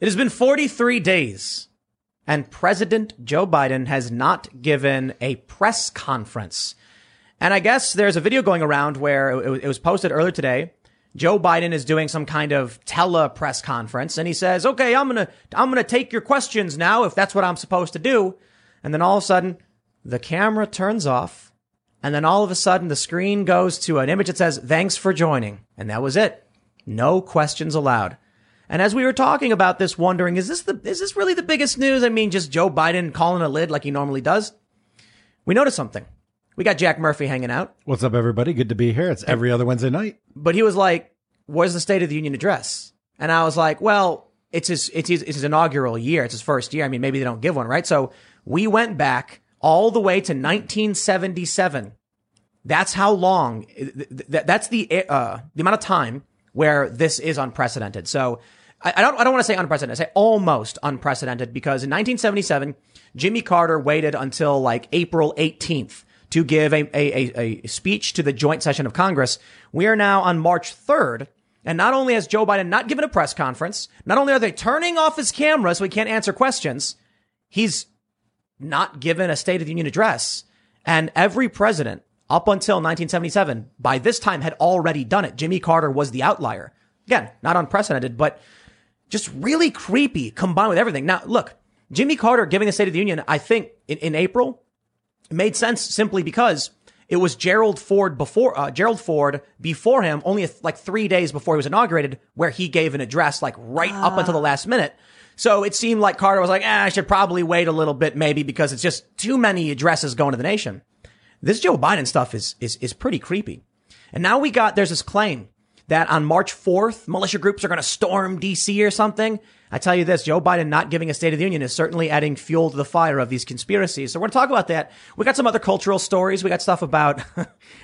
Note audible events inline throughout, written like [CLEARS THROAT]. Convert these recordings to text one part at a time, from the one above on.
It has been 43 days and President Joe Biden has not given a press conference. And I guess there's a video going around where it was posted earlier today. Joe Biden is doing some kind of tele press conference and he says, okay, I'm going to, I'm going to take your questions now if that's what I'm supposed to do. And then all of a sudden the camera turns off and then all of a sudden the screen goes to an image that says, thanks for joining. And that was it. No questions allowed. And as we were talking about this, wondering, is this the, is this really the biggest news? I mean, just Joe Biden calling a lid like he normally does. We noticed something. We got Jack Murphy hanging out, What's up, everybody? Good to be here. It's every other Wednesday night. but he was like, where's the State of the Union address? And I was like, well, it's his, it's his, it's his inaugural year. It's his first year. I mean, maybe they don't give one, right? So we went back all the way to 1977. That's how long, that's the, uh, the amount of time where this is unprecedented. So I, don't, I don't want to say unprecedented. I say almost unprecedented because in 1977, Jimmy Carter waited until like April 18th to give a, a, a, speech to the joint session of Congress. We are now on March 3rd. And not only has Joe Biden not given a press conference, not only are they turning off his camera so he can't answer questions, he's not given a State of the Union address. And every president up until 1977, by this time had already done it. Jimmy Carter was the outlier. Again, not unprecedented, but just really creepy combined with everything. Now, look, Jimmy Carter giving the State of the Union, I think in, in April made sense simply because it was Gerald Ford before, uh, Gerald Ford before him, only th- like three days before he was inaugurated, where he gave an address like right up until the last minute. So it seemed like Carter was like, eh, I should probably wait a little bit maybe because it's just too many addresses going to the nation. This Joe Biden stuff is, is, is pretty creepy. And now we got, there's this claim that on March 4th, militia groups are going to storm DC or something. I tell you this, Joe Biden not giving a State of the Union is certainly adding fuel to the fire of these conspiracies. So we're going to talk about that. We got some other cultural stories. We got stuff about [LAUGHS]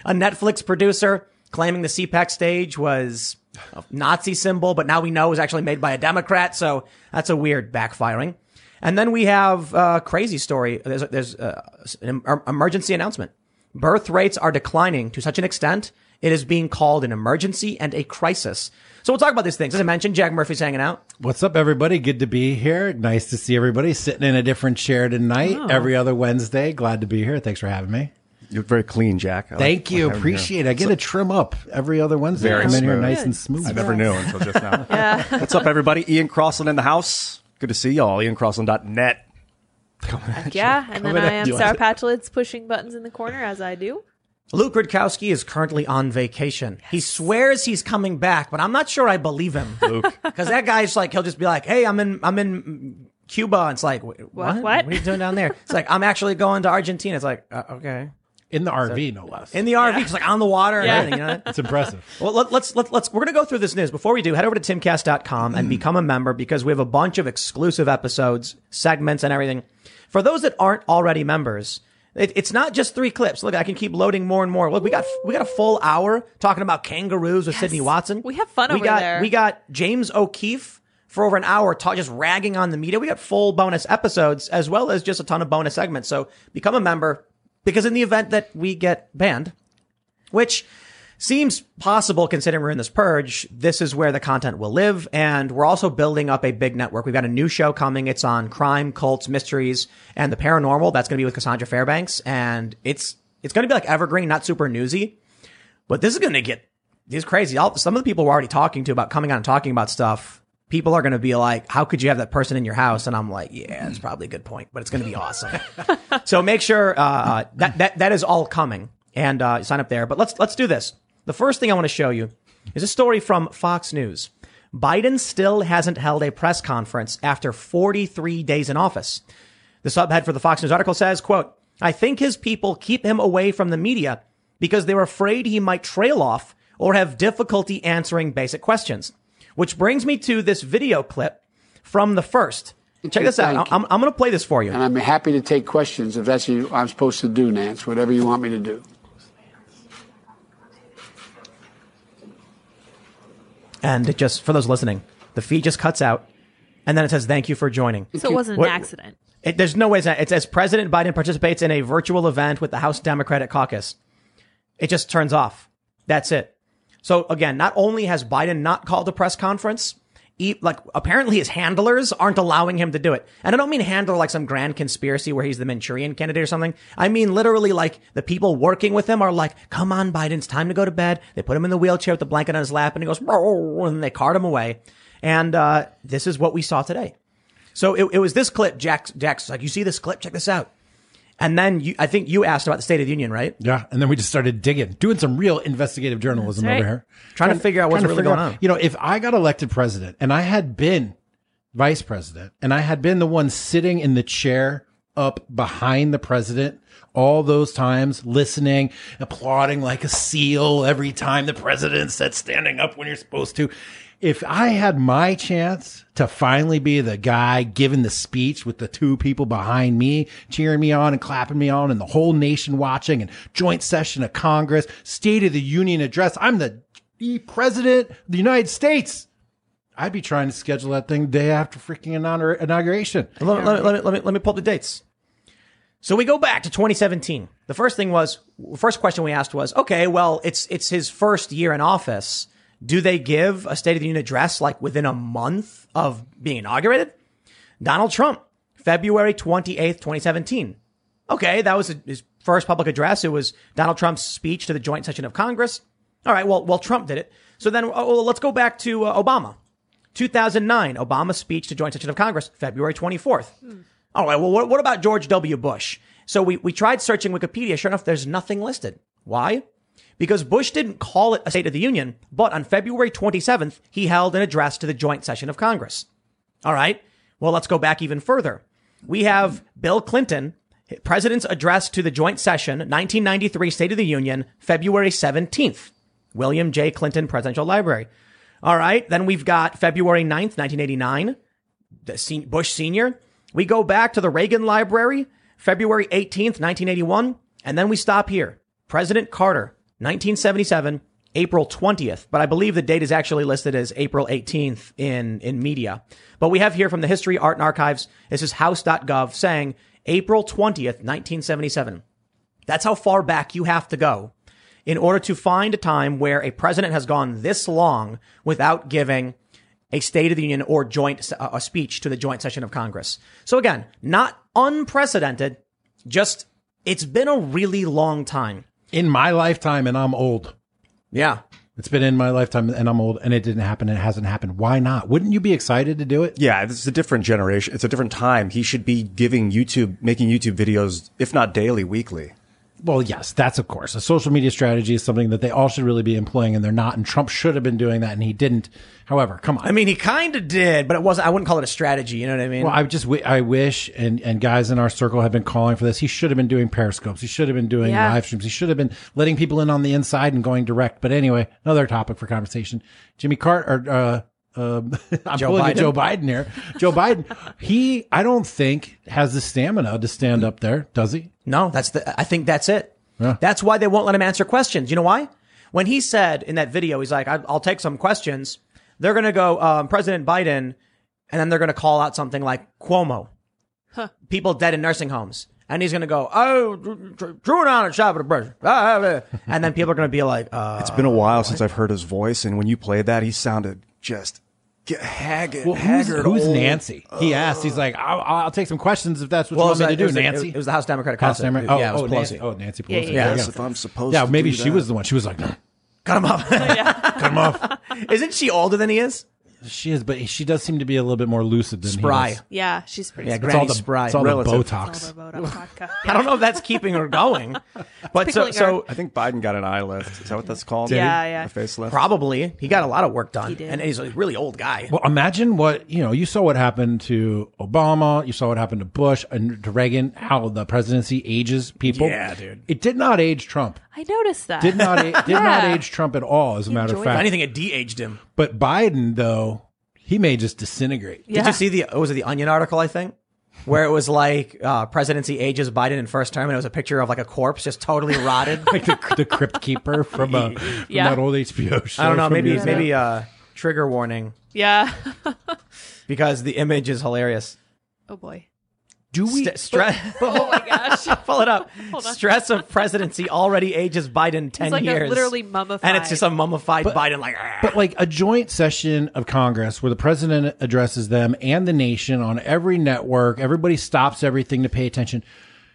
a Netflix producer claiming the CPAC stage was a Nazi symbol, but now we know it was actually made by a Democrat. So that's a weird backfiring. And then we have a crazy story. There's, there's uh, an emergency announcement. Birth rates are declining to such an extent it is being called an emergency and a crisis. So we'll talk about these things. As I mentioned, Jack Murphy's hanging out. What's up, everybody? Good to be here. Nice to see everybody sitting in a different chair tonight. Oh. Every other Wednesday. Glad to be here. Thanks for having me. You're very clean, Jack. I Thank like, you. Appreciate it. I get so, a trim up every other Wednesday. Very I'm in here nice and smooth. I never knew until just now. [LAUGHS] yeah. [LAUGHS] What's up, everybody? Ian Crossland in the house. Good to see y'all. IanCrossland.net. Yeah, and then I am Sour Patch Lids pushing buttons in the corner as I do. Luke Rudkowski is currently on vacation. Yes. He swears he's coming back, but I'm not sure I believe him. Luke. [LAUGHS] Because that guy's like, he'll just be like, hey, I'm in, I'm in Cuba. And it's like, what? What? what? are you doing down there? It's like, I'm actually going to Argentina. It's like, uh, okay. In the RV, so, no less. In the RV, yeah. just like on the water and yeah. everything. You know? It's impressive. Well, let, us let's, let, let's, we're going to go through this news. Before we do, head over to timcast.com and become a member because we have a bunch of exclusive episodes, segments, and everything. For those that aren't already members, it, it's not just three clips. Look, I can keep loading more and more. Look, we got we got a full hour talking about kangaroos with yes. Sydney Watson. We have fun we over got, there. We got James O'Keefe for over an hour, talk, just ragging on the media. We got full bonus episodes as well as just a ton of bonus segments. So become a member because in the event that we get banned, which seems possible considering we're in this purge. This is where the content will live. And we're also building up a big network. We've got a new show coming. It's on crime, cults, mysteries, and the paranormal. That's going to be with Cassandra Fairbanks. And it's, it's going to be like evergreen, not super newsy, but this is going to get, these crazy. All, some of the people we're already talking to about coming on and talking about stuff. People are going to be like, how could you have that person in your house? And I'm like, yeah, it's probably a good point, but it's going to be awesome. [LAUGHS] so make sure, uh, uh, that, that, that is all coming and, uh, sign up there. But let's, let's do this. The first thing I want to show you is a story from Fox News. Biden still hasn't held a press conference after 43 days in office. The subhead for the Fox News article says, quote, I think his people keep him away from the media because they're afraid he might trail off or have difficulty answering basic questions. Which brings me to this video clip from the first. Check this out. I'm, I'm going to play this for you. And I'm happy to take questions if that's what I'm supposed to do, Nance, whatever you want me to do. And it just, for those listening, the feed just cuts out. And then it says, thank you for joining. So it wasn't an accident. It, there's no way it says President Biden participates in a virtual event with the House Democratic caucus. It just turns off. That's it. So again, not only has Biden not called a press conference, like apparently his handlers aren't allowing him to do it. And I don't mean handler like some grand conspiracy where he's the Manchurian candidate or something. I mean literally like the people working with him are like, come on, Biden, it's time to go to bed. They put him in the wheelchair with the blanket on his lap and he goes, and they cart him away. And, uh, this is what we saw today. So it, it was this clip. Jack, Jack's like, you see this clip? Check this out. And then you, I think you asked about the State of the Union, right? Yeah, and then we just started digging, doing some real investigative journalism That's over here, Trying to figure out what's really going out- on. You know, if I got elected president and I had been vice president and I had been the one sitting in the chair up behind the president all those times, listening, applauding like a seal every time the president said standing up when you're supposed to. If I had my chance to finally be the guy giving the speech with the two people behind me cheering me on and clapping me on and the whole nation watching and joint session of Congress, State of the Union address, I'm the president of the United States. I'd be trying to schedule that thing day after freaking inaugur- inauguration. Let, let, let me, let me let me pull the dates. So we go back to 2017. The first thing was, the first question we asked was, okay, well, it's it's his first year in office. Do they give a State of the Union address like within a month of being inaugurated? Donald Trump, February 28th, 2017. Okay, that was his first public address. It was Donald Trump's speech to the joint session of Congress. All right, well, well, Trump did it. So then, oh, let's go back to uh, Obama. 2009, Obama's speech to joint session of Congress, February 24th. All right. Well, what, what about George W. Bush? So we, we tried searching Wikipedia. Sure enough, there's nothing listed. Why? Because Bush didn't call it a State of the Union, but on February 27th, he held an address to the joint session of Congress. All right. Well, let's go back even further. We have Bill Clinton, President's address to the joint session, 1993 State of the Union, February 17th. William J. Clinton Presidential Library. All right. Then we've got February 9th, 1989, the Bush Senior. We go back to the Reagan Library, February 18th, 1981. And then we stop here. President Carter, 1977, April 20th. But I believe the date is actually listed as April 18th in, in media. But we have here from the History, Art, and Archives. This is house.gov saying April 20th, 1977. That's how far back you have to go in order to find a time where a president has gone this long without giving a State of the Union or joint uh, a speech to the joint session of Congress. So again, not unprecedented, just it's been a really long time. In my lifetime, and I'm old. Yeah. It's been in my lifetime, and I'm old, and it didn't happen. And it hasn't happened. Why not? Wouldn't you be excited to do it? Yeah, it's a different generation. It's a different time. He should be giving YouTube, making YouTube videos, if not daily, weekly. Well, yes, that's of course a social media strategy is something that they all should really be employing, and they're not. And Trump should have been doing that, and he didn't. However, come on. I mean, he kind of did, but it wasn't, I wouldn't call it a strategy. You know what I mean? Well, I just wi- I wish, and and guys in our circle have been calling for this. He should have been doing periscopes. He should have been doing Yeah. live streams. He should have been letting people in on the inside and going direct. But anyway, another topic for conversation. Jimmy Carter. Or, uh, um, [LAUGHS] I'm Joe pulling a Biden? Joe Biden here. Joe Biden. He, I don't think has the stamina to stand up there. Does he? No, that's the, I think that's it. That's why they won't let him answer questions. You know why? When he said in that video, he's like, I- I'll take some questions. They're going to go, um, President Biden, and then they're going to call out something like Cuomo. People dead in nursing homes. And he's going to go, oh, drew it on a shot at a brush. Ah, ah, ah. And then people are going to be like, uh, It's been a while since I've heard his voice, and when you played that, he sounded just get haggard, Well, who's, haggard. who's old. Nancy? He uh, asked. He's like, I'll, I'll take some questions if that's what well, you it was, want me to was do, the- Nancy. It was the House Democratic House Caucus. Democrat- Oh, yeah, it was oh, Pelosi. Nancy, oh, Nancy Pelosi. Yeah, yeah, Yeah, Yes, if I'm supposed to Yeah, to maybe do she that. was the one. She was like, [LAUGHS] Cut him off. cut him off. [LAUGHS] Isn't she older than he is? She is, but she does seem to be a little bit more lucid than Spry. he is. Yeah, she's pretty. Yeah, spry. It's all the, spry. it's all Relative. the All Botox. the Botox [LAUGHS] vodka. I don't know if that's keeping her going, [LAUGHS] but so, Pickling so I think Biden got an eye lift. Is that what that's called? Yeah, yeah. A facelift. probably he got a lot of work done, He did. and he's a really old guy. Well, imagine what you know. You saw what happened to Obama. You saw what happened to Bush and to Reagan. How the presidency ages people. Yeah, dude. It did not age Trump. I noticed that. Did not a- [LAUGHS] did not Yeah. age Trump at all. As a matter of enjoyed If fact, anything, it de-aged him. but Biden though he may just disintegrate. Yeah. Did you see the was it the Onion article? I think where it was like uh, presidency ages Biden in first term, and it was a picture of like a corpse just totally [LAUGHS] rotted. Like the, the crypt keeper from, uh, from Yeah. that old HBO show. I don't know, from maybe years ago. maybe uh, trigger warning Yeah. [LAUGHS] because the image is hilarious. oh boy. Do we? St- stress. [LAUGHS] Oh my gosh. [LAUGHS] Pull it up. [LAUGHS] Stress of presidency already ages Biden ten He's like a years. literally mummified. and it's just a mummified Biden, like. "Ah." But like a joint session of Congress where the president addresses them and the nation on every network, everybody stops everything to pay attention.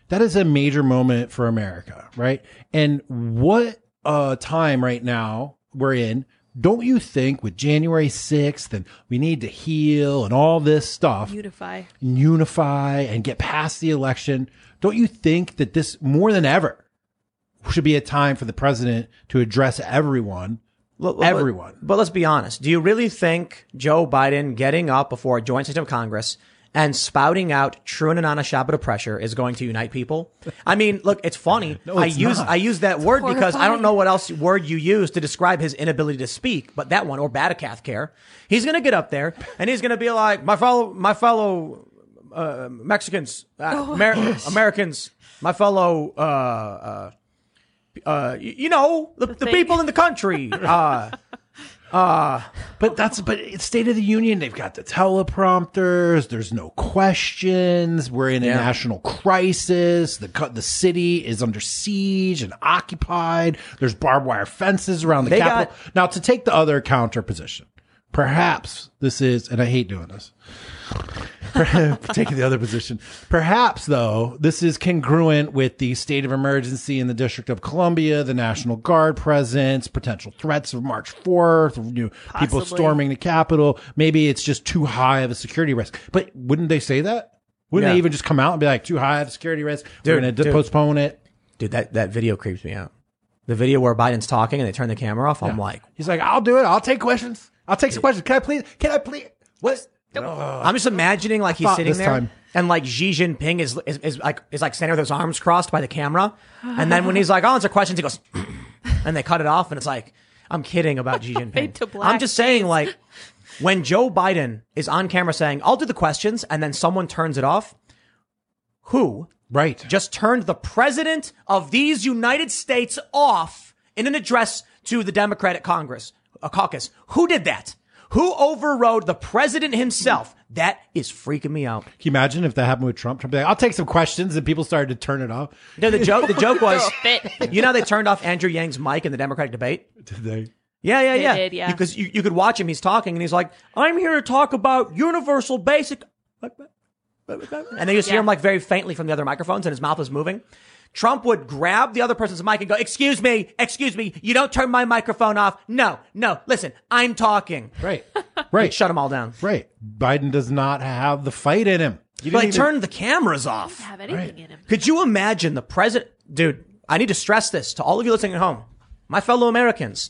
That is a major moment for America, right? And what uh time right now we're in, don't you think with January 6th and we need to heal and all this stuff, Unify. and unify and get past the election, don't you think that this more than ever should be a time for the president to address everyone Look, look, Everyone. But, but let's be honest. Do you really think Joe Biden getting up before a joint session of Congress and spouting out true and anonymous of pressure is going to unite people? I mean, look, it's funny. [LAUGHS] I it's use not. I use that word because I don't know what else word you use to describe his inability to speak, but that one or Batakath care. He's going to get up there and he's going to be like, my fellow, my fellow uh, Mexicans, uh, Amer- Americans, my fellow. Uh, uh, uh, you know the, the, thing. people in the country. [LAUGHS] Uh, Uh, but that's but it's State of the Union. They've got the teleprompters. There's no questions. We're in a Yeah. national crisis. The the city is under siege and occupied. There's barbed wire fences around the They Capitol. now, to take the other counter position, perhaps this is, and I hate doing this. [LAUGHS] taking the other position. Perhaps, though, this is congruent with the state of emergency in the District of Columbia, the National Guard presence, potential threats of March 4th, you know, people storming the Capitol. Maybe it's just too high of a security risk. But wouldn't they say that? Wouldn't Yeah. they even just come out and be like, too high of a security risk? Dude, We're going to postpone it. dude, that, that video creeps me out. The video where Biden's talking and they turn the camera off. I'm like, He's like, I'll do it. I'll take questions. I'll take some questions. Can I please? Can I please? What? I'm just imagining like he's thought sitting this there time. and like Xi Jinping is, is is like is like standing with his arms crossed by the camera, and then when he's like, oh, "I'll answer questions," he goes, [CLEARS THROAT] and they cut it off, and it's like, I'm kidding about Xi [LAUGHS] Jinping. Fade to black I'm just saying, like, when Joe Biden is on camera saying, "I'll do the questions," and then someone turns it off, who Right. just turned the president of these United States off in an address to the Democratic Congress, a caucus. Who did that? Who overrode the president himself? That is freaking me out. Can you imagine if that happened with Trump? Trump be like, I'll take some questions, and people started to turn it off. No, the joke, the joke [LAUGHS] was, you know, they turned off Andrew Yang's mic in the Democratic debate. Did they? Yeah, yeah, They yeah. did, yeah. Because you, you could watch him. He's talking, and he's like, "I'm here to talk about universal basic," and they just hear him like very faintly from the other microphones, and his mouth is moving. Trump would grab the other person's mic and go, "Excuse me, excuse me, you don't turn my microphone off. No, no, listen, I'm talking." Right. [LAUGHS] Right. Shut them all down. Right. Biden does not have the fight in him. But he turned the cameras off. Have anything in him. Could you imagine the president? Dude, I need to stress this to all of you listening at home, my fellow Americans.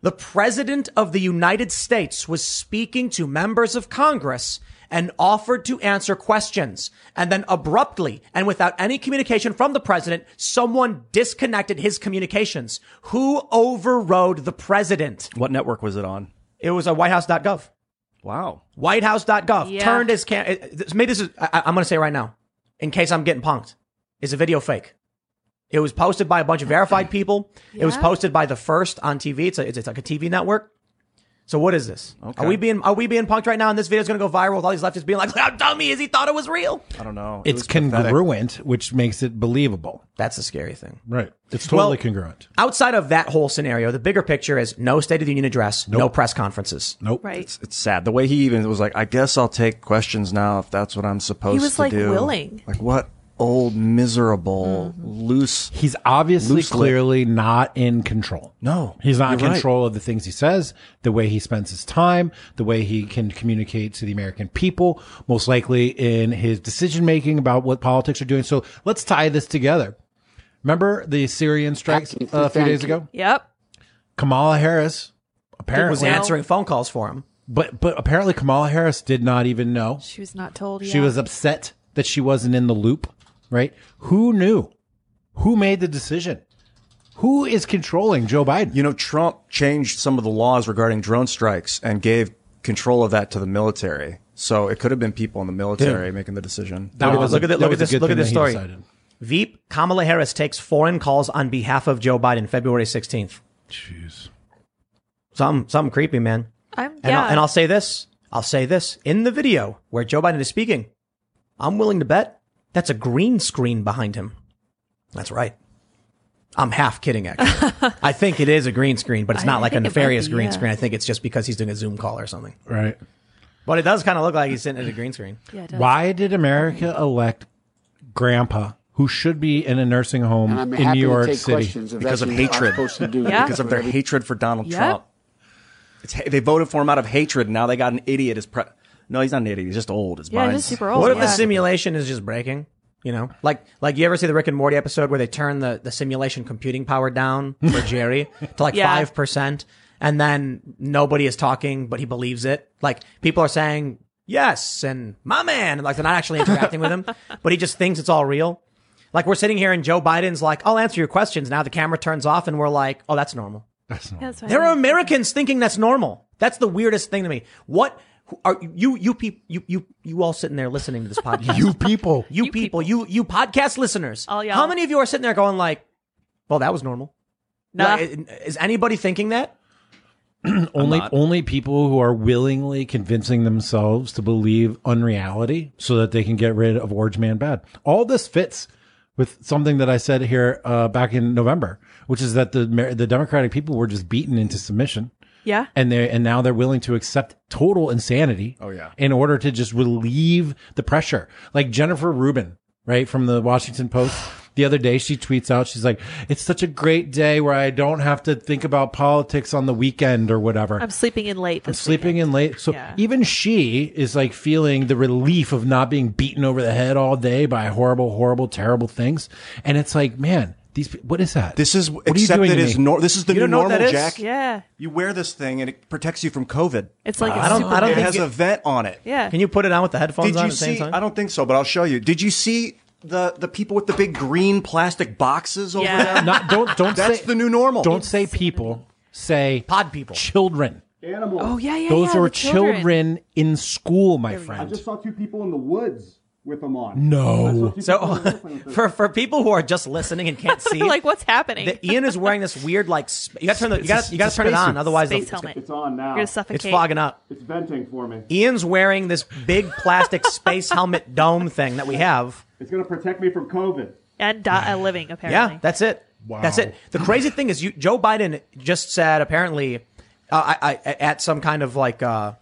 The president of the United States was speaking to members of Congress and offered to answer questions. And then abruptly and without any communication from the president, someone disconnected his communications. Who overrode the president? What network was it on? It was a whitehouse.gov. Wow. Whitehouse.gov Yeah. turned his cam. it- it- Maybe this is. I, I'm going to say right now, in case I'm getting punked. Is a video fake? It was posted by a bunch of verified people. It was posted by the first on TV. It's a, it's, it's like a TV network. So what is this? Are we being are we being punked right now? And this video is going to go viral with all these leftists being like, [LAUGHS] "How dumb he is! He thought it was real." I don't know. It It's was pathetic. congruent, which makes it believable. That's the scary thing. Right. It's totally Well- congruent. Outside of that whole scenario, the bigger picture is no State of the Union address, no press conferences. Nope. Right. It's sad. The way he even was like, I guess I'll take questions now if that's what I'm supposed to do." He was, like, do. willing. Like what old miserable loose He's obviously Loose lip. clearly not in control. No, He's not in you're right. control of the things he says, the way he spends his time, the way he can communicate to the American people, most likely in his decision making about what politics are doing. So let's tie this together. Remember the Syrian strikes uh, a few you. days ago? Yep. Kamala Harris apparently Was answering phone calls for him. but but apparently Kamala Harris did not even know. She was not told. She yeah. was upset that she wasn't in the loop, right? Who knew? Who made the decision? Who is controlling Joe Biden? You know, Trump changed some of the laws regarding drone strikes and gave control of that to the military. So it could have been people in the military making the decision. That Look at- was look at the- that look at this- look at this story. decided. Veep Kamala Harris takes foreign calls on behalf of Joe Biden February 16th. Jeez. Something, something creepy, man. I'm And, yeah. I'll, and I'll say this. I'll say this in the video where Joe Biden is speaking. I'm willing to bet that's a green screen behind him. That's right. I'm half kidding, actually. [LAUGHS] I think it is a green screen, but it's I- not I like a think it might nefarious be, green yeah. screen. I think it's just because he's doing a Zoom call or something. Right. But it does kind of look like he's sitting at a green screen. Yeah, it does. Why did America elect Grandpa, who should be in a nursing home in New York City? Because of hatred. supposed to do. Yeah. because of their hatred for Donald Yeah. Trump. It's, they voted for him out of hatred. and Now they got an idiot as pre. No, he's not an idiot. He's just old. His Yeah, mind's just super old. What if yeah. the simulation is just breaking? You know, like like you ever see the Rick and Morty episode where they turn the, the simulation computing power down for [LAUGHS] Jerry to like Yeah. five percent, and then nobody is talking, but he believes it. Like people are saying yes and my man, and like they're not actually interacting with him, [LAUGHS] but he just thinks it's all real. Like we're sitting here and Joe Biden's like, "I'll answer your questions." Now the camera turns off, and we're like, "Oh, that's normal." That's not. That's fine. There are Americans thinking that's normal. That's the weirdest thing to me. What who- are you? You people? You you you all sitting there listening to this [LAUGHS] podcast? You people. you, people, you you podcast listeners. All y'all. How many of you are sitting there going like, "Well, that was normal"? Nah. Like, is anybody thinking that? [CLEARS THROAT] only only people who are willingly convincing themselves to believe unreality so that they can get rid of Orange Man Bad. All this fits with something that I said here uh, back in November, which is that the Mer- the Democratic people were just beaten into submission. Yeah. and they and now they're willing to accept total insanity. Oh, yeah. in order to just relieve the pressure. Like Jennifer Rubin, right from the Washington Post. [SIGHS] The other day, she tweets out, she's like, "It's such a great day where I don't have to think about politics on the weekend or whatever." I'm sleeping in late. This sleeping weekend. in late. So Yeah. even she is like feeling the relief of not being beaten over the head all day by horrible, horrible, terrible things. And it's like, man, these pe- what is that? This is What are you doing to as me? nor- This is the You new don't know what normal, that is? Jack. Yeah. You wear this thing and it protects you from COVID. It's like I a don't- super I don't it think has it- a vent on it. Yeah. Can you put it on with the headphones Did on you at the same time? I don't think so, but I'll show you. Did you see the the people with the big green plastic boxes over Yeah. there? Not, don't don't That's say the new normal. Don't say people. Say Pod people. children. Animals. Oh yeah, yeah. Those yeah, are the children. in school, my we go. friend. saw two people in the woods with them on. No. So for for people who are just listening and can't [LAUGHS] see, like, what's happening? the, Ian is wearing this weird like sp- you got to turn the you got you got to turn it on, spacesuit. otherwise Space it's, helmet. It's on now. You're gonna suffocate. it's fogging up. It's venting for me. Ian's wearing this big plastic space helmet dome thing that we have. It's going to protect me from COVID. and di- a living apparently. Yeah, that's it. Wow. That's it. The crazy thing is, you, Joe Biden just said apparently, uh, I, I, at some kind of like, uh,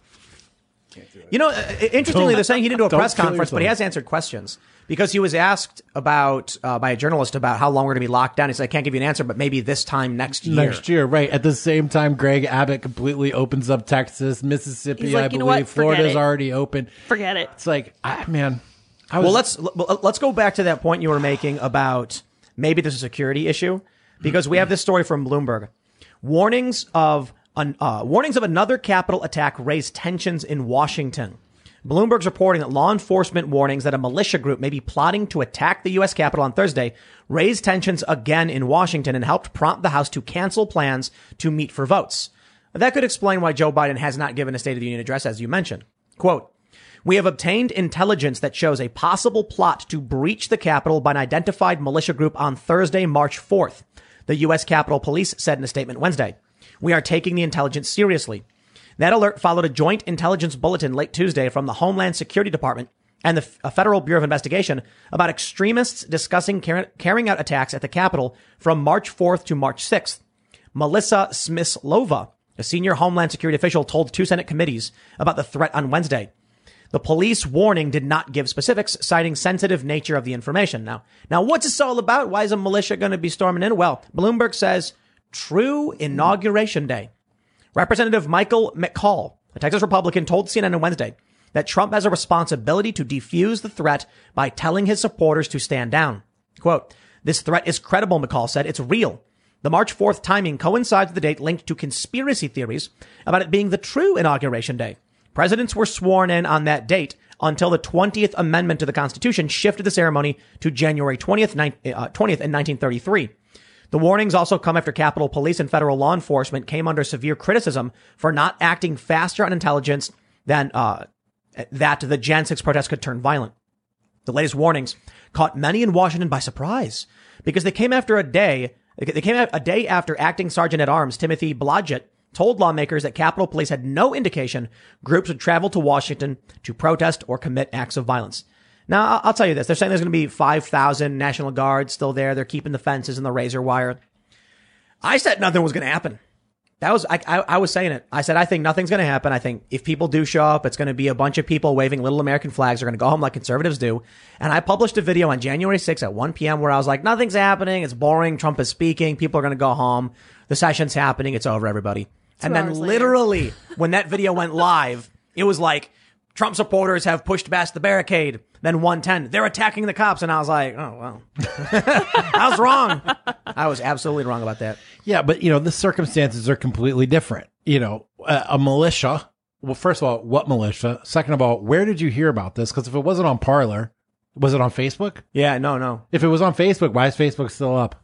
you know, uh, interestingly, Don't- they're saying he didn't do a press kill conference, but he has answered questions because he was asked about uh, by a journalist about how long we're going to be locked down. He said, "I can't give you an answer, but maybe this time next year." Next year, right. At the same time, Greg Abbott completely opens up Texas, Mississippi, like, I "You believe. what? Forget Florida's it." already open. Forget it. It's like, I, man. I was, Well, let's well, let's go back to that point you were making about maybe there's a security issue because we have this story from Bloomberg. Warnings of an, uh, warnings of another Capitol attack raise tensions in Washington. Bloomberg's reporting that law enforcement warnings that a militia group may be plotting to attack the U.S. Capitol on Thursday raised tensions again in Washington and helped prompt the House to cancel plans to meet for votes. That could explain why Joe Biden has not given a State of the Union address, as you mentioned. Quote, we have obtained intelligence that shows a possible plot to breach the Capitol by an identified militia group on Thursday, March 4th. The U.S. Capitol Police said in a statement Wednesday. We are taking the intelligence seriously. That alert followed a joint intelligence bulletin late Tuesday from the Homeland Security Department and the Federal Bureau of Investigation about extremists discussing car- carrying out attacks at the Capitol from March 4th to March 6th. Melissa Smislova, a senior Homeland Security official, told two Senate committees about the threat on Wednesday. The police warning did not give specifics, citing sensitive nature of the information. Now, now what's this all about? Why is a militia going to be storming in? Well, Bloomberg says true inauguration day. Representative Michael McCaul, a Texas Republican, told CNN on Wednesday that Trump has a responsibility to defuse the threat by telling his supporters to stand down. Quote, this threat is credible, McCall said. It's real. The March 4th timing coincides with the date linked to conspiracy theories about it being the true inauguration day. Presidents were sworn in on that date until the 20th Amendment to the Constitution shifted the ceremony to January 20th, uh, 20th in 1933. The warnings also come after Capitol Police and federal law enforcement came under severe criticism for not acting faster on intelligence than uh, that the Jan 6 protests could turn violent. The latest warnings caught many in Washington by surprise because they came after a day. They came a day after acting sergeant at arms Timothy Blodgett told lawmakers that Capitol Police had no indication groups would travel to Washington to protest or commit acts of violence. Now, I'll, tell you this. They're saying there's going to be 5,000 National Guards still there. They're keeping the fences and the razor wire. I said nothing was going to happen. That was, I, I, I was saying it. I said, I think nothing's going to happen. I think if people do show up, it's going to be a bunch of people waving little American flags. They're going to go home like conservatives do. And I published a video on January 6th at 1 p.m. where I was like, nothing's happening. It's boring. Trump is speaking. People are going to go home. The session's happening. It's over, everybody. and then literally when that video went live, it was like, Trump supporters have pushed past the barricade. Then 110, they're attacking the cops. And I was like, oh, well, [LAUGHS] I was wrong. I was absolutely wrong about that. Yeah, but you know the circumstances are completely different. You know, a, a militia. Well, first of all, what militia? Second of all, where did you hear about this? Because if it wasn't on Parler, was it on Facebook? Yeah, no, no. If it was on Facebook, why is Facebook still up?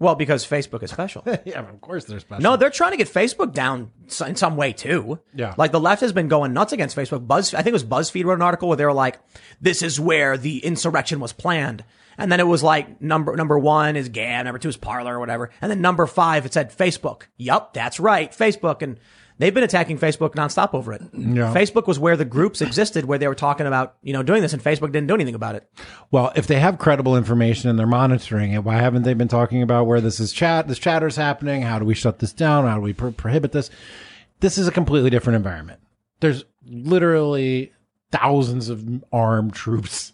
Well, because Facebook is special. [LAUGHS] yeah, of course they're special. No, they're trying to get Facebook down in some way too. Yeah. Like the left has been going nuts against Facebook. Buzz, I think it was BuzzFeed wrote an article where they were like, this is where the insurrection was planned. And then it was like number, number one is Gab, number two is Parler or whatever. And then number five, it said Facebook. Yup, that's right. Facebook. And they've been attacking Facebook nonstop over it. Yeah. Facebook was where the groups existed where they were talking about, you know, doing this and Facebook didn't do anything about it. Well, if they have credible information and they're monitoring it, why haven't they been talking about where this is chat, this chatter's happening? How do we shut this down? How do we pro- prohibit this? This is a completely different environment. There's literally thousands of armed troops,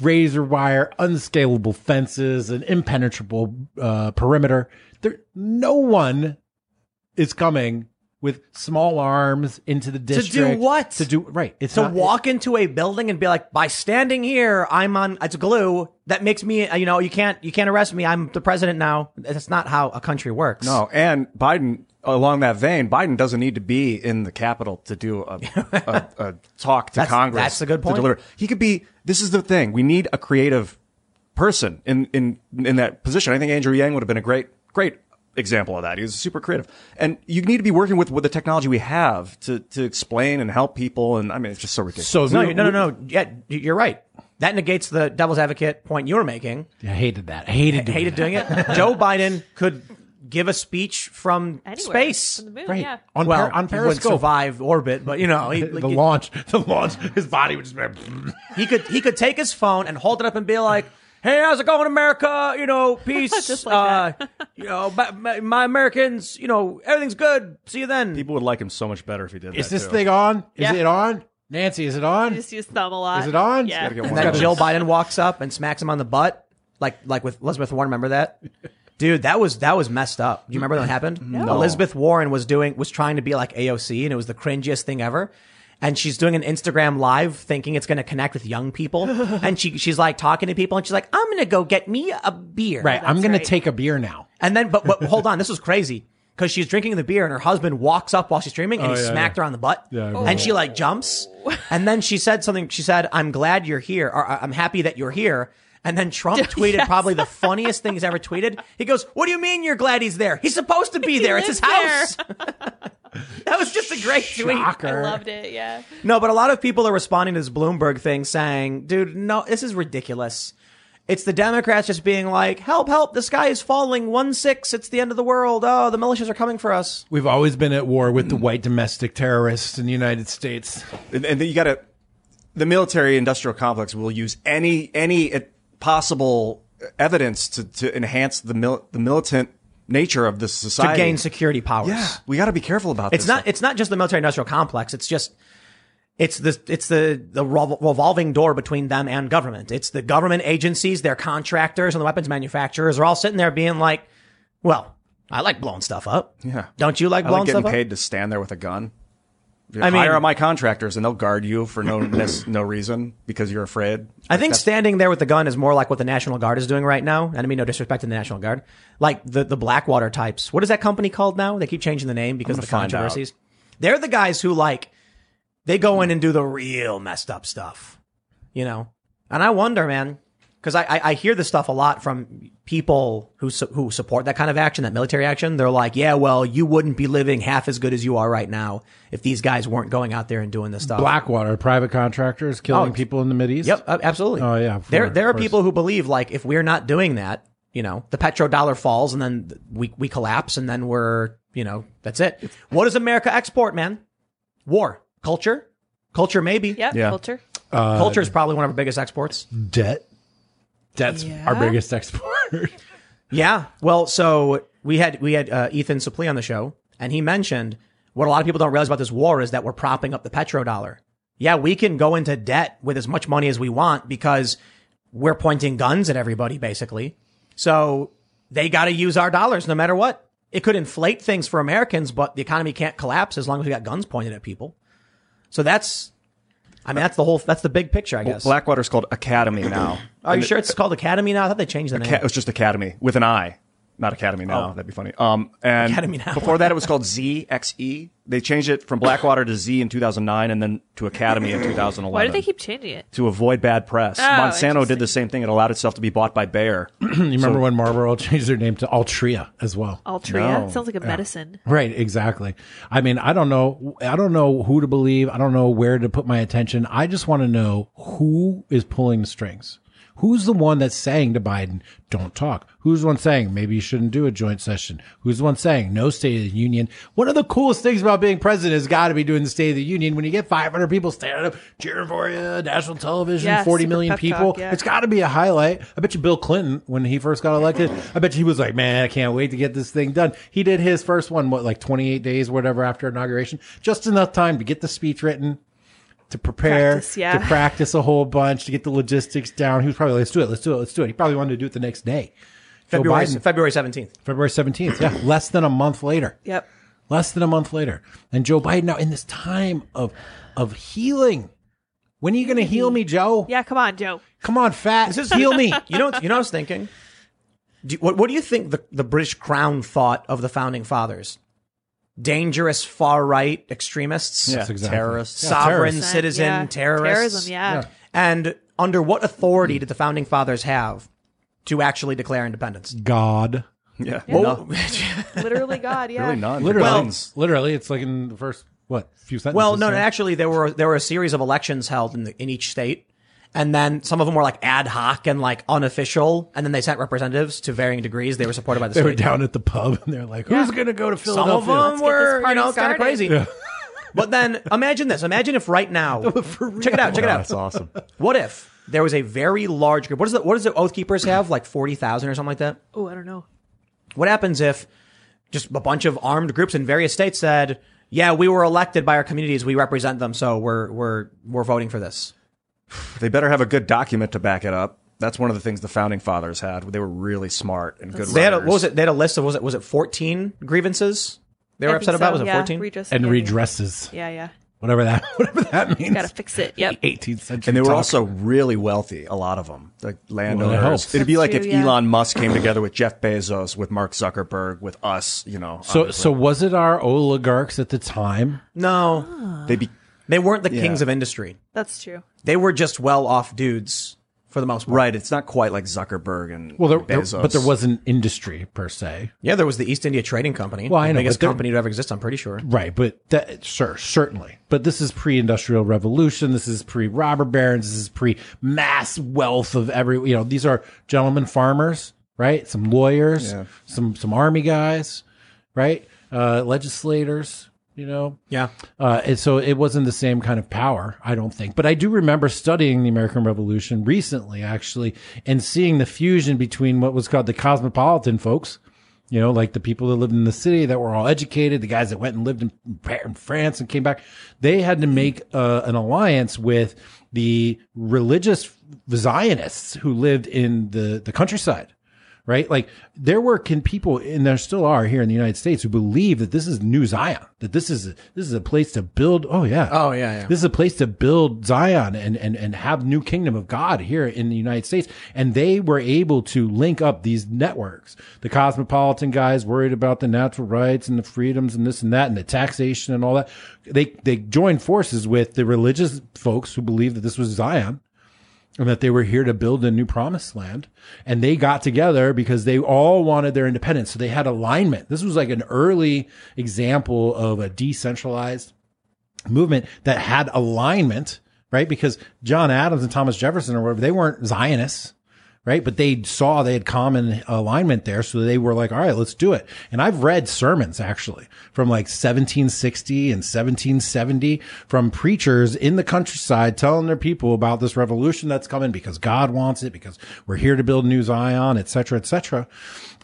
razor wire, unscalable fences, an impenetrable uh, perimeter. There, no one is coming with small arms into the district to do what? To do right. It's to not- walk into a building and be like, by standing here, I'm on, it's glue. That makes me, uh, you know, you can't, you can't arrest me. I'm the president now. That's not how a country works. No, and Biden, along that vein, Biden doesn't need to be in the Capitol to do a, [LAUGHS] a, a talk to That's- Congress. that's a good point. To deliver. He could be. This is the thing. We need a creative person in in in that position. I think Andrew Yang would have been a great great example of that. He was super creative, and you need to be working with with the technology we have to to explain and help people. And I mean, it's just so ridiculous. So No, no, no, no. Yeah, you're right. That negates the devil's advocate point you were making. I hated that. I hated doing Hated that. doing it. [LAUGHS] Joe Biden could give a speech from Anywhere. space. From the moon, Right. yeah. On, Well, per- on he wouldn't Periscope. survive orbit, but you know, he, [LAUGHS] the launch, [LAUGHS] the launch, his body would just be. he could he could take his phone and hold it up and be like, "Hey, how's it going, America? You know, [LAUGHS] peace. Just like uh, you know, my, my, my Americans. You know, everything's good. See you then." People would like him so much better if he did Is that. this too. thing on? Is Yeah. it on? Nancy, is it on? You just use thumb a lot. Is it on? Yeah. And then. Jill Biden walks up and smacks him on the butt, like like with Elizabeth Warren. Remember that? [LAUGHS] Dude, that was that was messed up. Do you remember that happened? No. Elizabeth Warren was doing was trying to be like AOC, and it was the cringiest thing ever. And she's doing an Instagram live, thinking it's going to connect with young people. [LAUGHS] and she she's like talking to people, and she's like, "I'm going to go get me a beer." right. I'm going right. to take a beer now. And then, but, but hold [LAUGHS] on, this was crazy because she's drinking the beer and her husband walks up while she's streaming and oh, he Oh, yeah, smacked her on the butt. Yeah, and she like jumps. and then she said something. She said, "I'm glad you're here. Or I'm happy that you're here." And then Trump [LAUGHS] tweeted Yes. probably the funniest thing he's ever tweeted. He goes, "What do you mean you're glad he's there? He's supposed to be there. It's his house." [LAUGHS] that was just a great tweet. I Shocker. loved it. Yeah. No, but a lot of people are responding to this Bloomberg thing saying, dude, no, this is ridiculous. It's the Democrats just being like, help, help, the sky is falling, 1 6, it's the end of the world. Oh, the militias are coming for us. We've always been at war with the white domestic terrorists in the United States. and, and you got to the military industrial complex will use any any uh, possible evidence to, to enhance the mil, the militant nature of this society To gain security powers. Yeah, we got to be careful about It's this. not, stuff. it's not just the military industrial complex. It's just, it's the, it's the, the revolving door between them and government. It's the government agencies, their contractors and the weapons manufacturers are all sitting there being like, well, I like blowing stuff up. Yeah. Don't you like I blowing like getting stuff up? paid to stand there with a gun. I mean- hire my contractors and they'll guard you for no [CLEARS THROAT] no reason because you're afraid. I think standing there with the gun is more like what the National Guard is doing right now. And I mean, no disrespect to the National Guard. Like the, the Blackwater types. What is that company called now? They keep changing the name because of the controversies. They're the guys who like, they go in and do the real messed up stuff, you know? And I wonder, man, because I, I, I hear this stuff a lot from people who, su- who support that kind of action, that military action. They're like, yeah, well, you wouldn't be living half as good as you are right now if these guys weren't going out there and doing this stuff. Blackwater, private contractors killing Oh, people in the Mideast. Yep, uh, absolutely. Oh, yeah, of there there are course. people who believe like if we're not doing that, you know, the petrodollar falls and then we we collapse and then we're you know that's it. What does America export, man? War, culture, culture, maybe. Yep. Yeah. Culture. Culture is probably one of our biggest exports. Debt. Debt's Yeah. our biggest [LAUGHS] export. Yeah. Well, so we had we had uh, Ethan Suplee on the show, and he mentioned what a lot of people don't realize about this war is that we're propping up the petrodollar. Yeah, we can go into debt with as much money as we want because we're pointing guns at everybody, basically. So they got to use our dollars no matter what. It could inflate things for Americans, but the economy can't collapse as long as we got guns pointed at people. So that's, I mean, that's the whole, that's the big picture, I guess. Blackwater's called Academy [CLEARS THROAT] now. Are you sure it's called Academy now? I thought they changed the name. It was just Academy with an I, not Academy now. That'd be funny. Um, and Oh. Academy Now. before that, it was called ZXE. They changed it from Blackwater to Z in 2009, and then to Academi in 2011. Why did they keep changing it? to avoid bad press? Oh, Monsanto did the same thing. It allowed itself to be bought by Bayer. [CLEARS THROAT] you remember when Marlboro [LAUGHS] changed their name to Altria as well? Altria No. sounds like a medicine. Right, exactly. I mean, I don't know. I don't know who to believe. I don't know where to put my attention. I just want to know who is pulling the strings. Who's the one that's saying to Biden, don't talk? Who's the one saying maybe you shouldn't do a joint session? Who's the one saying no State of the Union? One of the coolest things about being president has got to be doing the State of the Union when you get 500 people standing up cheering for you, national television, Yeah, 40 super million people. talk, yeah. It's got to be a highlight. I bet you Bill Clinton, when he first got elected, I bet you he was like, man, I can't wait to get this thing done. He did his first one, what, like 28 days, whatever, after inauguration, just enough time to get the speech written, to prepare, Practice, yeah. to practice a whole bunch, to get the logistics down. He was probably, let's do it, let's do it, let's do it. He probably wanted to do it the next day. Joe February, Biden, February 17th. February 17th. Yeah. [LAUGHS] Less than a month later Yep. less than a month later. And Joe Biden now in this time of of healing. When are you going to heal me, Joe? Yeah, come on, Joe. Come on, fat. This is, heal me. You know, you know, what I was thinking. Do what, what do you think the, the British Crown thought of the founding fathers? Dangerous far right extremists, Yeah, exactly. terrorists. Yeah, sovereign terrorists. citizen Yeah. terrorists. Terrorism, yeah. And under what authority did the founding fathers have to actually declare independence? God. Yeah, Well, no, [LAUGHS] Literally God, yeah. really none. Literally, Well- literally, it's like in the first what few sentences. well, no, no, actually, there were there were a series of elections held in the, in each state, and then some of them were like ad hoc and like unofficial, and then they sent representatives to varying degrees. They were supported by the They were state. down at the pub and they're like, "Who's going to go to Some Philadelphia?" of them get this were, you know, kind of started. crazy. [LAUGHS] But then imagine this. Imagine if right now, [LAUGHS] check it out, check it out. That's awesome. What if there was a very large group? What is the, what does the Oath Keepers have? Like 40,000 or something like that? Oh, I don't know. What happens if just a bunch of armed groups in various states said, yeah, we were elected by our communities. We represent them. So we're, we're, we're voting for this. [SIGHS] They better have a good document to back it up. That's one of the things the founding fathers had. They were really smart and good. They had a, what was it? They had a list of, was it, was it 14 grievances they were I upset think about? so, Was it yeah. 14? Redress, and yeah, redresses, Yeah, yeah. whatever that, [LAUGHS] whatever that means. Gotta fix it. Yep. [LAUGHS] 18th century. And they were talk. also really wealthy, a lot of them, like landowners. hope. It'd be That's like true, if yeah. Elon Musk came together with Jeff Bezos, with Mark Zuckerberg, with us, you know. So, obviously. so was it our oligarchs at the time? No, they be they weren't the Yeah. kings of industry. That's true. They were just well off dudes for the most part. right. It's not quite like Zuckerberg and Well, there, there- Bezos. but there wasn't industry per se. Yeah, there was the East India Trading Company. Well, I the know, biggest but there- company to ever exist, I'm pretty sure. Right, but that, sure, certainly. But this is pre-industrial revolution. This is pre-robber barons. This is pre-mass wealth of every. You know, these are gentlemen farmers, right? Some lawyers, Yeah. some some army guys, right? Uh, legislators. You know, Yeah. uh, and so it wasn't the same kind of power, I don't think. But I do remember studying the American Revolution recently, actually, and seeing the fusion between what was called the cosmopolitan folks, you know, like the people that lived in the city that were all educated, the guys that went and lived in, in France and came back. They had to make uh, an alliance with the religious Zionists who lived in the, the countryside right? Like there were can people, and there still are here in the United States who believe that this is New Zion, that this is this is a place to build. Oh yeah, Oh, yeah, yeah. This is a place to build Zion and and and have new kingdom of God here in the United States. And they were able to link up these networks. The cosmopolitan guys worried about the natural rights and the freedoms and this and that and the taxation and all that. They they joined forces with the religious folks who believed that this was Zion and that they were here to build a new promised land. And they got together because they all wanted their independence. So they had alignment. This was like an early example of a decentralized movement that had alignment, right? Because John Adams and Thomas Jefferson or whatever, they weren't Zionists, right? But they saw they had common alignment there. So they were like, all right, let's do it. And I've read sermons actually from like 1760 and 1770 from preachers in the countryside telling their people about this revolution that's coming because God wants it, because we're here to build New Zion, et cetera, et cetera.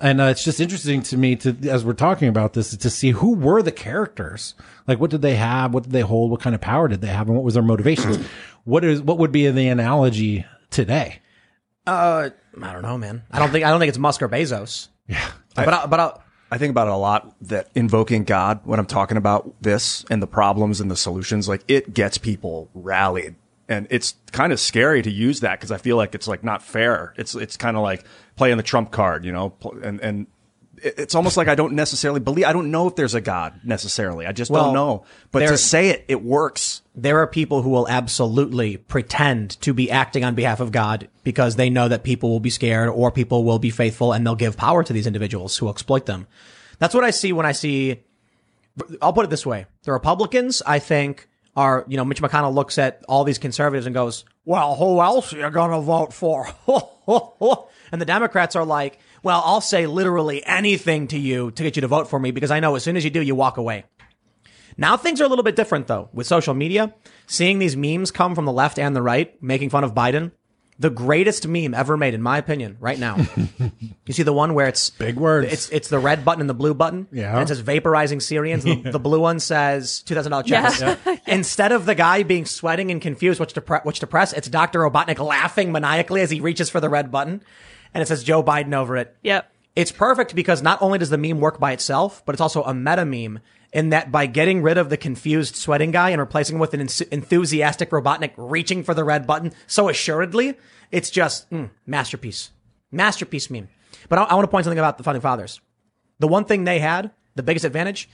And uh, it's just interesting to me to, as we're talking about this, to see who were the characters. Like, what did they have? What did they hold? What kind of power did they have? And what was their motivations? what is, what would be the analogy today? Uh, I don't know, man. I don't think I don't think it's Musk or Bezos. Yeah, but I, but I, I think about it a lot that invoking God when I'm talking about this and the problems and the solutions, like it gets people rallied. And it's kind of scary to use that because I feel like it's like not fair. It's it's kind of like playing the trump card, you know, and and it's almost like I don't necessarily believe. I don't know if there's a God necessarily. I just Well, don't know. But to say it, it works. There are people who will absolutely pretend to be acting on behalf of God because they know that people will be scared or people will be faithful and they'll give power to these individuals who exploit them. That's what I see when I see, I'll put it this way. The Republicans, I think, are, you know, Mitch McConnell looks at all these conservatives and goes, well, who else are you going to vote for? [LAUGHS] and the Democrats are like, well, I'll say literally anything to you to get you to vote for me because I know as soon as you do, you walk away. Now things are a little bit different though with social media. Seeing these memes come from the left and the right making fun of Biden. The greatest meme ever made, in my opinion, right now. [LAUGHS] you see the one where it's Big words. It's it's the red button and the blue button. Yeah. And it says vaporizing Syrians. The, the [LAUGHS] blue one says two thousand dollar checks. [LAUGHS] Yeah. Instead of the guy being sweating and confused which to pre- which to press, it's Dr. Robotnik laughing maniacally as he reaches for the red button, and it says Joe Biden over it. Yep. It's perfect because not only does the meme work by itself, but it's also a meta meme in that by getting rid of the confused sweating guy and replacing him with an ens- enthusiastic Robotnik reaching for the red button so assuredly, it's just mm, masterpiece. Masterpiece meme. But I, I want to point something about the Founding Fathers. The one thing they had, the biggest advantage,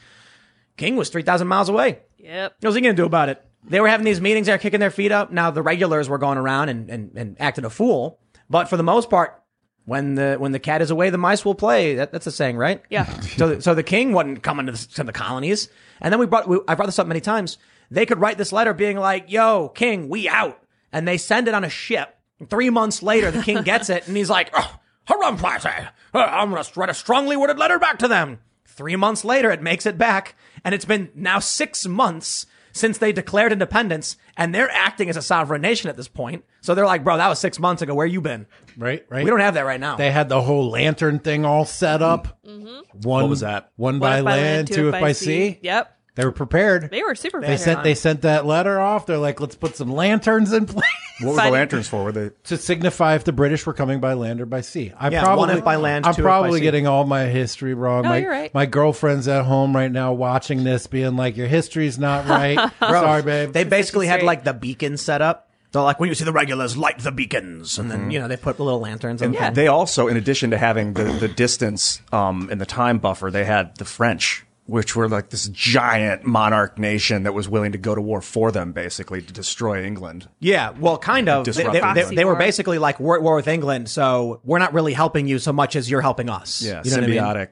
King was 3,000 miles away. Yep. What was he going to do about it? They were having these meetings, they're kicking their feet up. Now the regulars were going around and, and, and acting a fool. But for the most part, when the when the cat is away, the mice will play. That, that's a saying, right? Yeah. [LAUGHS] So so the king wasn't coming to the, to the colonies, and then we brought we, I brought this up many times. They could write this letter being like, "Yo, king, we out," and they send it on a ship. Three months later, the king gets it, and he's like, oh, "Harum party! Uh, I'm gonna write a strongly worded letter back to them." Three months later, it makes it back, and it's been now six months since they declared independence, and they're acting as a sovereign nation at this point. So they're like, "Bro, that was six months ago. Where you been?" Right, right. We don't have that right now. They had the whole lantern thing all set up. Mm-hmm. One What was that? One by, One if by land, two if by sea. Yep. They were prepared. They were super They prepared. sent they sent that letter off. They're like, let's put some lanterns in place What were Fine. the lanterns for? Were they? to signify if the British were coming by land or by sea. I Yeah, probably one if by land, I'm two if by probably sea. getting all my history wrong. No, my, you're right. my girlfriend's at home right now watching this, being like, "Your history's not right." [LAUGHS] Sorry, babe. They basically had like the beacon set up. They're like, when you see the regulars, light the beacons, and then you know they put the little lanterns. And Yeah. They also, in addition to having the, the distance um, and the time buffer, they had the French, which were like this giant monarch nation that was willing to go to war for them, basically to destroy England. yeah, well, kind of. They, they, they- they were basically like, we're at war with England, so we're not really helping you so much as you're helping us. Yeah, you know I mean?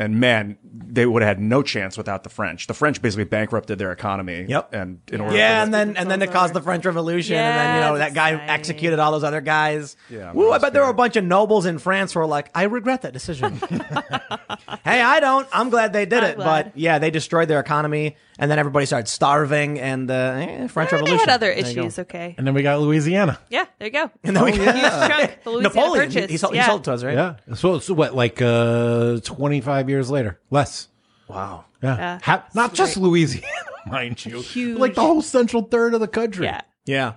Symbiotic. And man, they would have had no chance without the French. The French basically bankrupted their economy. Yep. And in order Yeah, for and then and then it caused the French Revolution, and then you know that guy Yes, executed all those other guys. Yeah, Woo, I bet there were a bunch of nobles in France who were like, I regret that decision. [LAUGHS] hey, I don't. I'm glad they did I'm it, glad. but yeah, they destroyed their economy, and then everybody started starving, and uh, eh, French Revolution. They had other There you go. issues. Okay. and then we got Louisiana. Yeah. There you go. And then we [LAUGHS] Huge chunk. The Louisiana Napoleon. He, Purchase. he sold, yeah. he sold it to us, right? Yeah. So, so what? Like uh, 25 years later, less. Wow. Yeah. Yeah. Ha- not That's just. Louisiana, [LAUGHS] mind you. Huge. Like the whole central third of the country. Yeah. Yeah.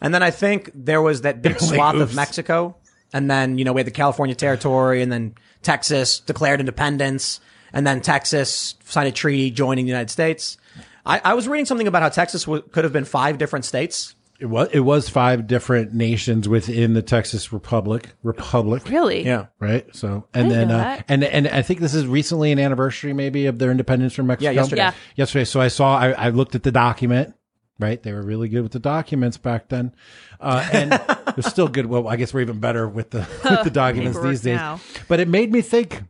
And then I think there was that big [LAUGHS] swath oops. of Mexico. And then, you know, we had the California territory and then Texas declared independence. And then Texas signed a treaty joining the United States. I, I was reading something about how Texas w- could have been five different states. It was it was five different nations within the Texas Republic. Republic. Really? Yeah, right. So and didn't then know uh, that. and and I think this is recently an anniversary maybe of their independence from Mexico. yesterday. Yeah. Yesterday. So I saw I, I looked at the document. Right, they were really good with the documents back then, uh, and [LAUGHS] they're still good. Well, I guess we're even better with the with the documents Paperwork these days. now. But it made me think: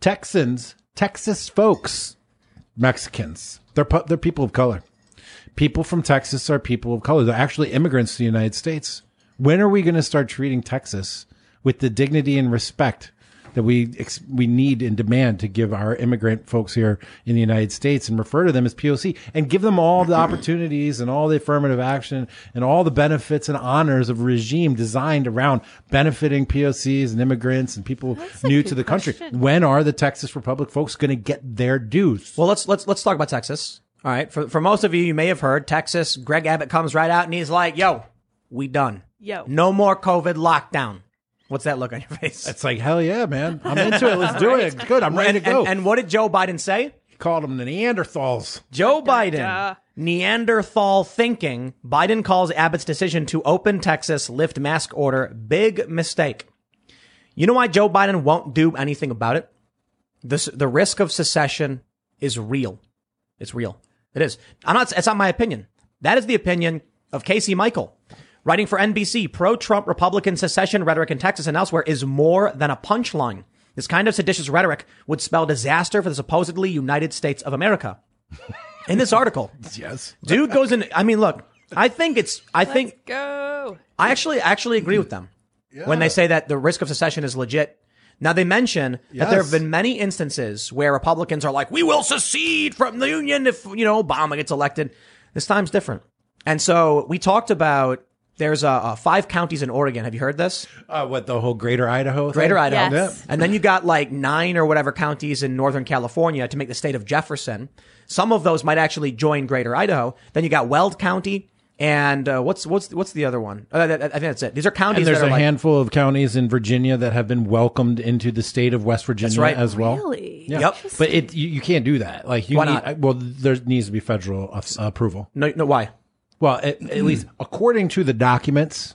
Texans, Texas folks, Mexicans, they're they're people of color. People from Texas are people of color. They're actually immigrants to the United States. When are we going to start treating Texas with the dignity and respect that we ex- we need and demand to give our immigrant folks here in the United States and refer to them as POC and give them all the opportunities and all the affirmative action and all the benefits and honors of a regime designed around benefiting POCs and immigrants and people That's new to the country. When are the Texas Republic folks going to get their dues? Well, let's let's let's talk about Texas. All right. For for most of you, you may have heard Texas. Greg Abbott comes right out and he's like, "Yo, we done. Yo. No more COVID lockdown." What's that look on your face? It's like hell yeah, man! I'm into it. Let's [LAUGHS] do it. Good. I'm ready and, to go. and, and what did Joe Biden say? He called them the Neanderthals. Joe Biden, duh. Neanderthal thinking. Biden calls Abbott's decision to open Texas lift mask order big mistake. You know why Joe Biden won't do anything about it? This, the risk of secession is real. It's real. It is. I'm not, it's not my opinion. That is the opinion of Casey Michael. Writing for NBC, pro-Trump Republican secession rhetoric in Texas and elsewhere is more than a punchline. This kind of seditious rhetoric would spell disaster for the supposedly United States of America. In this article, [LAUGHS] Yes. dude goes in. I mean, look, I think it's. I think Go. I actually actually agree with them when they say that the risk of secession is legit. Now they mention that there have been many instances where Republicans are like, "We will secede from the union if you know Obama gets elected." This time's different, and so we talked about. There's uh, uh, five counties in Oregon. Have you heard this? Uh, what the whole Greater Idaho? Greater thing? Idaho. Yes. And then you got like nine or whatever counties in Northern California to make the state of Jefferson. Some of those might actually join Greater Idaho. Then you got Weld County and uh, what's what's what's the other one? Uh, I think that's it. These are counties And there's that are a like, handful of counties in Virginia that have been welcomed into the state of West Virginia right. as well. Really? Yeah. Yep. But it you, you can't do that. Like you Why need not? well there needs to be federal uh, approval. no, no, why? Well, at, at least mm. according to the documents,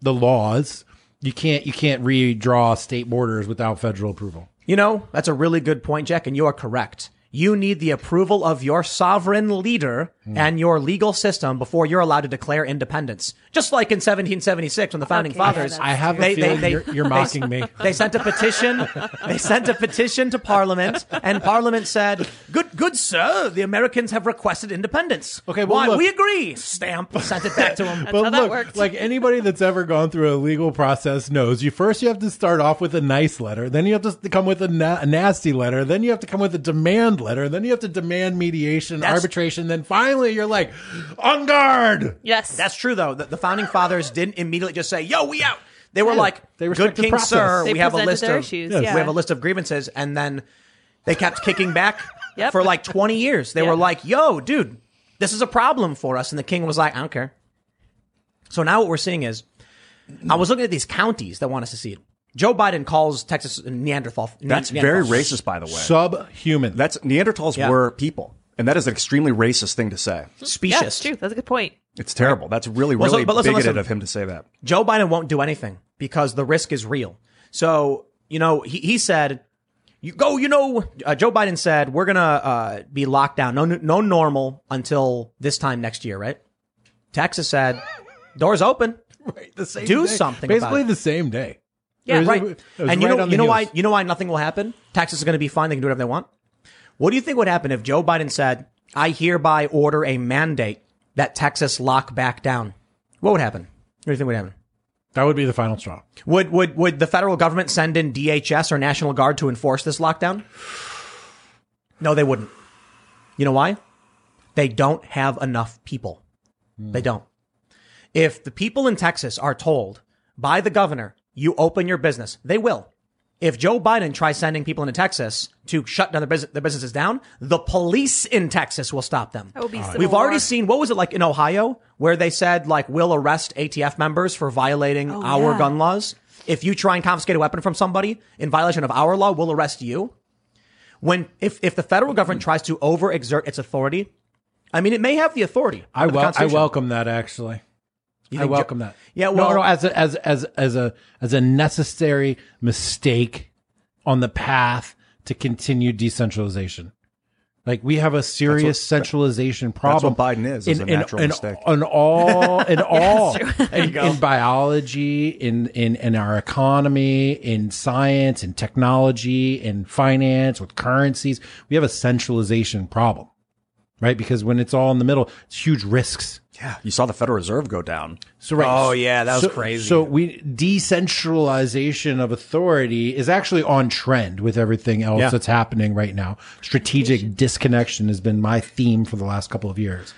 the laws, you can't you can't redraw state borders without federal approval. You know, that's a really good point, Jack, and you are correct. You need the approval of your sovereign leader Hmm. and your legal system before you're allowed to declare independence. Just like in 1776 when the founding Okay, fathers. yeah, I have They- a feeling they- you're, you're mocking me. [LAUGHS] They sent a petition. they sent a petition to Parliament, and Parliament said, "Good, good sir, the Americans have requested independence. Okay, well, why look- we agree." Stamp. Sent it back to them. But [LAUGHS] how that look, like anybody that's ever gone through a legal process knows, you first you have to start off with a nice letter, then you have to come with a, na- a nasty letter, then you have to come with a demand letter, then you have to demand mediation, That's- arbitration, then finally you're like, on guard. Yes. That's true, though. The, the founding fathers didn't immediately just say, "Yo, we out." They were Yeah, like, they "Good respected King, process. sir, They we have a presented list their of issues, Yes. yeah. we have a list of grievances," and then they kept kicking back [LAUGHS] Yep. for like twenty years. They Yeah. were like, "Yo, dude, this is a problem for us," and the king was like, "I don't care." So now what we're seeing is, I was looking at these counties that want to secede. Joe Biden calls Texas Neanderthal. That's Neanderthal. very racist, by the way. Subhuman. That's Neanderthals Yeah. were people, and that is an extremely racist thing to say. yeah, specious. it's true. That's a good point. It's terrible. That's really, Well, so- really but listen, bigoted listen. of him to say that. Joe Biden won't do anything because the risk is real. So, you know, he, he said, you go, you know, uh, Joe Biden said, we're going to uh, be locked down, no, no normal until this time next year, right? Texas said, doors open. [LAUGHS] right, the same do day. something Basically about the same day. Yeah, Right. it was And you right know, you the know why, you know why nothing will happen? Texas is going to be fine. They can do whatever they want. What do you think would happen if Joe Biden said, I hereby order a mandate that Texas lock back down? What would happen? What do you think would happen? That would be the final straw. Would would would the federal government send in DHS or National Guard to enforce this lockdown? No, they wouldn't. You know why? They don't have enough people. They don't. If the people in Texas are told by the governor, you open your business, they will. If Joe Biden tries sending people into Texas to shut down their, business, their businesses down, the police in Texas will stop them. That would be civil We've already seen what was it like in Ohio where they said like we'll arrest ATF members for violating Oh, our yeah. gun laws. If you try and confiscate a weapon from somebody in violation of our law, we'll arrest you. When if if the federal government tries to overexert its authority, I mean it may have the authority. I, under the wel- I welcome that actually. I Jo- welcome that. Yeah, well- no, as a, as as as a as a necessary mistake on the path to continued decentralization. Like we have a serious centralization problem. what Biden is, is a natural in, mistake. In all, [LAUGHS] in all, in, [LAUGHS] in biology, in, in in our economy, in science, in technology, in finance, with currencies, we have a centralization problem, right? Because when it's all in the middle, it's huge risks Yeah, you saw the Federal Reserve go down. So right. Oh, yeah, that was so, crazy. So we decentralization of authority is actually on trend with everything else Yeah. that's happening right now. Strategic disconnection has been my theme for the last couple of years.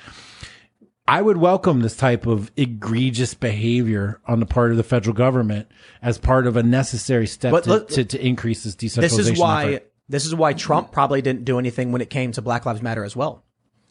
I would welcome this type of egregious behavior on the part of the federal government as part of a necessary step But to, look- to, to increase this decentralization. This decentralization. is why effort. this is why Trump probably didn't do anything when it came to Black Lives Matter as well.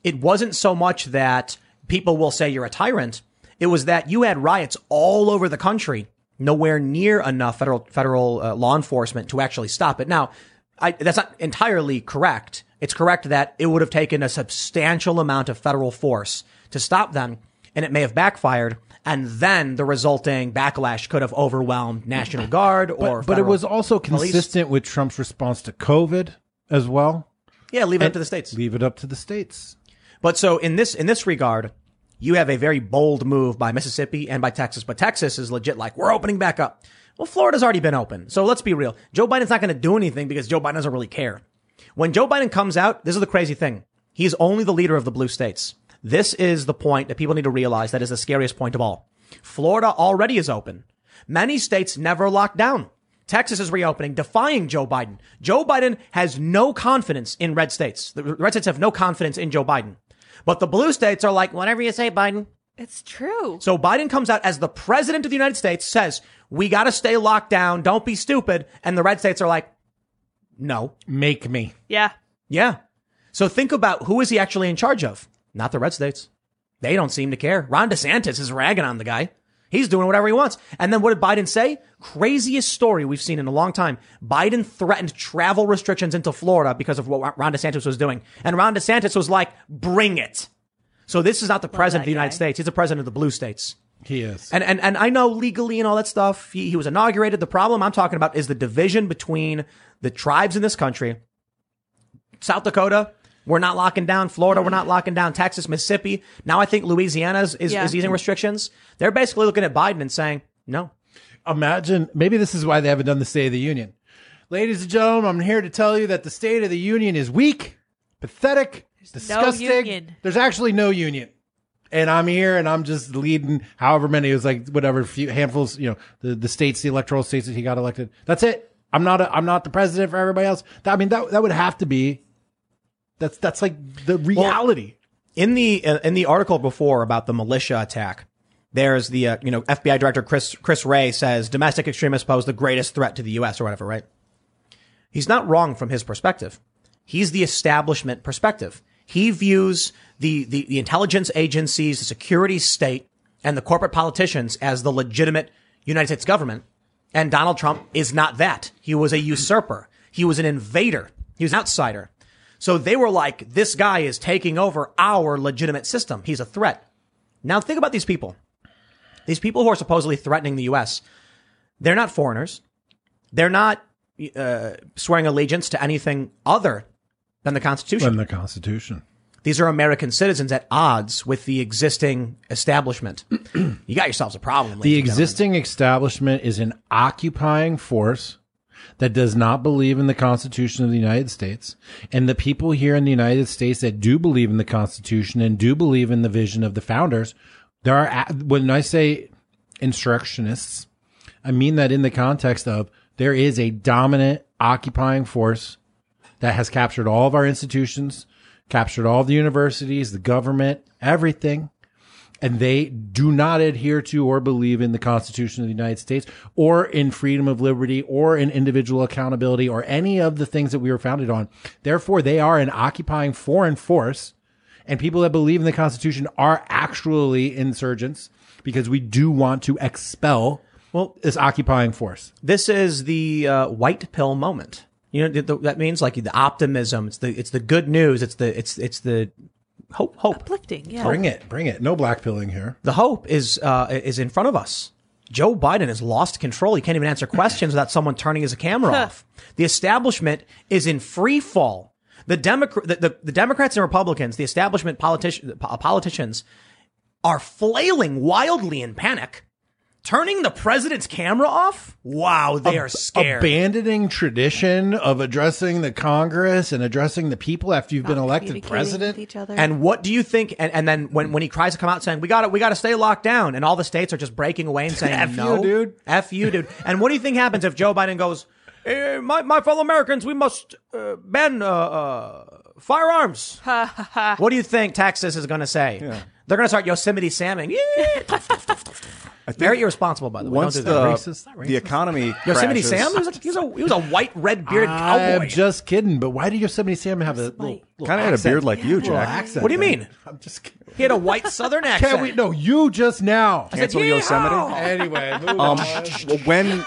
It wasn't so much that people will say you're a tyrant. It was that you had riots all over the country, nowhere near enough federal federal uh, law enforcement to actually stop it. Now, I, that's not entirely correct. It's correct that it would have taken a substantial amount of federal force to stop them, and it may have backfired. And then the resulting backlash could have overwhelmed National Guard or. but, but it was also police. consistent with Trump's response to COVID as well. Yeah, leave it up to the states. Leave it up to the states. But so in this in this regard, you have a very bold move by Mississippi and by Texas. But Texas is legit like we're opening back up. Well, Florida's already been open. So let's be real. Joe Biden's not going to do anything because Joe Biden doesn't really care. When Joe Biden comes out, this is the crazy thing. He's only the leader of the blue states. This is the point that people need to realize that is the scariest point of all. Florida already is open. Many states never locked down. Texas is reopening, defying Joe Biden. Joe Biden has no confidence in red states. The red states have no confidence in Joe Biden. But the blue states are like, whatever you say, Biden. It's true. So Biden comes out as the president of the United States, says, we got to stay locked down. Don't be stupid. And the red states are like, no. Make me. yeah. Yeah. So think about who is he actually in charge of? Not the red states. They don't seem to care. Ron DeSantis is ragging on the guy. He's doing whatever he wants. And then what did Biden say? Craziest story we've seen in a long time. Biden threatened travel restrictions into Florida because of what Ron DeSantis was doing. And Ron DeSantis was like, bring it. So this is not the president of the that United. States. He's the president of the blue states. He is. And, and, and I know legally and all that stuff, he, he was inaugurated. The problem I'm talking about is the division between the tribes in this country. South Dakota, we're not locking down. Florida, we're not mm. locking down. Texas, Mississippi. Now I think Louisiana is, is, Yeah. is easing restrictions. They're basically looking at Biden and saying, no. Imagine, maybe this is why they haven't done the State of the Union. Ladies and gentlemen, I'm here to tell you that the State of the Union is weak, pathetic, disgusting. union. There's actually no union. And I'm here and I'm just leading however many, it was like whatever, few handfuls, you know, the, the states, the electoral states that he got elected. That's it. I'm not a, I'm not the president for everybody else. That, I mean, that, that would have to be, that's, that's like the reality. In the in the article before about the militia attack, there's the uh, you know FBI director Chris Chris Wray says domestic extremists pose the greatest threat to the U.S. or whatever, right? He's not wrong from his perspective. He's the establishment perspective. He views the, the, the intelligence agencies, the security state, and the corporate politicians as the legitimate United States government. And Donald Trump is not that. He was a usurper. He was an invader. He was an outsider. So they were like, this guy is taking over our legitimate system. He's a threat. Now think about these people. These people who are supposedly threatening the U.S. They're not foreigners. They're not uh, swearing allegiance to anything other than the Constitution. And the Constitution. These are American citizens at odds with the existing establishment. [CLEARS THROAT] you got yourselves a problem. The existing establishment is an occupying force that does not believe in the Constitution of the United States. And the people here in the United States that do believe in the Constitution and do believe in the vision of the founders, there are, when I say insurrectionists, I mean that in the context of there is a dominant occupying force that has captured all of our institutions, captured all the universities, the government, everything and they do not adhere to or believe in the Constitution of the United States or in freedom of liberty or in individual accountability or any of the things that we were founded on. Therefore, they are an occupying foreign force and people that believe in the Constitution are actually insurgents because we do want to expel well, this occupying force. this is the uh, white pill moment. You know th- th- that means like the optimism. It's the it's the good news. It's the it's it's the hope hope. Uplifting. Yeah. Bring it, bring it. No black pilling here. The hope is uh, is in front of us. Joe Biden has lost control. He can't even answer questions without someone turning his camera off. The establishment is in free fall. The, Democrat, the, the, the Democrats and Republicans, the establishment politici- po- politicians, are flailing wildly in panic. Turning the president's camera off? Wow, they are scared. Abandoning tradition of addressing the Congress and addressing the people after you've been elected Communicating president. with each other. And what do you think? And, and then when, when he tries to come out saying we got to we got to stay locked down, and all the states are just breaking away and saying [LAUGHS] F you, no, dude. f you, dude. And what do you think happens if Joe Biden goes, eh, my my fellow Americans, we must uh, ban uh, uh, firearms? [LAUGHS] what do you think Texas is going to say? They're going to start Yosemite Salmon. Yeah, Very irresponsible, by the way. Once Don't the do that. Racist? The economy [LAUGHS] Yosemite crashes, Sam, he was, a, he, was a, he was a white, red bearded cowboy. I'm just kidding, but why did Yosemite Sam have a little, little kind of had a beard like you, Little Jack. accent What do you thing? mean? [LAUGHS] I'm just kidding. He had a white Southern accent. Can't we? No, you just now. Cancel Yeehaw! Yosemite. Anyway, Um, when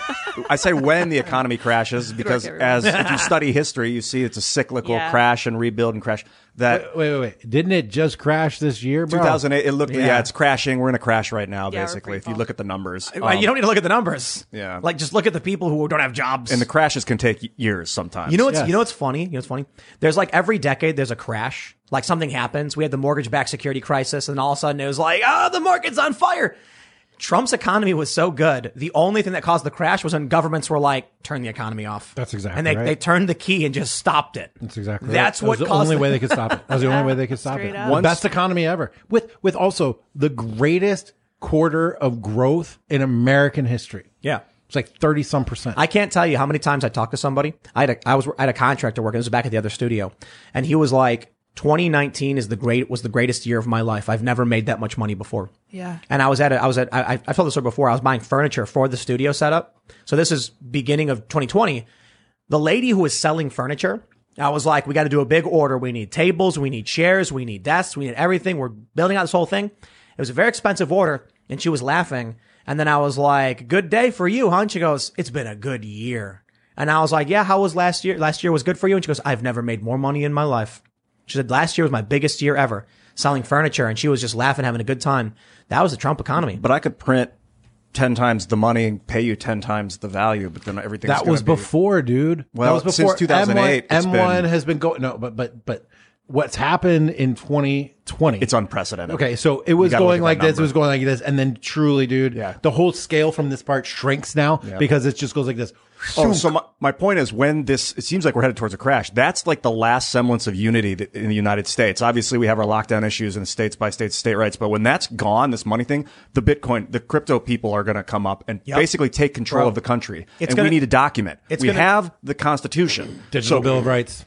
I say when the economy crashes, [LAUGHS] because as if you study history, you see it's a cyclical Yeah. crash and rebuild and crash. That Wait, wait, wait. Didn't it just crash this year, bro? 2008, it looked yeah. Yeah. it's crashing. We're in a crash right now, Yeah, basically. If you look at the numbers, Um, you don't need to look at the numbers. Yeah. Like just look at the people who don't have jobs. and the crashes can take years sometimes. you know what's Yes. you know what's funny? You know what's funny? There's like every decade there's a crash. Like something happens. We had the mortgage backed security crisis, and all of a sudden it was like, oh, the market's on fire. Trump's economy was so good. The only thing that caused the crash was when governments were like, turn the economy off. That's exactly And they, right. they turned the key and just stopped it. That's exactly. That's right. what that was the caused only the- way they could stop it. That was the only way they could stop Straight it. up. The Once- best economy ever, with with also the greatest quarter of growth in American history. Yeah. It's like thirty some percent. I can't tell you how many times I talked to somebody. I had a, I was I had a contractor working. This was back at the other studio, and he was like, "2019 is the great was the greatest year of my life. I've never made that much money before." Yeah. And I was at a, I was at I, I've told this story before. I was buying furniture for the studio setup. So this is beginning of 2020. The lady who was selling furniture, I was like, "We got to do a big order. We need tables, we need chairs, we need desks, we need everything. We're building out this whole thing." It was a very expensive order, and she was laughing. And then I was like, "Good day for you, huh?" And she goes, "It's been a good year." And I was like, "Yeah, how was last year? Last year was good for you." And she goes, "I've never made more money in my life." She said, "Last year was my biggest year ever selling furniture," and she was just laughing, having a good time. That was the Trump economy. but I could print ten times the money and pay you ten times the value, but then everything that was before, dude. Well, that was since before 2008, M1, M1 been- has been going. No, but but but what's happened in 2020? It's unprecedented. Okay, so it was going like that this, it was going like this, and then truly, dude, Yeah. the whole scale from this part shrinks now because it just goes like this. Oh, so my, my point is when this, it seems like we're headed towards a crash. That's like the last semblance of unity that, in the United States. Obviously, we have our lockdown issues and states by states, state rights. But when that's gone, this money thing, the Bitcoin, the crypto people are going to come up and basically take control Bro, of the country. it's and gonna- we need a document. it's we gonna- have the Constitution. Digital So- Bill of Rights.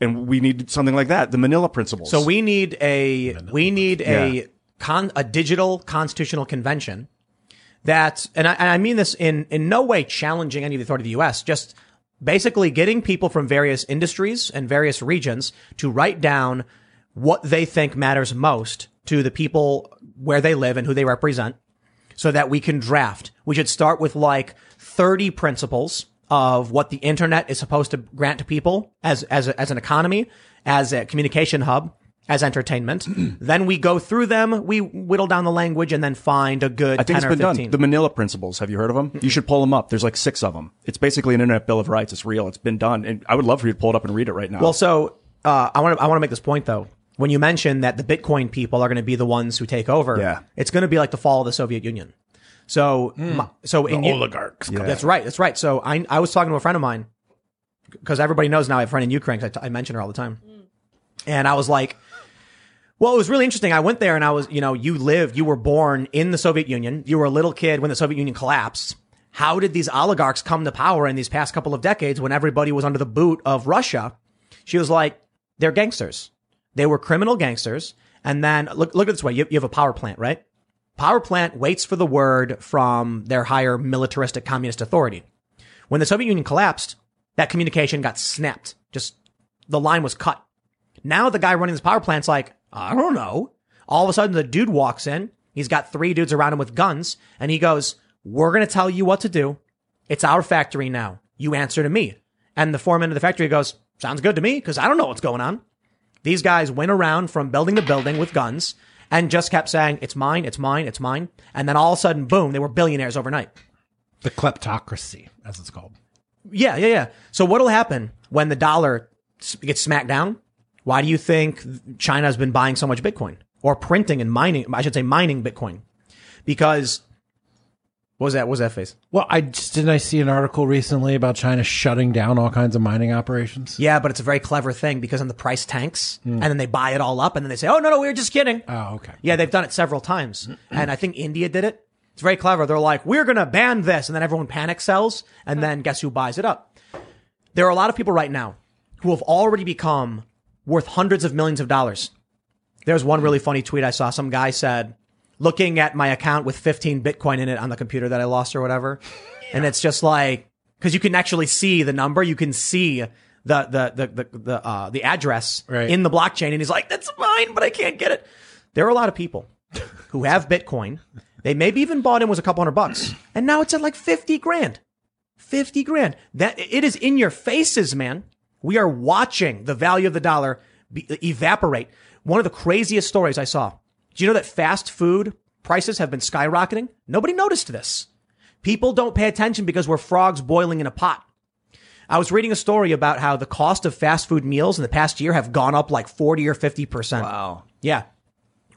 And we need something like that, the Manila Principles. So we need a we need a Yeah. con a digital constitutional convention that and I, and I mean this in in no way challenging any of the authority of the U.S. Just basically getting people from various industries and various regions to write down what they think matters most to the people where they live and who they represent, so that we can draft. We should start with like thirty principles of what the internet is supposed to grant to people as as a, as an economy, as a communication hub, as entertainment. [CLEARS THROAT] then we go through them, we whittle down the language, and then find a good I think 10 it's been 15. done. The Manila Principles. Have you heard of them? You should pull them up. There's like six of them. It's basically an Internet Bill of Rights. It's real. It's been done. And I would love for you to pull it up and read it right now. Well, so uh, I want to I want to make this point though. When you mentioned that the Bitcoin people are going to be the ones who take over, Yeah. it's going to be like the fall of the Soviet Union. So, my- so in oligarchs. That's right. That's right. So I I was talking to a friend of mine because everybody knows now I have a friend in Ukraine I, t- I mention her all the time, and I was like, well, it was really interesting. I went there and I was, you know, you lived, you were born in the Soviet Union. You were a little kid when the Soviet Union collapsed. How did these oligarchs come to power in these past couple of decades when everybody was under the boot of Russia? She was like, they're gangsters. They were criminal gangsters. And then look, look at this way. You, you have a power plant, right? Power plant waits for the word from their higher militaristic communist authority. When the Soviet Union collapsed, that communication got snapped. Just the line was cut. Now the guy running this power plant's like, I don't know. All of a sudden the dude walks in. He's got three dudes around him with guns and he goes, we're going to tell you what to do. It's our factory now. You answer to me. And the foreman of the factory goes, sounds good to me because I don't know what's going on. These guys went around from building to building with guns and just kept saying, it's mine, it's mine, it's mine. And then all of a sudden, boom, they were billionaires overnight. The kleptocracy, as it's called. Yeah, yeah, yeah. So what'll happen when the dollar gets smacked down? Why do you think China has been buying so much Bitcoin or printing and mining? I should say mining Bitcoin because What was that? What was that face? Well, I just didn't I see an article recently about China shutting down all kinds of mining operations. Yeah, but it's a very clever thing because then the price tanks hmm. and then they buy it all up and then they say, oh, no, no, we were just kidding. Oh, okay. Yeah, they've done it several times. [CLEARS THROAT] and I think India did it. It's very clever. They're like, we're going to ban this. And then everyone panic sells. And then guess who buys it up? There are a lot of people right now who have already become worth hundreds of millions of dollars. There's one really funny tweet I saw. Some guy said, looking at my account with 15 Bitcoin in it on the computer that I lost or whatever. And it's just like, cause you can actually see the number. You can see the, the, the, the, the, uh, the address Right. in the blockchain. And he's like, that's mine, but I can't get it. There are a lot of people who have Bitcoin. They maybe even bought in was a couple hundred bucks and now it's at like 50 grand. 50 grand. That it is in your faces, man. We are watching the value of the dollar be, evaporate. One of the craziest stories I saw. Do you know that fast food prices have been skyrocketing? Nobody noticed this. People don't pay attention because we're frogs boiling in a pot. I was reading a story about how the cost of fast food meals in the past year have gone up like 40 or 50%. Wow. Yeah.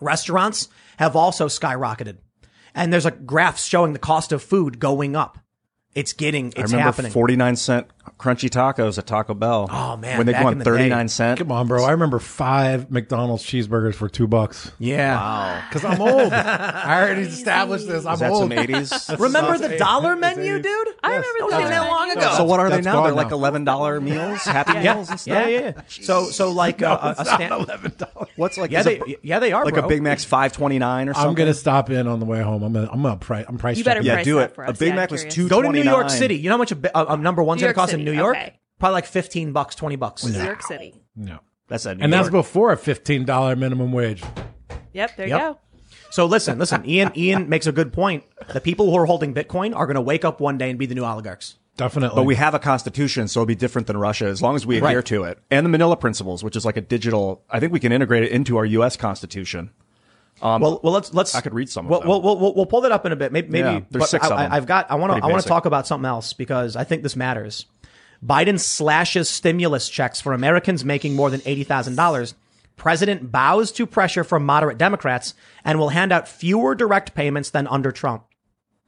Restaurants have also skyrocketed. And there's a graph showing the cost of food going up. It's getting, it's I remember happening. 49 cent crunchy tacos at Taco Bell. Oh man. When they go on 39 cent. Come on, bro. I remember five McDonald's cheeseburgers for two bucks. Yeah. Wow. [LAUGHS] Cause I'm old. I already established this. I'm Is that old. [LAUGHS] some 80s? remember the dollar menu, dude? I remember that wasn't that long ago. So what are they now? They're now. like $11 [LAUGHS] meals, happy yeah. meals and stuff. Yeah, yeah. So, so like no, a, stand- $11. What's like, yeah, they, a, yeah, they are like bro. a Big Mac's 529 or something. I'm going to stop in on the way home. I'm going to, I'm going to price, I'm price. You better yeah, do it. A Big Mac was 229. York City. You know how much a, a, a number one's New going York to cost in City, New York? okay. Probably like 15 bucks, 20 bucks. New York City. No. That's a New And that's York. before a fifteen dollar minimum wage. Yep, there Yep. you go. So listen, listen. Ian, Ian makes a good point. The people who are holding Bitcoin are going to wake up one day and be the new oligarchs. Definitely. But we have a constitution, so it'll be different than Russia as long as we adhere Right. to it. And the Manila Principles, which is like a digital, I think we can integrate it into our U.S. constitution. Um, well, well, let's let's. I could read some of We'll, them. we'll, we'll, we'll, we'll pull that up in a bit. Maybe, maybe Yeah, there's six I, of them. I, have got. I want to. I want to talk about something else because I think this matters. Biden slashes stimulus checks for Americans making more than eighty thousand dollars. President bows to pressure from moderate Democrats and will hand out fewer direct payments than under Trump.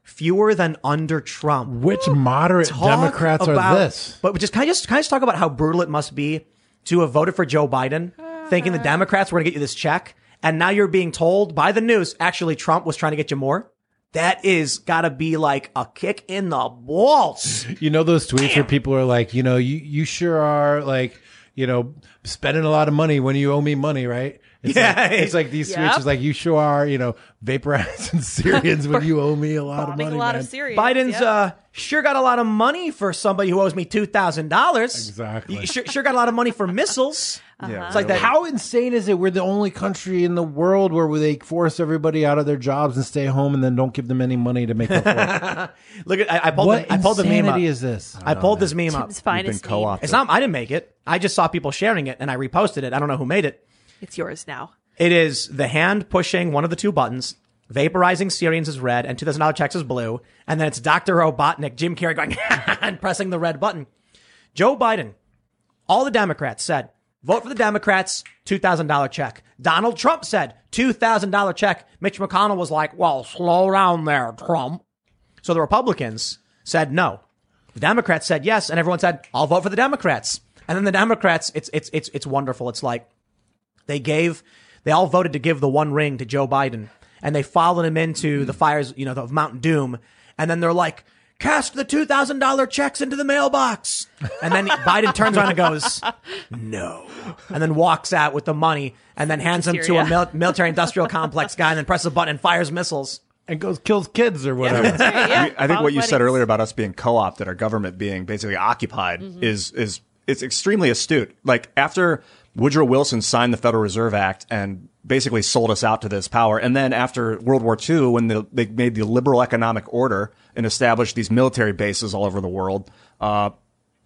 Fewer than under Trump. Which moderate Talk Democrats about- are this? But just can I just can I just talk about how brutal it must be to have voted for Joe Biden, thinking the Democrats were going to get you this check, and now you're being told by the news actually Trump was trying to get you more. That is got to be like a kick in the balls. You know those tweets where people are like, you know, you you sure are like, you know, spending a lot of money when you owe me money, right? It's Yeah. like, it's like these Yep. tweets. It's like you sure are, you know, vaporizing [LAUGHS] Syrians when you owe me a lot of money. a lot man. of Syrians. Biden's yep. uh sure got a lot of money for somebody who owes me two thousand dollars. Exactly. Sure, sure got a lot of money for missiles. Yeah, It's like that. How insane is it? We're the only country in the world where they force everybody out of their jobs and stay home and then don't give them any money to make up for it. [LAUGHS] Look at I, I pulled what the, I pulled the meme up. insanity is this? I pulled this meme up. Tim's finest been co-opted. It's not. I didn't make it. I just saw people sharing it and I reposted it. I don't know who made it. It's yours now. It is the hand pushing one of the two buttons, vaporizing Syrians is red, and $2,000 checks is blue. And then it's Dr. Robotnik, Jim Carrey going [LAUGHS] and pressing the red button. Joe Biden, all the Democrats said, vote for the Democrats, $2,000 check. Donald Trump said, $2,000 check. Mitch McConnell was like, well, slow down there, Trump. So the Republicans said no. The Democrats said yes, and everyone said, I'll vote for the Democrats. And then the Democrats, it's, it's, it's, it's wonderful. It's like, they gave, they all voted to give the one ring to Joe Biden and they followed him into the fires, you know, of Mount Doom. And then they're like, cast the $2,000 checks into the mailbox. And then Biden turns around and goes, no. And then walks out with the money and then hands them to a mil- military industrial complex guy and then presses a button and fires missiles. and goes kills kids or whatever. Yeah, I think what you said earlier about us being co-opted, our government being basically occupied, Mm-hmm. is is it's extremely astute. Like after Woodrow Wilson signed the Federal Reserve Act and basically sold us out to this power, and then after World War II, when the, they made the liberal economic order and established these military bases all over the world, uh,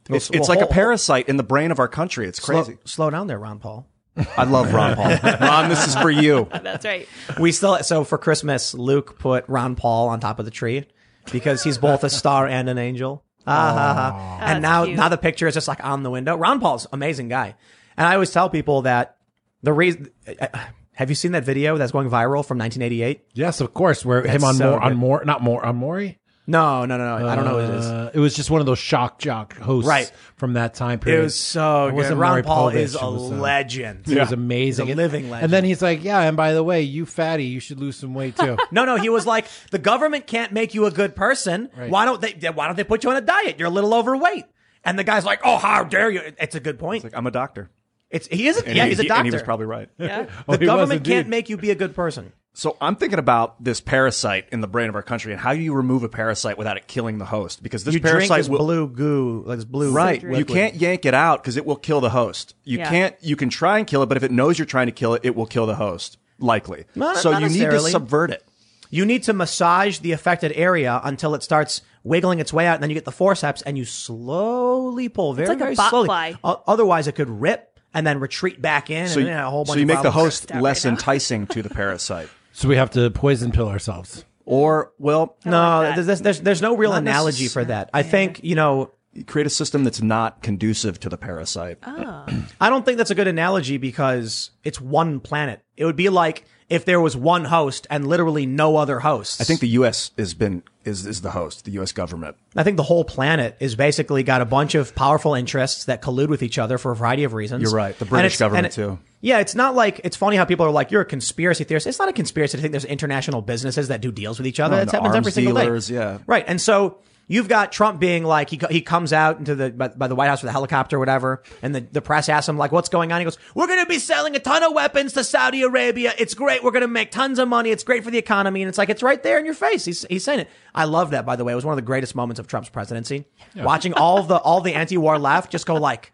it's, well, it's like a parasite in the brain of our country. It's crazy. slow down there, Ron Paul. [LAUGHS] I love Ron Paul. [LAUGHS] Ron, this is for you. That's right. We still, so for Christmas, Luke put Ron Paul on top of the tree because he's both a star and an angel. Ah, ha, ha. And now, cute. now the picture is just like on the window. Ron Paul's amazing guy. And I always tell people that the reason, uh, have you seen that video that's going viral from 1988? yes, of course. Where him on so more on more not more on Maury. No, no, no, no. I don't know who it is. Uh, it was just one of those shock jock hosts Right. from that time period. It was so It good. Ron Maury Paul Povich, is it a was, uh, legend. It was amazing. He's a living legend. And then he's like, "Yeah, and by the way, you fatty, you should lose some weight too." [LAUGHS] No, no, he was like, the government can't make you a good person. Right. Why don't they? Why don't they put you on a diet? You're a little overweight. And the guy's like, oh, how dare you? It's a good point. Like I'm a doctor. It's he is. A, And yeah, he, he's a doctor. and he was probably right. Yeah. Oh, [LAUGHS] the he government can't make you be a good person. So I'm thinking about this parasite in the brain of our country and how do you remove a parasite without it killing the host? Because this You drink parasite this will blue goo, like this blue. Right. liquid. You can't yank it out because it will kill the host. You Yeah. can't, you can try and kill it, but if it knows you're trying to kill it, it will kill the host. Likely. Not- so not you need to subvert it. You need to massage the affected area until it starts wiggling its way out, and then you get the forceps and you slowly pull very, like a very bot slowly. fly. O- Otherwise, it could rip and then retreat back in, So, and then a whole bunch so you of make the problems. host Out less right now. enticing to the [LAUGHS] parasite. so we have to poison pill ourselves. Or, well, No, like that. there's, there's there's no real Not analogy for that. I think you know. create a system that's not conducive to the parasite. Oh. [CLEARS THROAT] I don't think that's a good analogy because it's one planet. It would be like if there was one host and literally no other hosts. I think the U.S. has been, is, is the host, the U.S. government. I think the whole planet is basically got a bunch of powerful interests that collude with each other for a variety of reasons. You're right. The British government, it- too. Yeah, it's not like it's funny how people are like, "You're a conspiracy theorist." It's not a conspiracy to think there's international businesses that do deals with each other. No, That happens every single dealers, day. yeah. right. And so you've got Trump being like, he he comes out into the by, by the White House with a helicopter or whatever, and the, the press asks him like, "What's going on?" He goes, "We're going to be selling a ton of weapons to Saudi Arabia. It's great. We're going to make tons of money. It's great for the economy." And it's like it's right there in your face. He's he's saying it. I love that. By the way, it was one of the greatest moments of Trump's presidency. Watching all the all the anti-war left just go like,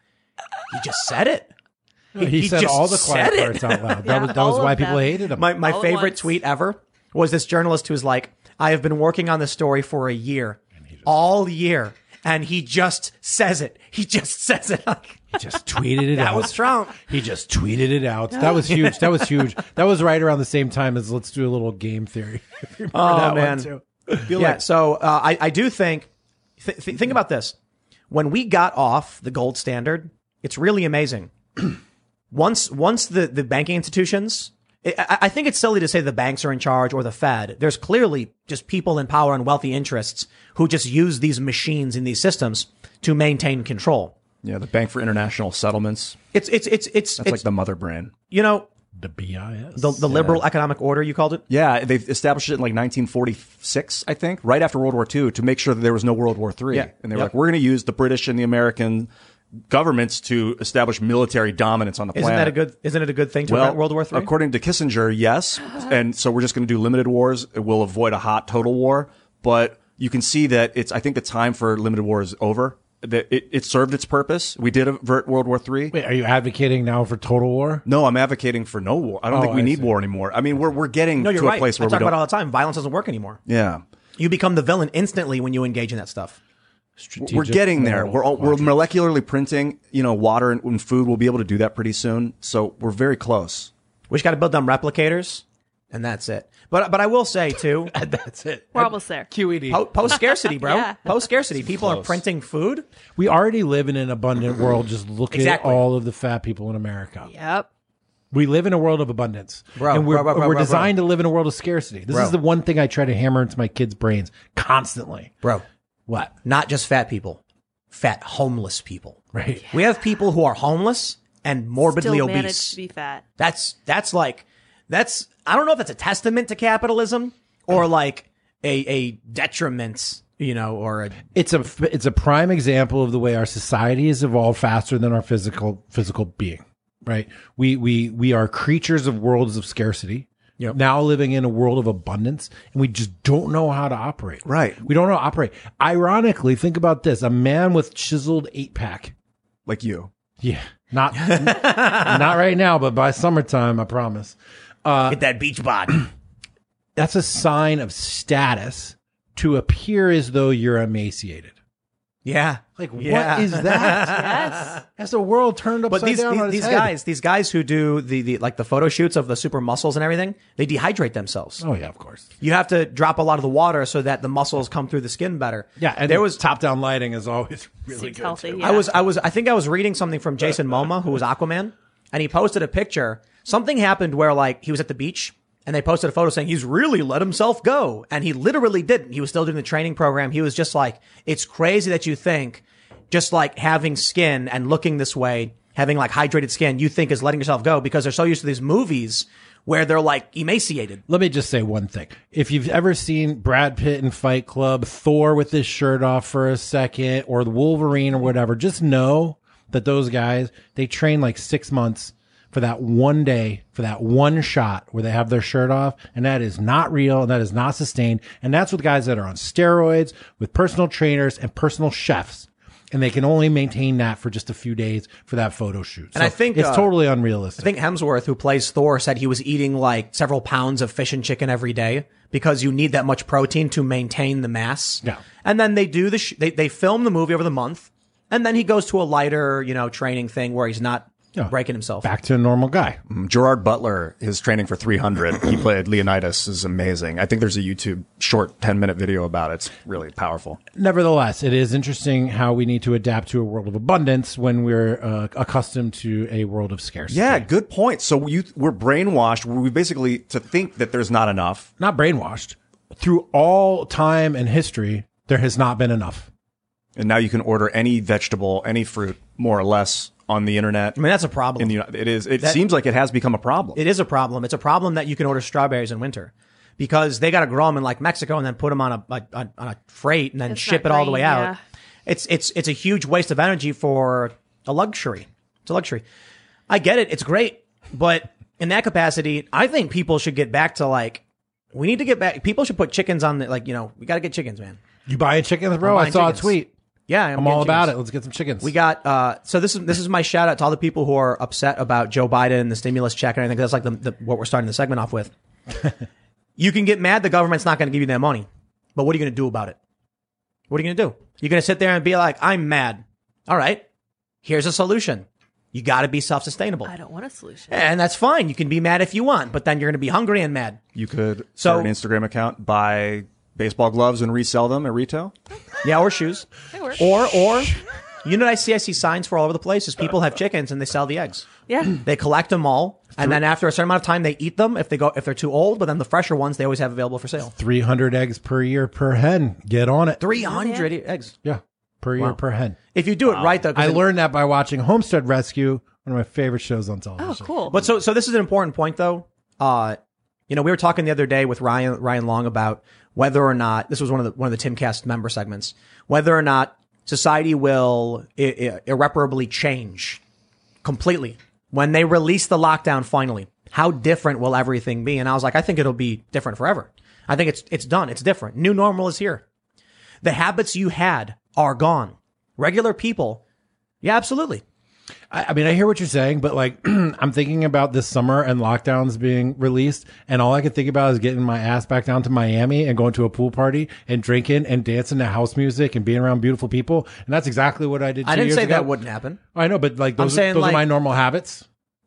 he just said it. He, he said all the quiet said parts out loud. That Yeah, was that was why people them. hated him. My my All favorite tweet ever was this journalist who was like, I have been working on this story for a year, all year, and he just says it. He just [LAUGHS] says it. Like, he just tweeted it out. [LAUGHS] that out. was Trump. He just tweeted it out. That was [LAUGHS] huge. That was huge. That was right around the same time as let's do a little game theory. If you remember Oh, man. too. yeah. So uh, I I do think. Th- th- think about this. When we got off the gold standard, it's really amazing. [CLEARS THROAT] once once the the banking institutions. I, I- I think it's silly to say the banks are in charge or the Fed. There's clearly just people in power and wealthy interests who just use these machines in these systems to maintain control. Yeah, the Bank for International Settlements. It's it's it's it's, That's it's like the mother brand. you know The BIS. the the liberal economic order you called it. Yeah, they established it in like 1946, I think, right after World War II, to make sure that there was no World War III. Yeah. And they were Yep. like, we're going to use the British and the American governments to establish military dominance on the planet. Isn't that a good? Isn't it a good thing to well, prevent World War III? According to Kissinger, yes. And so we're just going to do limited wars. We'll avoid a hot total war. But you can see that it's, I think the time for limited war is over. That it, it served its purpose. We did avert World War III. Wait, are you advocating now for total war? No, I'm advocating for no war. I don't Oh, think we I need see. war anymore. I mean, we're, we're getting no, you're to right. a place I where we talk don't. about all the time. Violence doesn't work anymore. yeah. You become the villain instantly when you engage in that stuff. We're getting there. We're all, we're molecularly printing, you know, water and, and food. We'll be able to do that pretty soon. So we're very close. We just got to build them replicators, and that's it. But but I will say too, [LAUGHS] That's it. We're almost there. QED. post scarcity, bro. [LAUGHS] Yeah. Post scarcity. People are printing food. We already live in an abundant world. Just look Exactly. at all of the fat people in America. Yep. We live in a world of abundance, Bro, and we're, bro, bro, bro, we're bro, designed to live in a world of scarcity. This Bro. is the one thing I try to hammer into my kids' brains constantly. Bro, What? not just fat people, fat homeless people. Right? We have people who are homeless and morbidly Still obese. managed to be fat. That's that's like that's I don't know if that's a testament to capitalism or like a a detriment, you know, or a It's a it's a prime example of the way our society has evolved faster than our physical physical being. Right? We we we are creatures of worlds of scarcity. Yep. Now living in a world of abundance, and we just don't know how to operate. Right. We don't know how to operate. Ironically, think about this: a man with chiseled eight pack. Like you. Yeah, not [LAUGHS] not right now, but by summertime, I promise. Uh, get that beach bod. [CLEARS THROAT] That's a sign of status to appear as though you're emaciated. Yeah. Like, Yeah. what is that? [LAUGHS] Yes. Has the world turned upside But these down these, on its these head? guys, these guys who do the, the like the photo shoots of the super muscles and everything, they dehydrate themselves. Oh yeah, of course. You have to drop a lot of the water so that the muscles come through the skin better. Yeah, and there was top down lighting is always really Seems good. healthy. too. Yeah. I was I was I think I was reading something from Jason Momoa, who was Aquaman, and he posted a picture. Something happened where like he was at the beach and they posted a photo saying he's really let himself go. And he literally didn't. He was still doing the training program. He was just like, it's crazy that you think just like having skin and looking this way, having like hydrated skin, you think is letting yourself go because they're so used to these movies where they're like emaciated. Let me just say one thing. If you've ever seen Brad Pitt in Fight Club, Thor with his shirt off for a second, or the Wolverine or whatever, just know that those guys, they train like six months for that one day, for that one shot where they have their shirt off. And that is not real and that is not sustained. And that's with guys that are on steroids with personal trainers and personal chefs. And they can only maintain that for just a few days for that photo shoot. And I think, it's uh, totally unrealistic. I think Hemsworth, who plays Thor, said he was eating like several pounds of fish and chicken every day because you need that much protein to maintain the mass. Yeah. And then they do the, sh- they, they film the movie over the month. And then he goes to a lighter, you know, training thing where he's not Yeah. breaking himself. Back to a normal guy. Gerard Butler, his training for 300, he played Leonidas is amazing. I think there's a YouTube short 10 minute video about it. It's really powerful. Nevertheless, it is interesting how we need to adapt to a world of abundance when we're uh, accustomed to a world of scarcity. Yeah, good point. So you, we're brainwashed. We basically to think that there's not enough. Not brainwashed. Through all time and history, there has not been enough. And now you can order any vegetable, any fruit, more or less, on the internet. I mean, that's a problem. in the it is. It That- seems like it has become a problem. It is a problem. It's a problem that you can order strawberries in winter because they got to grow them in like Mexico and then put them on a, a, a- on a freight and then It's ship not it all the way out. yeah. It's it's it's a huge waste of energy for a luxury. It's a luxury. I get it. It's great, but in that capacity, I think people should get back to like we need to get back. People should put chickens on the like you know we got to get chickens, man. You buying chickens, bro? I'm I saw chickens. a tweet. Yeah, I'm all about chickens. it. Let's get some chickens. We got uh so this is this is my shout out to all the people who are upset about Joe Biden and the stimulus check and everything. 'cause That's like the, the what we're starting the segment off with. [LAUGHS] you can get mad the government's not going to give you that money, but what are you going to do about it? What are you going to do? You're going to sit there and be like, "I'm mad." All right, here's a solution. You got to be self sustainable, I don't want a solution. and that's fine. You can be mad if you want, but then you're going to be hungry and mad. you could So- start an Instagram account, buy baseball gloves, and resell them at retail. Yeah, or shoes, [LAUGHS] They work. or or you know what I see? I see signs for all over the place. Is people have chickens and they sell the eggs. Yeah. [CLEARS THROAT] They collect them all, and then after a certain amount of time, they eat them if they go if they're too old. But then the fresher ones they always have available for sale. 300 eggs per year per hen. Get on it. Three hundred eggs. Yeah, per year per hen. If you do it right, though. 'cause I it- learned that by watching Homestead Rescue, one of my favorite shows on television. Oh, television. cool. But so so this is an important point, though. Uh, you know, we were talking the other day with Ryan Ryan Long about whether or not this was one of the one of the Timcast member segments, whether or not society will irreparably change completely when they release the lockdown finally. How different will everything be? And I was like, I think it'll be different forever. I think it's it's done. It's different. New normal is here. The habits you had are gone. Regular people, yeah, absolutely. I, I mean, I hear what you're saying, but like, [CLEARS THROAT] I'm thinking about this summer and lockdowns being released, and all I can think about is getting my ass back down to Miami and going to a pool party and drinking and dancing to house music and being around beautiful people. And that's exactly what I did. I didn't years say ago. that wouldn't happen. I know, but like those, saying, those like- are my normal habits.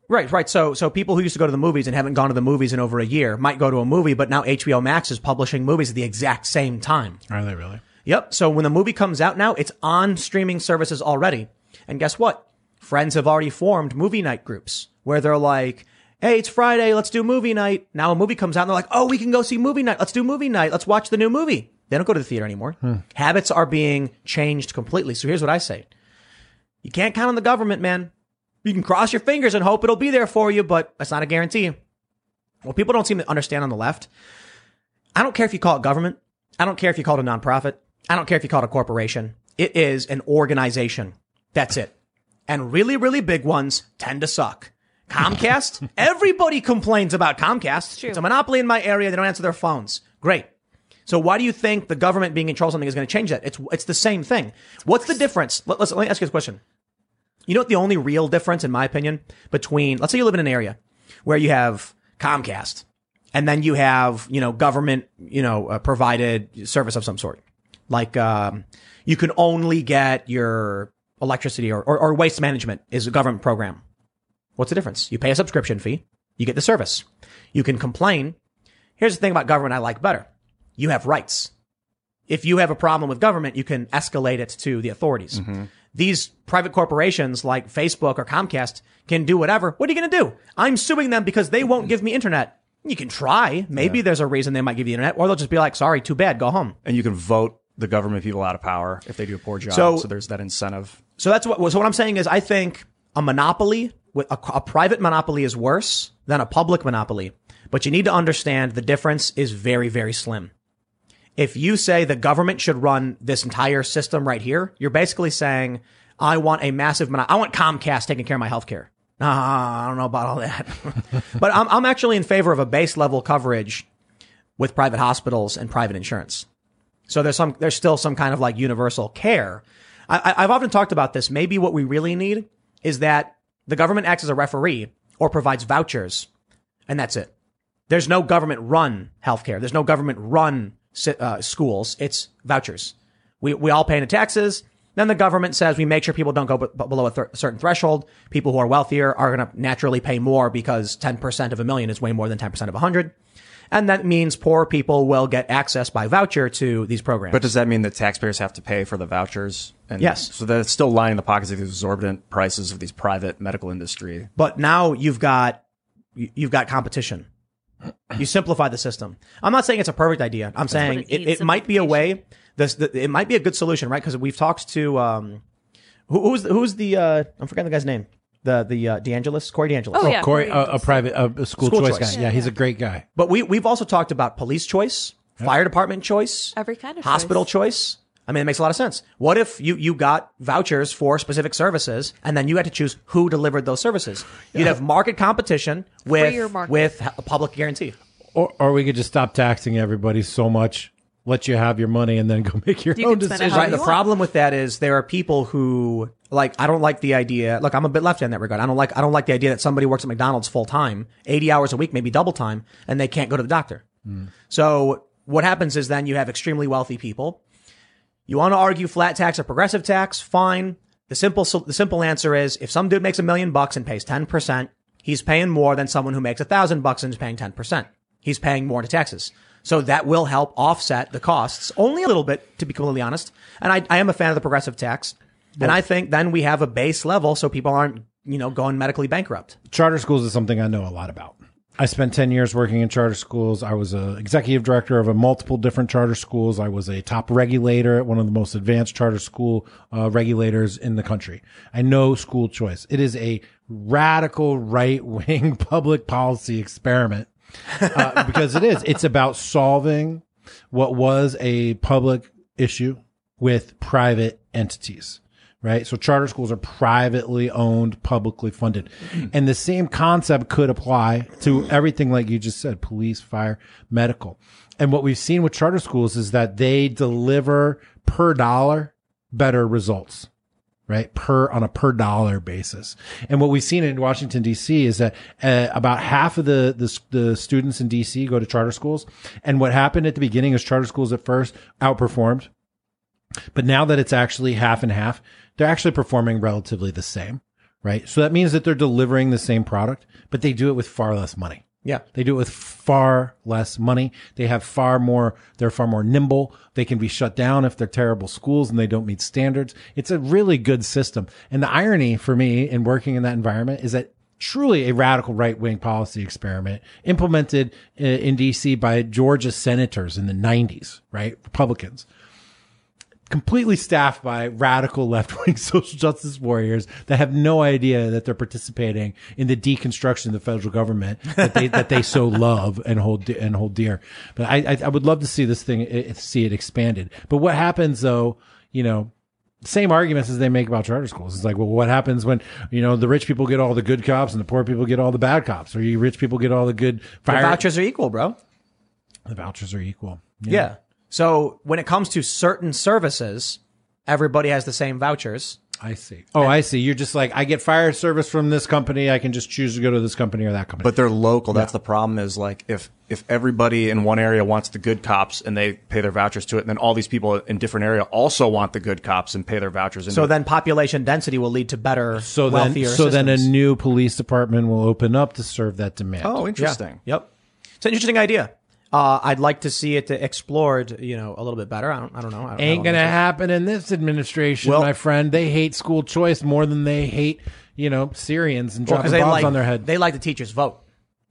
Right, right. So, so people who used to go to the movies and haven't gone to the movies in over a year might go to a movie, but now HBO Max is publishing movies at the exact same time. Are they really? Yep. So when the movie comes out now, it's on streaming services already. And guess what? Friends have already formed movie night groups where they're like, Hey, it's Friday. Let's do movie night. Now a movie comes out and they're like, Oh, we can go see movie night. Let's do movie night. Let's watch the new movie. They don't go to the theater anymore. Hmm. Habits are being changed completely. So here's what I say. You can't count on the government, man. You can cross your fingers and hope it'll be there for you, but that's not a guarantee. What people don't seem to understand on the left, I don't care if you call it government. I don't care if you call it a nonprofit. I don't care if you call it a corporation. It is an organization. That's it. And really, really big ones tend to suck. Comcast, [LAUGHS] everybody complains about Comcast. true. It's a monopoly in my area. They don't answer their phones. Great. So why do you think the government being in control of something is going to change that? It's, it's the same thing. What's the difference? Let, let's, let me ask you this question. You know what the only real difference, in my opinion, between, let's say you live in an area where you have Comcast and then you have, you know, government, you know, uh, provided service of some sort. Like, um, you can only get your electricity or, or, or waste management is a government program. What's the difference? You pay a subscription fee. You get the service. You can complain. Here's the thing about government I like better. You have rights. If you have a problem with government, you can escalate it to the authorities. Mm-hmm. These private corporations like Facebook or Comcast can do whatever. What are you going to do? I'm suing them because they won't give me internet. You can try. Maybe there's a reason they might give you the internet, or they'll just be like, "Sorry, too bad, go home." And you can vote the government people out of power if they do a poor job. So- So, there's that incentive. So that's what. So what I'm saying is, I think a monopoly, with a, a private monopoly, is worse than a public monopoly. But you need to understand the difference is very, very slim. If you say the government should run this entire system right here, you're basically saying, I want a massive mono- I want Comcast taking care of my healthcare. Ah, I don't know about all that. [LAUGHS] but I'm, I'm actually in favor of a base level coverage with private hospitals and private insurance. So there's some, there's still some kind of like universal care. I, I've often talked about this. Maybe what we really need is that the government acts as a referee or provides vouchers, and that's it. There's no government run healthcare. There's no government run uh, schools. It's vouchers. We, we all pay into taxes. Then the government says we make sure people don't go b- below a th- certain threshold. People who are wealthier are going to naturally pay more because 10% of a million is way more than 10% of a hundred. And that means poor people will get access by voucher to these programs. But does that mean that taxpayers have to pay for the vouchers? And Yes. So that it's still lining the pockets of these exorbitant prices of these private medical industry. but now you've got you- you've got competition. You simplify the system. I'm not saying it's a perfect idea. I'm saying it it, it might be a way. This the, it might be a good solution, right? Because we've talked to um, who, who's the, who's the uh, I'm forgetting the guy's name. The the uh, DeAngelis, Corey DeAngelis. Oh, yeah. Corey, Corey a, a private a, a school, School choice, choice. guy. Yeah, he's a great guy. But we we've also talked about police choice, fire department choice, Every kind of hospital choice. choice. I mean, it makes a lot of sense. What if you, you got vouchers for specific services and then you had to choose who delivered those services? You'd have market competition Freer with, market. with a public guarantee. Or, or we could just stop taxing everybody so much, let you have your money, and then go [LAUGHS] make your You own can decisions. Right. The want. problem with that is there are people who like, I don't like the idea. Look, I'm a bit left in that regard. I don't like, I don't like the idea that somebody works at McDonald's full time, 80 hours a week, maybe double time, and they can't go to the doctor. Hmm. So what happens is then you have extremely wealthy people. You want to argue flat tax or progressive tax? Fine. The simple, the simple answer is if some dude makes a million bucks and pays 10%, he's paying more than someone who makes a thousand bucks and is paying 10%. He's paying more to taxes. So that will help offset the costs only a little bit, to be completely honest. And I, I am a fan of the progressive tax. And I think then we have a base level so people aren't, you know, going medically bankrupt. charter schools is something I know a lot about. I spent 10 years working in charter schools. I was a executive director of a multiple different charter schools. I was a top regulator at one of the most advanced charter school uh, regulators in the country. I know school choice. It is a radical right wing [LAUGHS] public policy experiment uh, because it is. It's about solving what was a public issue with private entities, right? So charter schools are privately owned, publicly funded. And the same concept could apply to everything like you just said, police, fire, medical. And what we've seen with charter schools is that they deliver per dollar better results right? Per on a per dollar basis. And what we've seen in Washington D.C. is that uh, about half of the, the the students in D.C. go to charter schools. And what happened at the beginning is charter schools at first outperformed, but now that it's actually half and half, they're actually performing relatively the same, right? So that means that they're delivering the same product, but they do it with far less money. Yeah. They do it with far less money. They have far more, they're far more nimble. They can be shut down if they're terrible schools and they don't meet standards. It's a really good system. And the irony for me in working in that environment is that truly a radical right wing policy experiment implemented in DC by Georgia senators in the 90s, right? Republicans completely staffed by radical left-wing [LAUGHS] social justice warriors that have no idea that they're participating in the deconstruction of the federal government that they that they so [LAUGHS] love and hold and hold dear. But I I, I would love to see this thing see it expanded. But what happens though, you know, same arguments as they make about charter schools. It's like, well, what happens when you know the rich people get all the good cops and the poor people get all the bad cops, or you rich people get all the good The vouchers are equal, bro. The vouchers are equal. Yeah. So when it comes to certain services, everybody has the same vouchers. I see. Oh, I see. You're just like, I get fire service from this company. I can just choose to go to this company or that company. But they're local. That's the problem is like if, if everybody in one area wants the good cops and they pay their vouchers to it, and then all these people in different area also want the good cops and pay their vouchers. into So it. then population density will lead to better, so then, wealthier so then a new police department will open up to serve that demand. oh, Yeah. interesting. Yep. It's an interesting idea. Uh, I'd like to see it explored, you know, a little bit better. I don't, I don't know. I don't, Ain't don't gonna happen in this administration, Well- my friend. They hate school choice more than they hate, you know, Syrians and Well, dropping 'cause they bombs like, on their head. They like the teachers vote.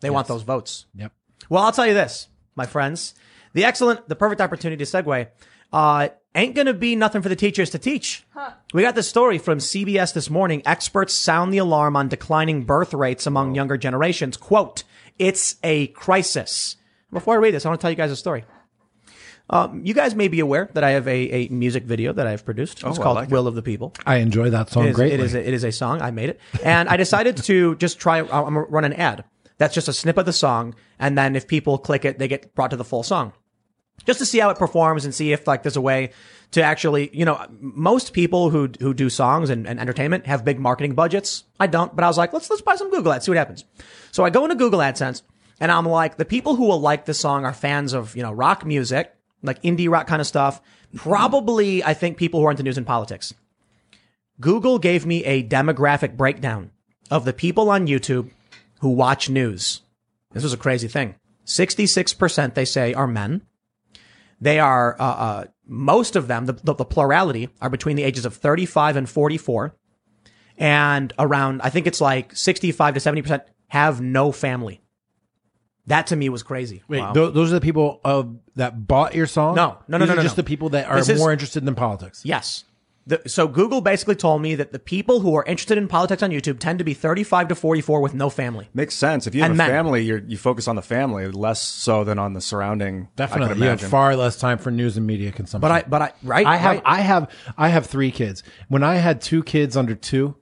They want those votes. yep. Well, I'll tell you this, my friends. The excellent, the perfect opportunity to segue, uh, ain't gonna be nothing for the teachers to teach. We got this story from CBS this morning. Experts sound the alarm on declining birth rates among younger generations. Quote, it's a crisis. Before I read this, I want to tell you guys a story. Um, you guys may be aware that I have a, a music video that I've produced. It's I called like it. Will of the People. I enjoy that song It is, greatly. it is a, it is a song. I made it, and I decided to just try. I'm gonna run an ad. That's just a snip of the song, and then if people click it, they get brought to the full song, just to see how it performs and see if like there's a way to actually, you know, most people who who do songs and, and entertainment have big marketing budgets. I don't, but I was like, let's let's buy some Google ads, see what happens. So I go into Google AdSense, and I'm like, the people who will like this song are fans of you know rock music, like indie rock kind of stuff. Probably, I think people who are into news and politics. Google gave me a demographic breakdown of the people on YouTube who watch news. This was a crazy thing. 66% they say are men. They are, uh, uh, most of them, the, the, the plurality are between the ages of 35 and 44. And around, I think it's like 65 to 70% have no family. That to me was crazy. Wait, Wow. tho- those are the people of that bought your song? No, no, no, These no, are no, Just no. the people that are This is- more interested in politics. Yes. The, so Google basically told me that the people who are interested in politics on YouTube tend to be 35 to 44 with no family. Makes sense. If you have And a men. family, you're, you focus on the family less so than on the surrounding. I Definitely, could you have imagine. far less time for news and media consumption. But I, but I, right? I have right. I have I have three kids. When I had two kids under two,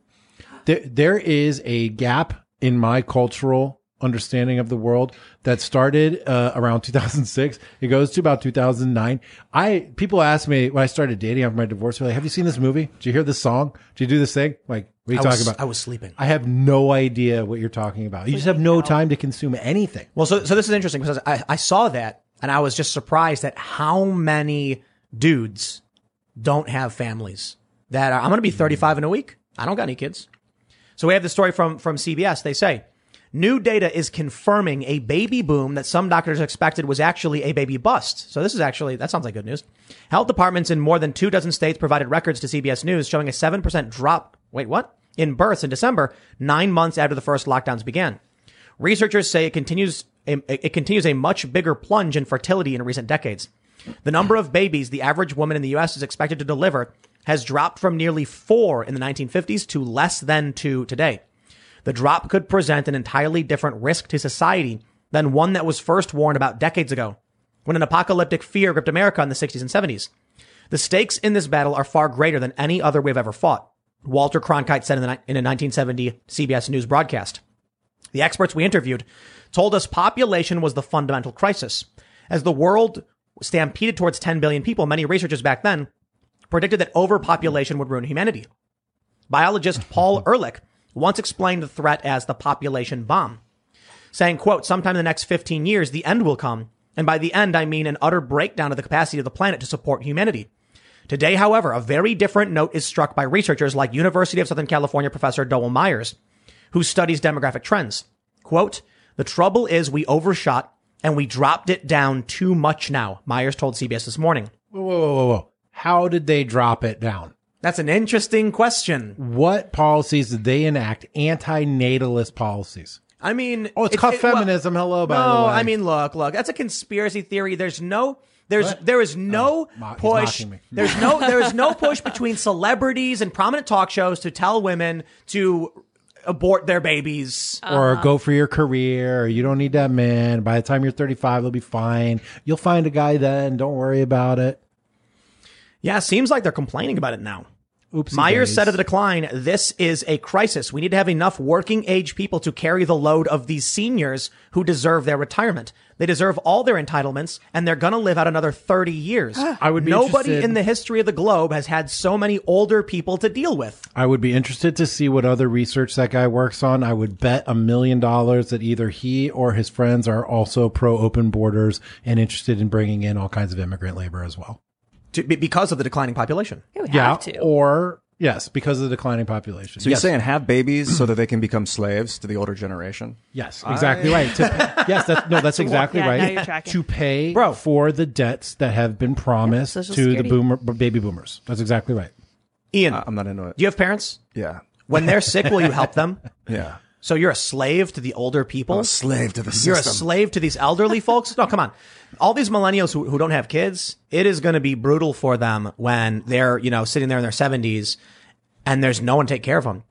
there there is a gap in my cultural understanding of the world that started uh, around [LAUGHS] 2006. It goes to about 2009. I people ask me when I started dating after my divorce, they're like, "Have you seen this movie? Did you hear this song? Did you do this thing?" Like, what are you I talking was, about? I was sleeping. I have no idea what you're talking about. You just have no time to consume anything. Well, so, so this is interesting because I, I saw that and I was just surprised at how many dudes don't have families that are, I'm going to be 35 in a week. I don't got any kids. So we have the story from, from CBS. They say new data is confirming a baby boom that some doctors expected was actually a baby bust. So this is actually, that sounds like good news. Health departments in more than two dozen states provided records to CBS News showing a 7% drop. Wait, what? In births in December, nine months after the first lockdowns began. Researchers say it continues it continues a much bigger plunge in fertility in recent decades. The number of babies the average woman in the U.S. is expected to deliver has dropped from nearly four in the 1950s to less than two today. The drop could present an entirely different risk to society than one that was first warned about decades ago, when an apocalyptic fear gripped America in the 60s and 70s. The stakes in this battle are far greater than any other we've ever fought, Walter Cronkite said in, the, in a 1970 CBS News broadcast. The experts we interviewed told us population was the fundamental crisis. As the world stampeded towards 10 billion people, many researchers back then predicted that overpopulation would ruin humanity. Biologist Paul [LAUGHS] Ehrlich once explained the threat as the population bomb, saying, quote, sometime in the next 15 years, the end will come. And by the end, I mean an utter breakdown of the capacity of the planet to support humanity. Today, however, a very different note is struck by researchers like University of Southern California professor Dowell Myers, who studies demographic trends. Quote, the trouble is we overshot and we dropped it down too much now, Myers told CBS this morning. Whoa, whoa, whoa, whoa, whoa! How did they drop it down? That's an interesting question. What policies did they enact? Anti-natalist policies. I mean, Oh, it's it- called it- well, feminism. Hello, by the no, way. I mean, look, look, that's a conspiracy theory. There's no, there's, What? there is no oh, mo- push. There's no, [LAUGHS] there is no push between celebrities and prominent talk shows to tell women to abort their babies. or uh-huh. go for your career. Or you don't need that man. By the time you're 35, they'll be fine. You'll find a guy then. Don't worry about it. Yeah, seems like they're complaining about it now. Oopsie Myers days. said of the decline, this is a crisis. We need to have enough working age people to carry the load of these seniors who deserve their retirement. They deserve all their entitlements and they're going to live out another 30 years. Ah. I would be Nobody interested- in the history of the globe has had so many older people to deal with. I would be interested to see what other research that guy works on. I would bet a million dollars that either he or his friends are also pro open borders and interested in bringing in all kinds of immigrant labor as well. To, because of the declining population. Yeah, we Yeah. to. Or, yes, because of the declining population. So you're saying have babies so that they can become slaves to the older generation? Yes, exactly right. To, [LAUGHS] yes, that's, no, that's exactly Yeah, right. now you're. To pay Bro. for the debts that have been promised Social to the Security. boomer baby boomers. That's exactly right. Ian, I'm not into it. do you have parents? Yeah. When they're sick, will you help [LAUGHS] them? Yeah. So you're a slave to the older people. a slave to the system. You're a slave to these elderly [LAUGHS] folks. No, come on. All these millennials who, who don't have kids, it is going to be brutal for them when they're, you know, sitting there in their seventies and there's no one to take care of them.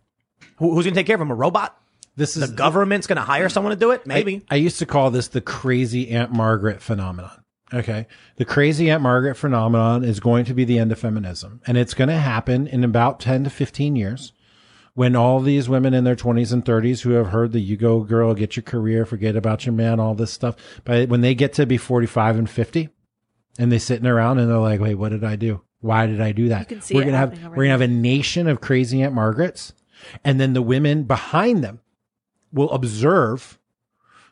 Who, who's going to take care of them? A robot? This is The government's going to hire someone to do it? Maybe. I used to call this the crazy Aunt Margaret phenomenon. Okay. The crazy Aunt Margaret phenomenon is going to be the end of feminism. And it's going to happen in about 10 to 15 years when all these women in their 20s and 30s who have heard the you go girl, get your career, forget about your man, all this stuff. But when they get to be 45 and 50 and they're sitting around and they're like, wait, what did I do? Why did I do that? can see we're gonna have we're gonna have a nation of crazy Aunt Margarets, and then the women behind them will observe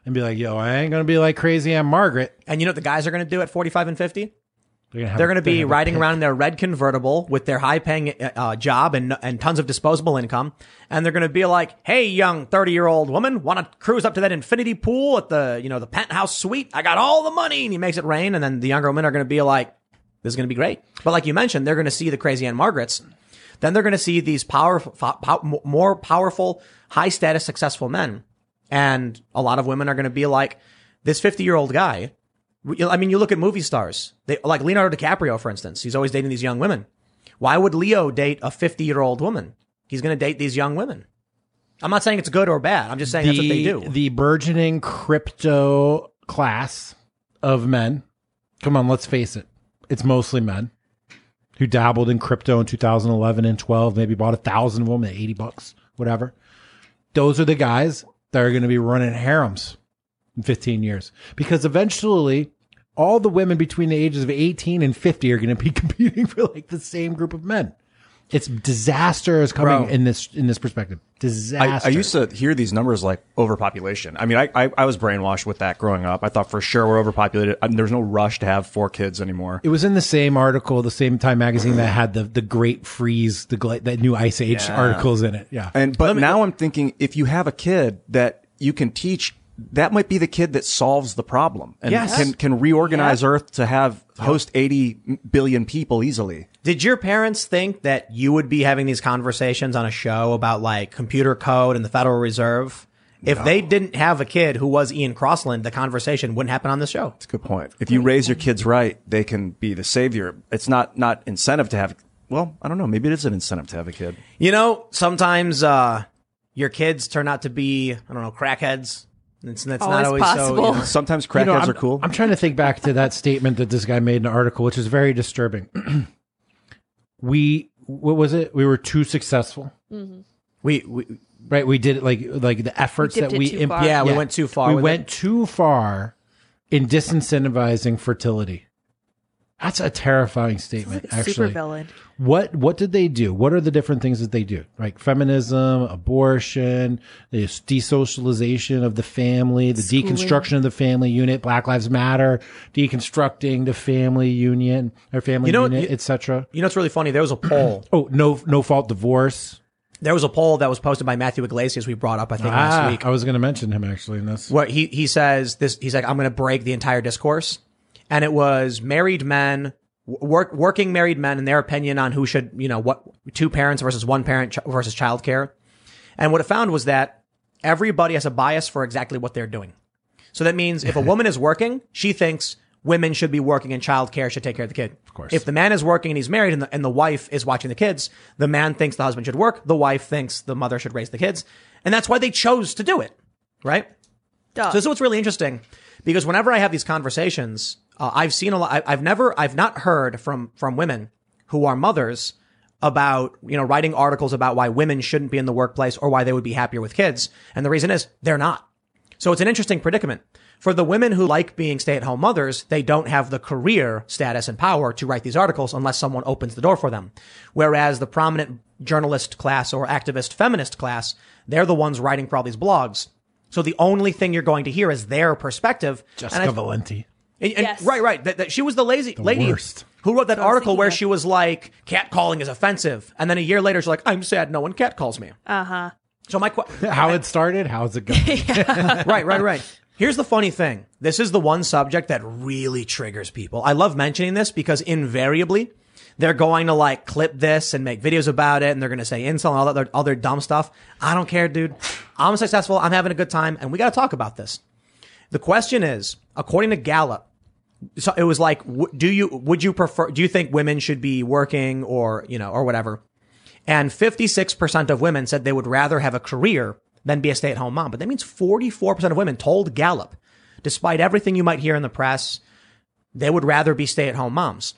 and be like, "Yo, I ain't gonna be like crazy Aunt Margaret." And you know what the guys are going to do at 45 and 50? They're gonna, They're going to they be have a riding around in their red convertible with their high paying uh, job and, and tons of disposable income. And they're going to be like, Hey, young 30 year old woman, want to cruise up to that infinity pool at the, you know, the penthouse suite? I got all the money. And he makes it rain. And then the younger women are going to be like, this is going to be great. But like you mentioned, they're going to see the crazy Aunt Margarets. Then they're going to see these powerful, pow- more powerful, high status, successful men. And a lot of women are going to be like, this 50 year old guy I mean, you look at movie stars, they, like Leonardo DiCaprio, for instance. He's always dating these young women. Why would Leo date a 50 year old woman? He's going to date these young women. I'm not saying it's good or bad. I'm just saying that's what they do. The burgeoning crypto class of men. Come on, let's face it. It's mostly men who dabbled in crypto in 2011 and 12, maybe bought a thousand of them at 80 bucks, whatever. Those are the guys that are going to be running harems in 15 years because eventually all the women between the ages of 18 and 50 are going to be [LAUGHS] competing for like the same group of men. It's disaster is coming Bro. in this in this perspective. Disaster. I, I used to hear these numbers like overpopulation. I mean, I, I I was brainwashed with that growing up. I thought for sure we're overpopulated. I mean, there's no rush to have four kids anymore. It was in the same article, the same Time magazine that had the the Great Freeze, the that new Ice Age articles in it. Yeah, And but now I'm thinking if you have a kid that you can teach, that might be the kid that solves the problem and Yes. can can reorganize Earth to have host 80 billion people easily. Did your parents think that you would be having these conversations on a show about like computer code and the Federal Reserve? If they didn't have a kid who was Ian Crossland, the conversation wouldn't happen on the show. That's a good point. If you raise your kids right, they can be the savior. It's not not incentive to have. Well, I don't know. Maybe it is an incentive to have a kid. You know, sometimes uh, your kids turn out to be, I don't know, crackheads. It's, that's not Always always so. possible. You know. [LAUGHS] Sometimes You know, are cool. I'm trying to think back to that statement that this guy made in an article, which is very disturbing. [CLEARS THROAT] we, what was it? We were too successful, mm-hmm. We, we right? We did it like like the efforts dipped that we too far. Yeah, we went too far We went it. too far in disincentivizing fertility. That's a terrifying statement. Like a actually, super villain. What what did they do? What are the different things that they do? Like feminism, abortion, the desocialization of the family, the deconstruction of the family unit, Black Lives Matter, deconstructing the family union or family You know, unit, etc. you know, it's really funny. There was a poll. [CLEARS THROAT] Oh, no no fault divorce. there was a poll that was posted by Matthew Yglesias. We brought up, I think, Ah, last week. I was going to mention him actually in this. What he he says this. He's like, I'm going to break the entire discourse, and it was married men, work working married men, and their opinion on who should, you know, what two parents versus one parent ch- versus childcare. And what it found was that everybody has a bias for exactly what they're doing. So that means if a [LAUGHS] woman is working, she thinks women should be working and childcare should take care of the kid. Of course. If the man is working and he's married and the, and the wife is watching the kids, the man thinks the husband should work. The wife thinks the mother should raise the kids. And that's why they chose to do it. Right? Duh. So this is what's really interesting because whenever I have these conversations, uh, I've seen a lot. I, I've never, I've not heard from from women who are mothers about you know writing articles about why women shouldn't be in the workplace or why they would be happier with kids. And the reason is they're not. So it's an interesting predicament. For the women who like being stay at home mothers, they don't have the career status and power to write these articles unless someone opens the door for them. Whereas the prominent journalist class or activist feminist class, they're the ones writing for all these blogs. So the only thing you're going to hear is their perspective. Jessica Valenti. And- and- Yes. Right, right. That, that she was the lazy lady worst. who wrote that I was article where of. she was like, catcalling is offensive. And then a year later, she's like, I'm sad no one catcalls me. Uh huh. So my question. [LAUGHS] How it started? How's it going? [LAUGHS] [LAUGHS] right, right, right. Here's the funny thing. This is the one subject that really triggers people. I love mentioning this because invariably they're going to like clip this and make videos about it and they're going to say insult and all that other dumb stuff. I don't care, dude. I'm successful. I'm having a good time and we got to talk about this. The question is, according to Gallup, so it was like, do you, would you prefer, do you think women should be working or, you know, or whatever? And 56% of women said they would rather have a career than be a stay at home mom. But that means 44% of women told Gallup, despite everything you might hear in the press, they would rather be stay at home moms.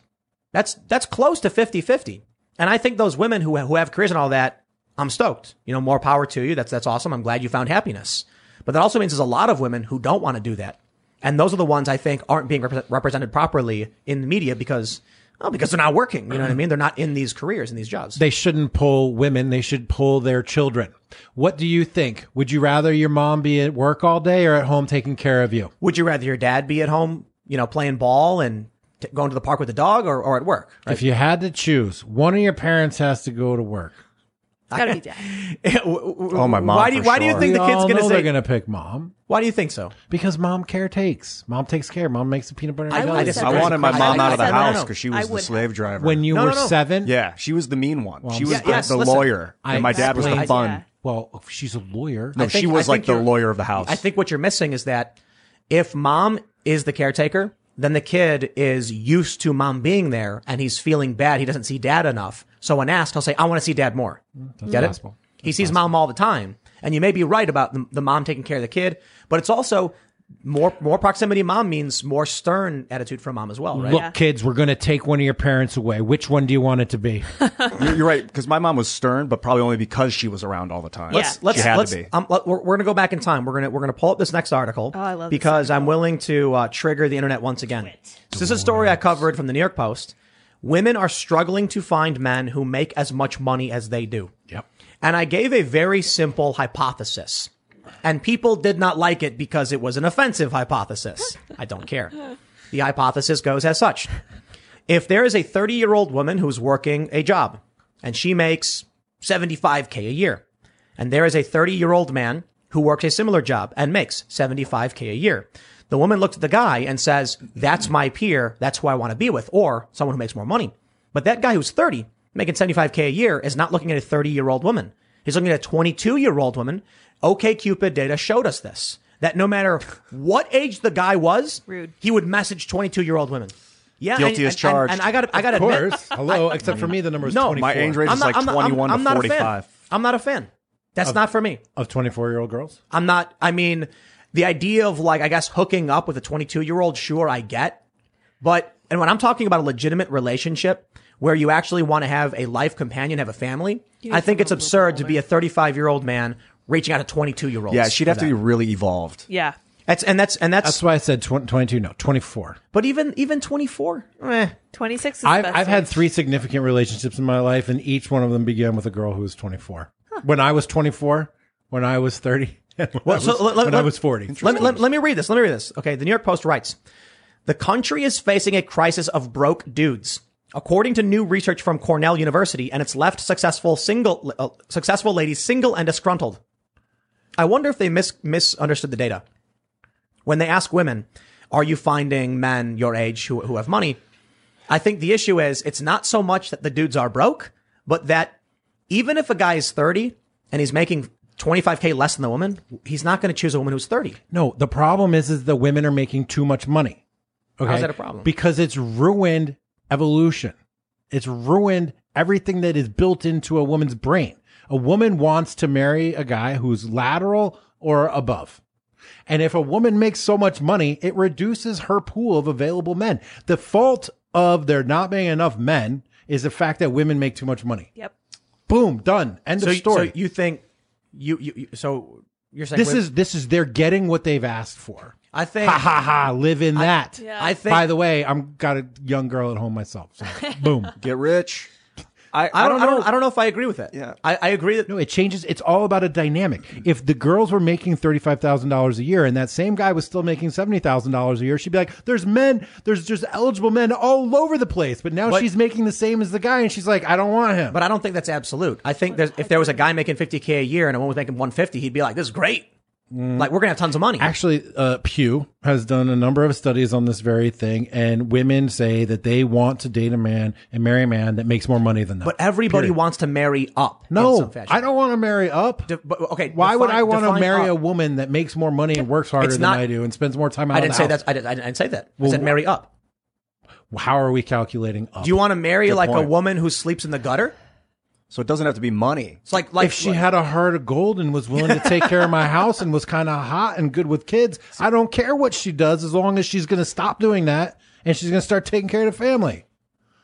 That's, that's close to 50 50. And I think those women who, who have careers and all that, I'm stoked. You know, more power to you. That's, that's awesome. I'm glad you found happiness. But that also means there's a lot of women who don't want to do that. And those are the ones I think aren't being repre- represented properly in the media because, oh, because they're not working. You know what I mean? They're not in these careers, in these jobs. They shouldn't pull women. They should pull their children. What do you think? Would you rather your mom be at work all day or at home taking care of you? Would you rather your dad be at home, you know, playing ball and t- going to the park with the dog or, or at work? Right? If you had to choose, one of your parents has to go to work. It's gotta be dad. [LAUGHS] Oh, my mom, Why do you, why do you sure. think the kid's all going to know say? they're going to pick mom why do you think so? because mom caretakes. Mom takes care. Mom makes the peanut butter and I jelly. just- I wanted my mom out of the said that. house because she was the slave have. driver. when you No, were no, no. seven. yeah, she was the mean one. she was Yeah, the, yes, the listen. lawyer, I and my dad was the fun. Yeah. Well, if she's a lawyer. No, think- she was like the lawyer of the house. I think what you're missing is that if mom is the caretaker, then the kid is used to mom being there and he's feeling bad. He doesn't see dad enough. So when asked, he'll say, I want to see dad more. Get possible. it? He sees mom all the time. And you may be right about the, the mom taking care of the kid, but it's also more, more proximity mom means more stern attitude from mom as well, right? Look, kids, we're going to take one of your parents away. Which one do you want it to be? [LAUGHS] you're, you're right because my mom was stern, but probably only because she was around all the time. Let's- she let's had let's to be. um, let- we're, we're gonna go back in time. We're gonna we're gonna pull up this next article. Oh, I love this because I'm willing to uh, trigger the internet once again. This is a story I covered from the New York Post. Women are struggling to find men who make as much money as they do. Yep. And I gave a very simple hypothesis. And people did not like it because it was an offensive hypothesis. I don't care. The hypothesis goes as such. If there is a 30 year old woman who's working a job and she makes 75K a year, and there is a 30 year old man who works a similar job and makes 75K a year, the woman looks at the guy and says, That's my peer. That's who I want to be with, or someone who makes more money. But that guy who's 30, making 75K a year, is not looking at a 30 year old woman. He's looking at a 22 year old woman. OK Cupid data showed us this that no matter what age the guy was, Rude. he would message 22 year old women. Yeah, Guilty and, as charged. And, I got, I got to Of admit, course. Hello. Except for me, the number is No, 24. my age range is like 21 to not a 45. fan. I'm not a fan. That's not for me. of 24 year old girls. I'm not, I mean, the idea of like, I guess hooking up with a 22 year old, sure, I get. But, and when I'm talking about a legitimate relationship where you actually want to have a life companion, have a family, You I think it's someone a little absurd to be a 35 year old man reaching out to 22 year olds. yeah, she'd have to be really evolved. Yeah. That's, and that's, and that's, That's why I said tw- 22. No, 24. but even, even 24, eh. 26 I've, best I've had three significant relationships in my life, and each one of them began with a girl who was 24. When I was 24, when I was 30, when, Well, I, was, so let- let- I was 40. Let me, let, let me read this. Let me read this. Okay. The New York Post writes, the country is facing a crisis of broke dudes. According to new research from Cornell University and its left successful single, uh, successful ladies single and disgruntled. I wonder if they mis- misunderstood the data. When they ask women, are you finding men your age who, who have money? I think the issue is it's not so much that the dudes are broke, but that even if a guy is 30 and he's making 25k less than the woman, he's not going to choose a woman who's 30. No, the problem is, is the women are making too much money. Okay. How's that a problem? Because it's ruined evolution. It's ruined everything that is built into a woman's brain. A woman wants to marry a guy who's lateral or above. And if a woman makes so much money, it reduces her pool of available men. The fault of there not being enough men is the fact that women make too much money. Yep. Boom, done. End So, of story. so you think you, you, you so you're saying this is this is they're getting what they've asked for. I think Ha ha ha! Live in that. Yeah. I think By the way, I'm got a young girl at home myself. So [LAUGHS] boom. Get rich. I, I don't, I don't I don't know if I agree with it. Yeah. I, I agree that No, it changes. It's all about a dynamic. If the girls were making thirty five thousand dollars a year, and that same guy was still making seventy thousand dollars a year, she'd be like, "There's men. There's just eligible men all over the place." But now But- she's making the same as the guy, and she's like, "I don't want him." but I don't think that's absolute. I think there's, if there was a guy making 50k a year and a woman was making 150, he'd be like, "This is great." Like we're gonna have tons of money. Actually, uh, Pew has done a number of studies on this very thing, and women say that they want to date a man and marry a man that makes more money than them. but everybody Period. wants to marry up. in no. I don't want to marry up. De- but, okay, Why would I want to marry up. a woman that makes more money and works harder It's than I do and spends more time out I didn't say that. I didn't, I didn't say that. I said marry up. How are we calculating up? Do you want to marry like a woman who sleeps in the gutter? So it doesn't have to be money. It's like like if she had a heart of gold and was willing to take care of my house and was kind of hot and good with kids, I don't care what she does as long as she's going to stop doing that and she's going to start taking care of the family.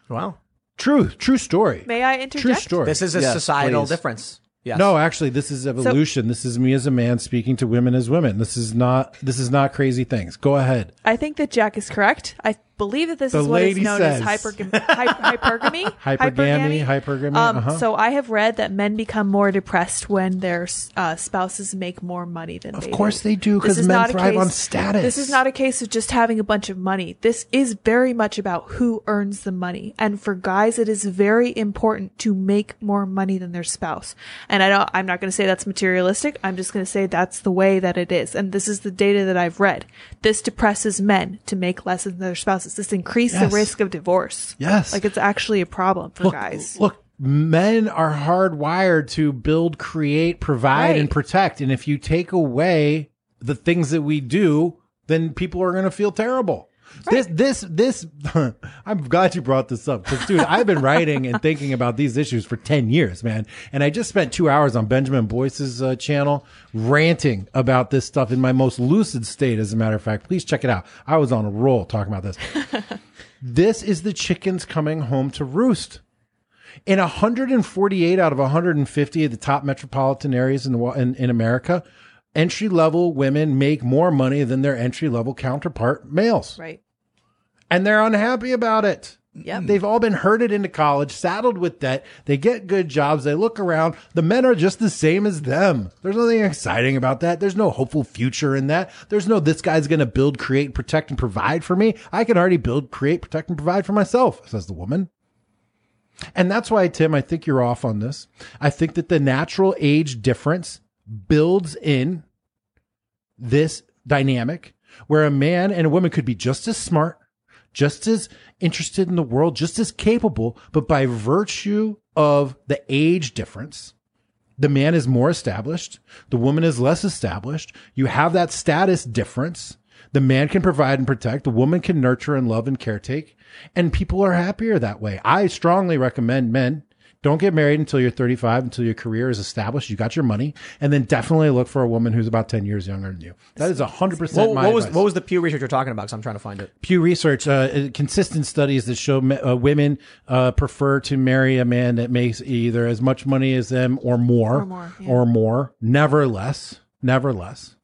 wow. True, true story. May I interject? True story. This is a Yes, societal please. difference. Yes. No, actually, this is evolution. this is me as a man speaking to women as women. This is not. This is not crazy things. Go ahead. I think that Jack is correct. I believe that this The is what is known says. as hypergam- hy- [LAUGHS] hypergamy. Hypergamy, hypergamy, Um, uh-huh. So I have read that men become more depressed when their uh, spouses make more money than they Of course do. they do, 'cause This is men thrive case- on status. This is not a case of just having a bunch of money. This is very much about who earns the money. And for guys, it is very important to make more money than their spouse. And I don't, I'm not going to say that's materialistic. I'm just going to say that's the way that it is. And this is the data that I've read. This depresses men to make less than their spouses. This increases Yes. the risk of divorce. Yes. Like it's actually a problem for Look, guys. look, men are hardwired to build, create, provide, Right. and protect. And if you take away the things that we do, then people are going to feel terrible. This, this, this, [LAUGHS] I'm glad you brought this up because, dude, I've been writing and thinking about these issues for 10 years, man. And I just spent two hours on Benjamin Boyce's uh, channel ranting about this stuff in my most lucid state, as a matter of fact. Please check it out. I was on a roll talking about this. [LAUGHS] this is the chickens coming home to roost. In 148 out of 150 of the top metropolitan areas in, the, in, in America, entry level women make more money than their entry level counterpart males. right. And they're unhappy about it. Yep. They've all been herded into college, saddled with debt. They get good jobs. They look around. The men are just the same as them. There's nothing exciting about that. There's no hopeful future in that. There's no, this guy's going to build, create, protect, and provide for me. I can already build, create, protect, and provide for myself, says the woman. And that's why, Tim, I think you're off on this. I think that the natural age difference builds in this dynamic where a man and a woman could be just as smart, just as interested in the world, just as capable, but by virtue of the age difference, the man is more established, the woman is less established. You have that status difference. The man can provide and protect, the woman can nurture and love and caretake, and people are happier that way. I strongly recommend men don't get married until you're 35, until your career is established, you got your money, and then definitely look for a woman who's about 10 years younger than you. That is 100% What, my what was advice. what was the Pew research you're talking about? Because I'm trying to find it. Pew Research, uh, consistent studies that show me- uh, women uh, prefer to marry a man that makes either as much money as them or more, Or more, yeah. or more, never less, never less.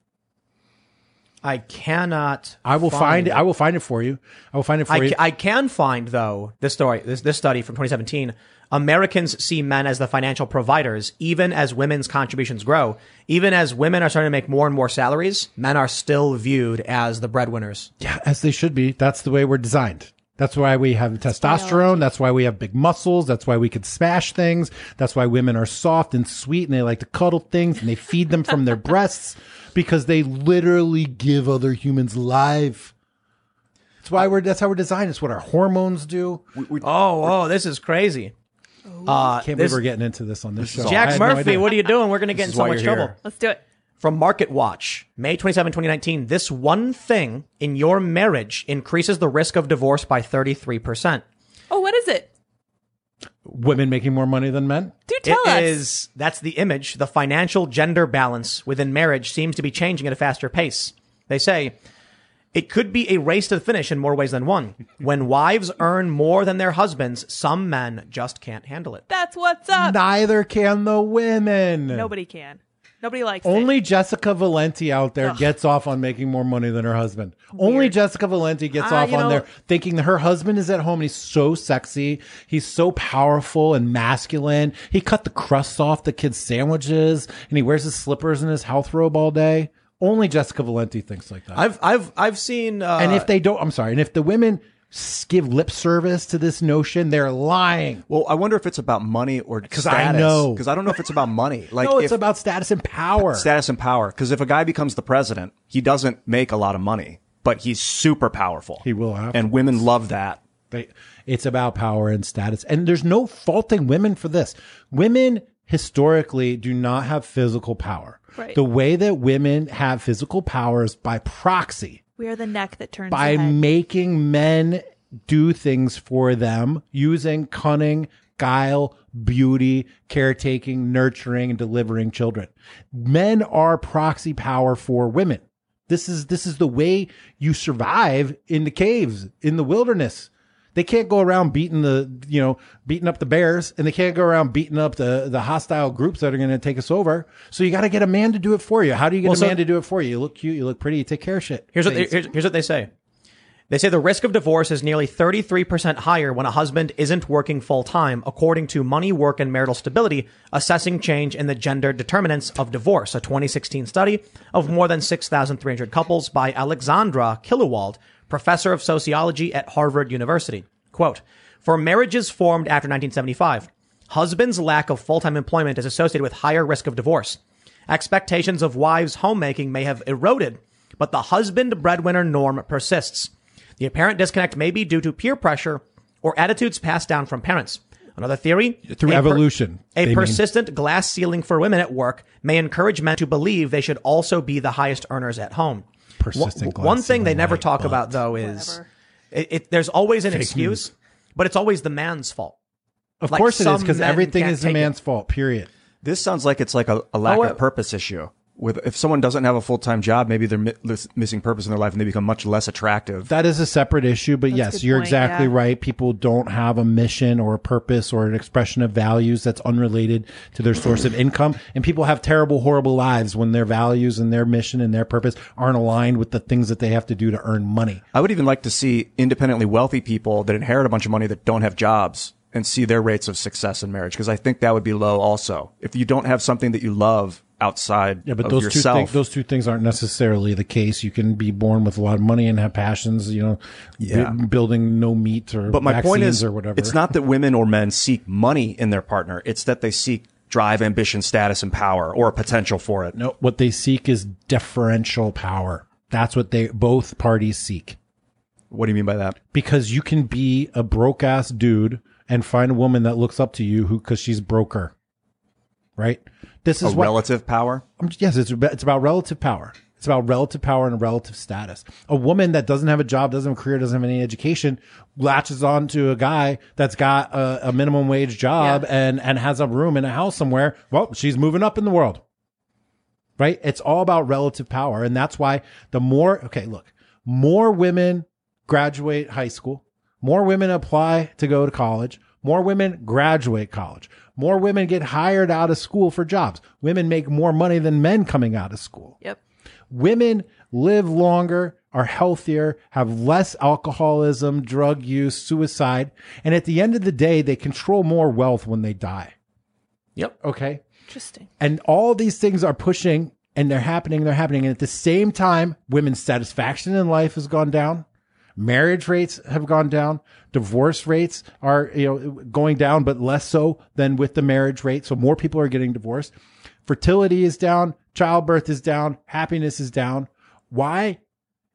I cannot. I will find it. I will find it for you. I will find it for I, you. ca- I can find though this story, this this study from 2017. Americans see men as the financial providers, even as women's contributions grow. Even as women are starting to make more and more salaries, men are still viewed as the breadwinners. yeah, as they should be. That's the way we're designed. That's why we have testosterone. That's why we have big muscles. That's why we can smash things. That's why women are soft and sweet and they like to cuddle things and they feed them from their [LAUGHS] breasts because they literally give other humans life. That's why we're, that's how we're designed. It's what our hormones do. Oh, oh, this is crazy. Uh, Can't this- believe we're getting into this on this show. Jack had no Murphy, what are you doing? We're going to get in so much trouble. here. Let's do it. From Market Watch, May 27, 2019, this one thing in your marriage increases the risk of divorce by 33%. Oh, what is it? Women making more money than men? Do tell It us. is- that's the image. The financial gender balance within marriage seems to be changing at a faster pace. They say it could be a race to the finish in more ways than one. [LAUGHS] When wives earn more than their husbands, some men just can't handle it. That's what's up. Neither can the women. Nobody can. Nobody likes it. Only Jessica Valenti out there gets off on making more money than her husband. Only Jessica Valenti gets Ah, off on know- there thinking that her husband is at home and he's so sexy. He's so powerful and masculine. He cut the crusts off the kids' sandwiches and he wears his slippers and his health robe all day. Only Jessica Valenti thinks like that. I've I've I've seen uh, and if they don't, I'm sorry. And if the women s- give lip service to this notion, they're lying. Well, I wonder if it's about money or because I know. Because I don't know if it's about money. [LAUGHS] Like no, it's if, about status and power. status and power. Because if a guy becomes the president, he doesn't make a lot of money, but he's super powerful. He will afterwards. and women love that. They, it's about power and status. And there's no faulting women for this. Women historically do not have physical power. Right. The way that women have physical powers by proxy, We are the neck that turns by the head. making men do things for them using cunning, guile, beauty, caretaking, nurturing, and delivering children. Men are proxy power for women. This is this is the way you survive in the caves, in the wilderness. They can't go around beating the, you know, beating up the bears and they can't go around beating up the, the hostile groups that are going to take us over. So you got to get a man to do it for you. How do you get Well, a so- man to do it for you? You look cute. You look pretty. You take care of shit. Here's what they, here's, here's what they say. They say the risk of divorce is nearly 33% higher when a husband isn't working full time, according to Money, Work, and Marital Stability, assessing change in the gender determinants of divorce, a 2016 study of more than 6,300 couples by Alexandra Killewald, professor of sociology at Harvard University. Quote, for marriages formed after 1975, husbands' lack of full-time employment is associated with higher risk of divorce. Expectations of wives' homemaking may have eroded, but the husband breadwinner norm persists. The apparent disconnect may be due to peer pressure or attitudes passed down from parents. Another theory Through a evolution, a they mean. persistent glass ceiling for women at work may encourage men to believe they should also be the highest earners at home. Persistent One- One thing they never right, talk about though is it, it, there's always an Fake excuse, news. but it's always the man's fault. Of Like, course it is some because everything is the take it. man's fault, period. This sounds like it's like a, a lack Oh, of uh, purpose issue. With if someone doesn't have a full time job, maybe they're mi- missing purpose in their life and they become much less attractive. That is a separate issue, but That's yes, you're point, exactly yeah. right. People don't have a mission or a purpose or an expression of values that's unrelated to their source of income. And people have terrible, horrible lives when their values and their mission and their purpose aren't aligned with the things that they have to do to earn money. I would even like to see independently wealthy people that inherit a bunch of money that don't have jobs and see their rates of success in marriage because I think that would be low also. If you don't have something that you love outside Yeah, but those yourself, two things, those two things aren't necessarily the case. You can be born with a lot of money and have passions, you know, Yeah. bu- building no meat or But my point is, or whatever. it's not that women or men seek money in their partner. It's that they seek drive, ambition, status, and power, or a potential for it. No, what they seek is differential power. That's what they both parties seek. What do you mean by that? Because you can be a broke ass dude and find a woman that looks up to you who because she's broker. Right? This A is what relative power? I'm- yes, it's about, it's about relative power. It's about relative power and relative status. A woman that doesn't have a job, doesn't have a career, doesn't have any education, latches on to a guy that's got a, a minimum wage job Yeah. and, and has a room in a house somewhere. Well, she's moving up in the world. Right? It's all about relative power. And that's why the more, okay, look, more women graduate high school, more women apply to go to college, more women graduate college, more women get hired out of school for jobs. Women make more money than men coming out of school Yep. women live longer, are healthier, have less alcoholism, drug use, suicide. And at the end of the day, they control more wealth when they die. Yep. Okay. Interesting. And all these things are pushing and they're happening, they're happening. And at the same time, women's satisfaction in life has gone down. Marriage rates have gone down. Divorce rates are, you know, going down, but less so than with the marriage rate. So more people are getting divorced. Fertility is down. Childbirth is down. Happiness is down. Why?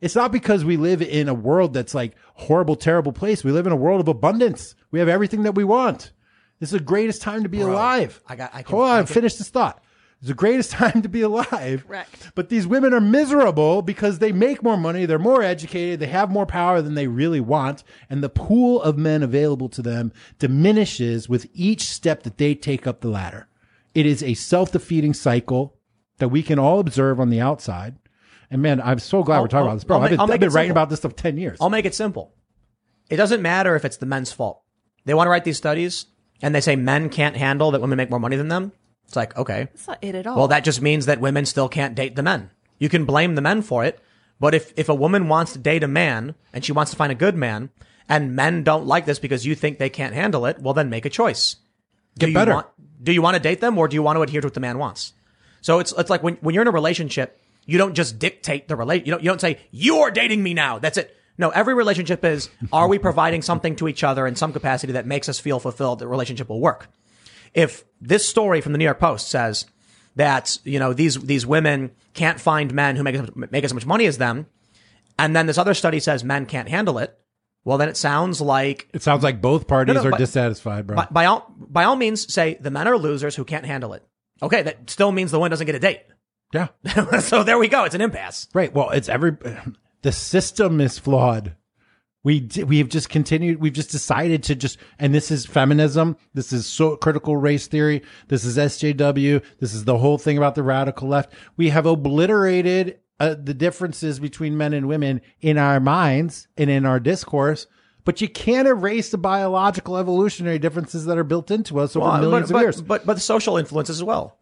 It's not because we live in a world that's like horrible, terrible place. We live in a world of abundance. We have everything that we want. This is the greatest time to be alive. I got- I can- Hold on, I can- finish this thought. It's the greatest [LAUGHS] time to be alive. Correct. But these women are miserable because they make more money, they're more educated, they have more power than they really want, and the pool of men available to them diminishes with each step that they take up the ladder. It is a self-defeating cycle that we can all observe on the outside. And man, I'm so glad I'll- we're talking I'll- about this, bro. I'll I've been, I've been writing about this stuff 10 years. I'll make it simple. It doesn't matter if it's the men's fault. They want to write these studies and they say men can't handle that women make more money than them. It's like, okay. That's not it at all. Well, that just means that women still can't date the men. You can blame the men for it, but if, if a woman wants to date a man and she wants to find a good man and men don't like this because you think they can't handle it, well, then make a choice. Get do you better. Want, do you want to date them or do you want to adhere to what the man wants? So it's, it's like when, when you're in a relationship, you don't just dictate the relate. You don't, you don't say, you're dating me now. That's it. No, every relationship is, are we providing something to each other in some capacity that makes us feel fulfilled? The relationship will work. If this story from the New York Post says that, you know, these, these women can't find men who make, as- make as much money as them, and then this other study says men can't handle it, well, then it sounds like It sounds like both parties No, no, are but- dissatisfied, bro. by, by all by all means say the men are losers who can't handle it. Okay, that still means the woman doesn't get a date. yeah. [LAUGHS] so there we go. It's an impasse. Right. Well, it's every [SIGHS] the system is flawed. We d- we have just continued. We've just decided to just, and this is feminism. This is so critical race theory. This is SJW. This is the whole thing about the radical left. We have obliterated uh, the differences between men and women in our minds and in our discourse. But you can't erase the biological evolutionary differences that are built into us over Well, millions but, of years. but, but but the social influences as well.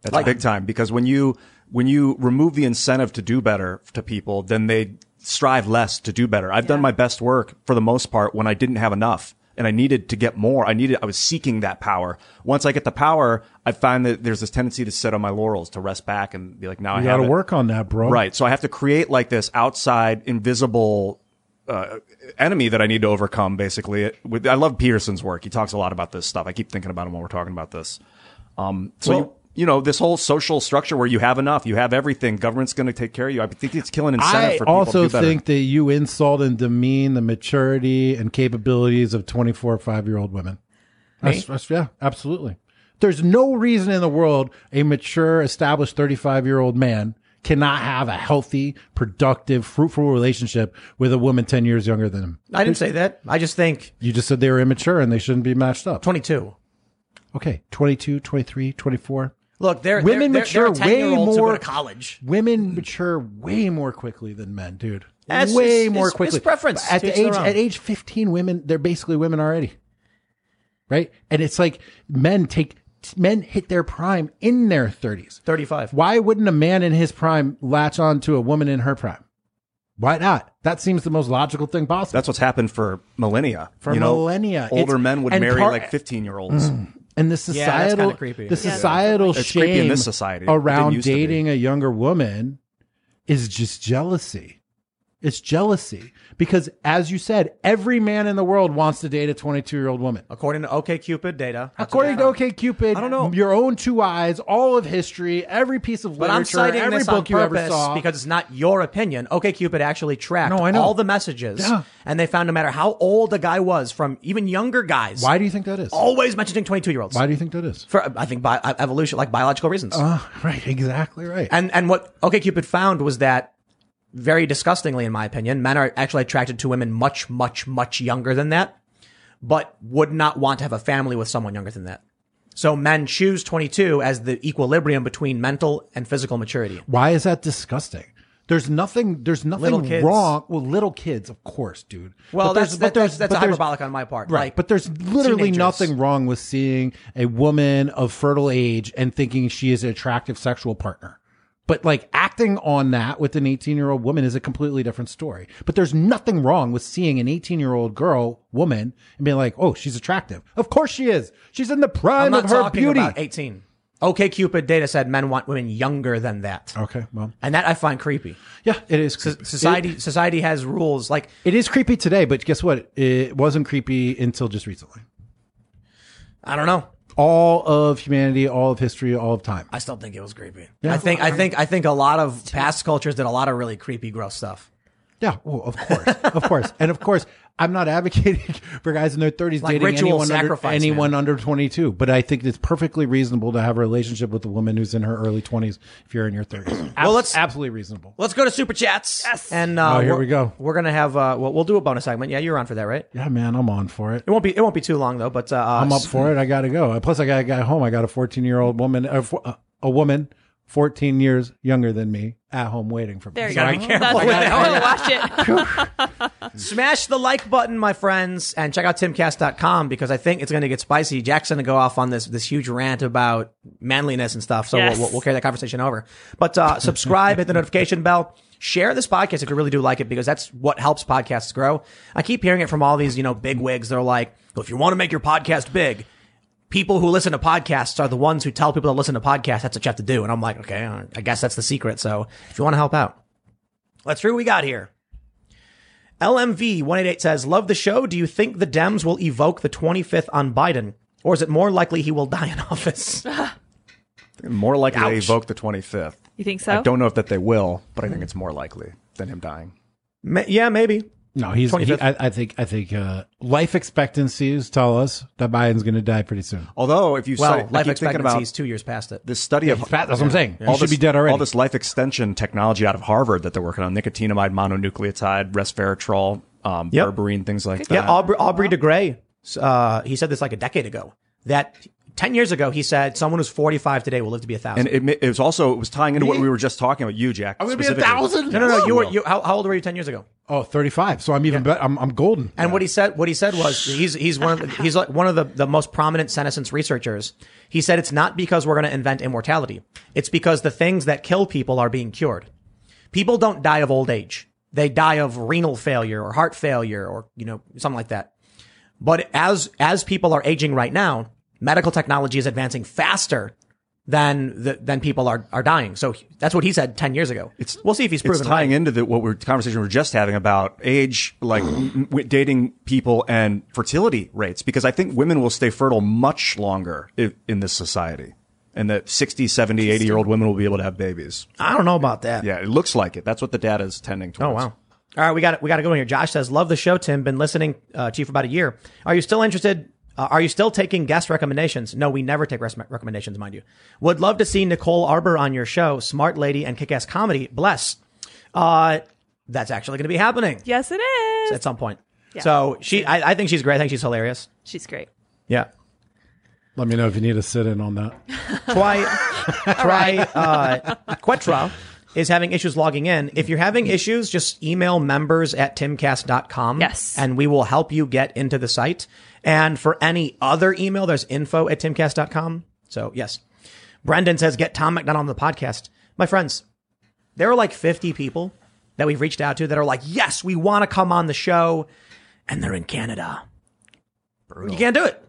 That's Like- big time because when you when you remove the incentive to do better to people, then they strive less to do better. I've done my best work for the most part when I didn't have enough and I needed to get more. I needed I was seeking that power. Once I get the power, I find that there's this tendency to sit on my laurels, to rest back and be like, now I you have got to it. work on that, bro. Right. So I have to create like this outside invisible uh, enemy that I need to overcome. Basically, it, with, I love Peterson's work. He talks a lot about this stuff. I keep thinking about him while we're talking about this. Um, so Well- you, you know this whole social structure where you have enough, you have everything. Government's going to take care of you. I think it's killing incentive I for people also to do better. think that you insult and demean the maturity and capabilities of 24, five year old women. That's- that's- yeah, absolutely. There's no reason in the world a mature, established 35 year old man cannot have a healthy, productive, fruitful relationship with a woman 10 years younger than him. I didn't say that. I just think You just said they were immature and they shouldn't be matched up. 22. Okay, 22, 23, 24. Look, they're Women they're, mature they're, they're 10 way year olds who go more- to college. Women mature way more quickly than men, dude. That's- way it's- more it's- quickly. it's preference. At the age at age 15, women they're basically women already. Right? And it's like men take men hit their prime in their 30s. 35. Why wouldn't a man in his prime latch on to a woman in her prime? Why not? That seems the most logical thing possible. That's what's happened for millennia. For you know, millennia. older It's- men would marry part- like 15 year olds. Mm. And the societal kinda creepy. the Yeah. societal It's creepy in shame this society. Around used to be. dating a younger woman is just jealousy. It's jealousy because, as you said, every man in the world wants to date a 22 year old woman. According to OKCupid data. According to what they found. OKCupid, I don't know. Your own two eyes, all of history, every piece of But I'm literature, citing every this book on you ever purpose saw. because it's not your opinion. OKCupid actually tracked No, I know. all the messages, Yeah. and they found no matter how old a guy was, from even younger guys, why do you think that is? always mentioning 22 year olds. Why do you think that is? For I think bi- evolution, like biological reasons. Uh, [LAUGHS] right, exactly right. And and what OkCupid found was that very disgustingly, in my opinion, men are actually attracted to women much, much, much younger than that, but would not want to have a family with someone younger than that. So men choose 22 as the equilibrium between mental and physical maturity. Why is that disgusting? There's nothing. There's nothing wrong. Well, little kids, of course, dude. Well, But there's- that's, but that, there's- that's, that's hyperbolic on my part. Right, Like, but there's literally teenagers. nothing wrong with seeing a woman of fertile age and thinking she is an attractive sexual partner. But like acting on that with an 18 year old woman is a completely different story. But there's nothing wrong with seeing an 18 year old girl, woman, and being like, oh, she's attractive. Of course she is. She's in the I'm prime of her beauty. about 18. Cupid data said men want women younger than that. Okay, well, And that I find creepy. yeah, it is. So- creepy. Society, society has rules like It is creepy today, but guess what? It wasn't creepy until just recently. I don't know. All of humanity, all of history, all of time. I still think it was creepy. I think I think I think a lot of past cultures did a lot of really creepy, gross stuff. Yeah, well, of course, of course, and of course, I'm not advocating [LAUGHS] for guys in their 30s Like dating anyone under, anyone man. under 22. But I think it's perfectly reasonable to have a relationship with a woman who's in her early 20s if you're in your 30s. Well, let's- absolutely reasonable. Let's go to super chats. Yes. And uh, Oh, here we're- go. We're gonna have uh, well, we'll do a bonus segment. Yeah, you're on for that, right? Yeah, man, I'm on for it. It won't be it won't be too long though. But uh, I'm up for it. I got to go. Plus, I got a guy home. I got a 14 year old woman, uh, uh, a woman, 14 years younger than me, at home waiting for me. There you So go. I- be careful That's with why I want to watch it. [LAUGHS] Smash the like button, my friends, and check out timcast.com because I think it's going to get spicy. Jack's going to go off on this this huge rant about manliness and stuff. So Yes. we'll, we'll carry that conversation over. But uh, subscribe, hit the notification bell, share this podcast if you really do like it because that's what helps podcasts grow. I keep hearing it from all these you know big wigs. They're like, well, if you want to make your podcast big. People who listen to podcasts are the ones who tell people to listen to podcasts. That's what you have to do. And I'm like, okay, I guess that's the secret. So if you want to help out, let's see what we got here. LMV 188 says, Love the show. Do you think the Dems will evoke the 25th on Biden? Or is it more likely he will [LAUGHS] die in office? [LAUGHS] More likely they evoke the 25th. You think so? I don't know if that they will, but I think it's more likely than him dying. Ma- yeah, maybe. No, he's. He, I, I think. I think uh, life expectancies tell us that Biden's going to die pretty soon. Although, if you Well, say, life keep thinking expectancy is two years past it. this study of That's what I'm saying. He all should this, be dead already. All this life extension technology out of Harvard that they're working on, nicotinamide mononucleotide, resveratrol, um, Yep. berberine, things like that. Yeah, Aubrey, Aubrey de Grey, uh, he said this like a decade ago. That 10 years ago, he said someone who's 45 today will live to be a thousand. and it, it was also it was tying into what we were just talking about. You, Jack. I'm going to be a thousand. no, no, no. You were, you, how, how old were you 10 years ago? Oh, 35. So I'm even better. I'm, I'm golden. And what he said, what he said was, he's he's one of the, he's like one of the, the most prominent senescence researchers. He said it's not because we're going to invent immortality. It's because the things that kill people are being cured. People don't die of old age. They die of renal failure or heart failure or you know something like that. But as as people are aging right now, medical technology is advancing faster than the, than people are are dying. So that's what he said ten years ago. It's we'll see if he's proven. It's tying right. into the, what we're conversation we are just having about age, like dating people and fertility rates, because I think women will stay fertile much longer i in this society. And that 60, 70, 80 year old women will be able to have babies. I don't know about that. Yeah, it looks like it. That's what the data is tending towards. Oh wow! All right, we got we got to go in here. Josh says, "Love the show, Tim. Been listening uh, to you for about a year. Are you still interested? Uh, are you still taking guest recommendations? No, we never take res- recommendations, mind you. Would love to see Nicole Arbour on your show. Smart lady and kick-ass comedy. Bless. Uh, that's actually going to be happening yes, it is. at some point. Yeah. So she, I, I think she's great. I think she's hilarious. She's great. Yeah. Let me know if you need a sit in on that. Try, [LAUGHS] try, uh, Quetra is having issues logging in. If you're having issues, just email members at timcast.com. Yes. And we will help you get into the site. And for any other email, there's info at timcast.com. So yes. Brendan says, get Tom MacDonald on the podcast. My friends, there are like 50 people that we've reached out to that are like, yes, we want to come on the show. And they're in Canada. You can't do it.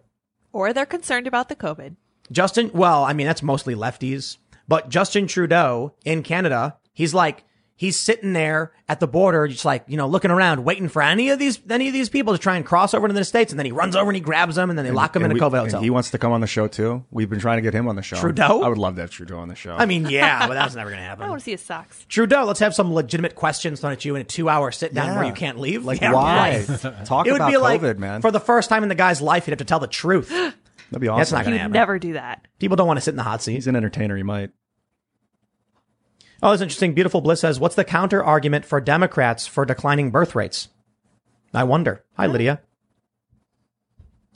Or they're concerned about the COVID. Justin, well, I mean, that's mostly lefties, but Justin Trudeau in Canada, he's like, he's sitting there at the border, just like, you know, looking around, waiting for any of these, any of these people to try and cross over to the States. And then he runs over and he grabs them and then they lock him in And a COVID hotel. he wants to come on the show too. We've been trying to get him on the show. Trudeau? I would love to have Trudeau on the show. I mean, yeah, [LAUGHS] but that's never going to happen. I want to see his socks. Trudeau, let's have some legitimate questions thrown at you in a two hour sit down Yeah. where you can't leave. like Yeah, why? right. Talk It would about be like, COVID, man. for the first time in the guy's life, he'd have to tell the truth. [LAUGHS] That'd be awesome. That's not He going to would happen. never do that. People don't want to sit in the hot seat. He's an entertainer. He might. Oh, that's interesting. Beautiful Bliss says, "What's the counter argument for Democrats for declining birth rates?" I wonder. Hi, Lydia.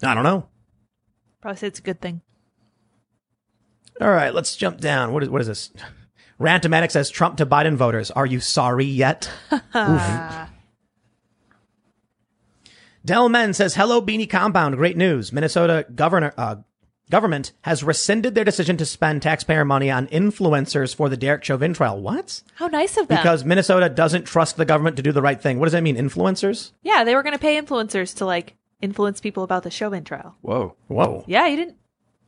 I don't know. Probably say it's a good thing. All right, let's jump down. What is what is this? [LAUGHS] Rantomatic says Trump to Biden voters. Are you sorry yet? [LAUGHS] Oof. Del Men says, "Hello, Beanie Compound. Great news. Minnesota governor uh, government has rescinded their decision to spend taxpayer money on influencers for the Derek Chauvin trial. What? How nice of them. Because Minnesota doesn't trust the government to do the right thing. What does that mean? Influencers? yeah, they were going to pay influencers to like influence people about the Chauvin trial. Whoa, Whoa. Yeah, you didn't.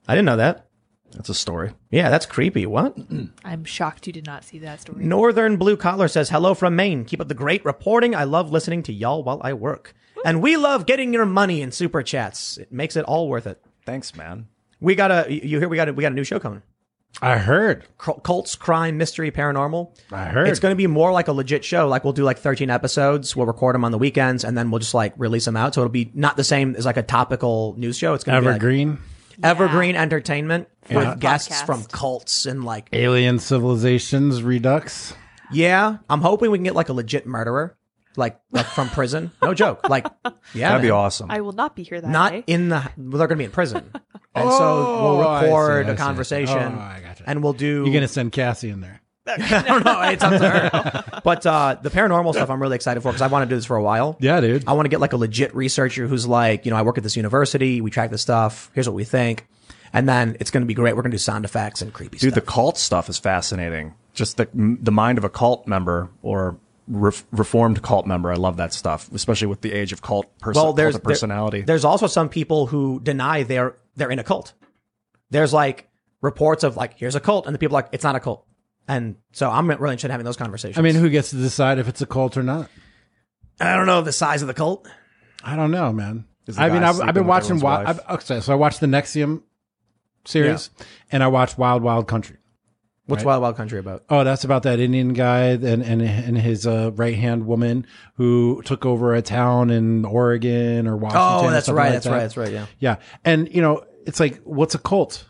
I didn't know that. that's a story. Yeah, that's creepy. What? [CLEARS THROAT] I'm shocked you did not see that story. Northern Blue Collar says, hello from Maine. Keep up the great reporting. I love listening to y'all while I work. And we love getting your money in super chats. It makes it all worth it. Thanks, man. We got a, you hear we got a, we got a new show coming. I heard. Cults, crime, mystery, paranormal. I heard. It's going to be more like a legit show. Like we'll do like 13 episodes. We'll record them on the weekends and then we'll just like release them out. So it'll be not the same as like a topical news show. It's going to be like Evergreen. evergreen entertainment Yeah. with guests Podcast. from cults and like, Alien civilizations redux. yeah, I'm hoping we can get like a legit murderer, like, like from prison. No joke. Like, [LAUGHS] yeah, That'd be man. awesome. I will not be here that Not day. in the, well, they're going to be in prison. [LAUGHS] And so we'll Oh, I see, record I see, I a see. conversation Oh, I gotcha. and we'll do. You're gonna send Cassie in there. [LAUGHS] I don't know. It's up to her. But uh, the paranormal stuff I'm really excited for because I want to do this for a while. Yeah, dude. I want to get like a legit researcher who's like, you know, I work at this university. We track this stuff. Here's what we think. And then it's going to be great. We're going to do sound effects and creepy stuff. Dude, the cult stuff is fascinating. Just the the mind of a cult member or ref, reformed cult member. I love that stuff, especially with the age of cult, perso- well, there's cult of personality. there- there's also some people who deny they're they're in a cult. There's like reports of like, here's a cult, and the people are like, it's not a cult. And so I'm really interested in having those conversations. I mean, who gets to decide if it's a cult or not? I don't know the size of the cult. I don't know, man. I mean, I've, I've been watching. everyone's Wild. I've, okay, so I watched the NXIVM series, and I watched Wild Wild Country. What's Wild Wild Country about? Oh, that's about that Indian guy and and and his uh, right hand woman who took over a town in Oregon or Washington. Oh, that's right. like that's that. right. That's right. Yeah. Yeah, and you know, it's like, what's a cult?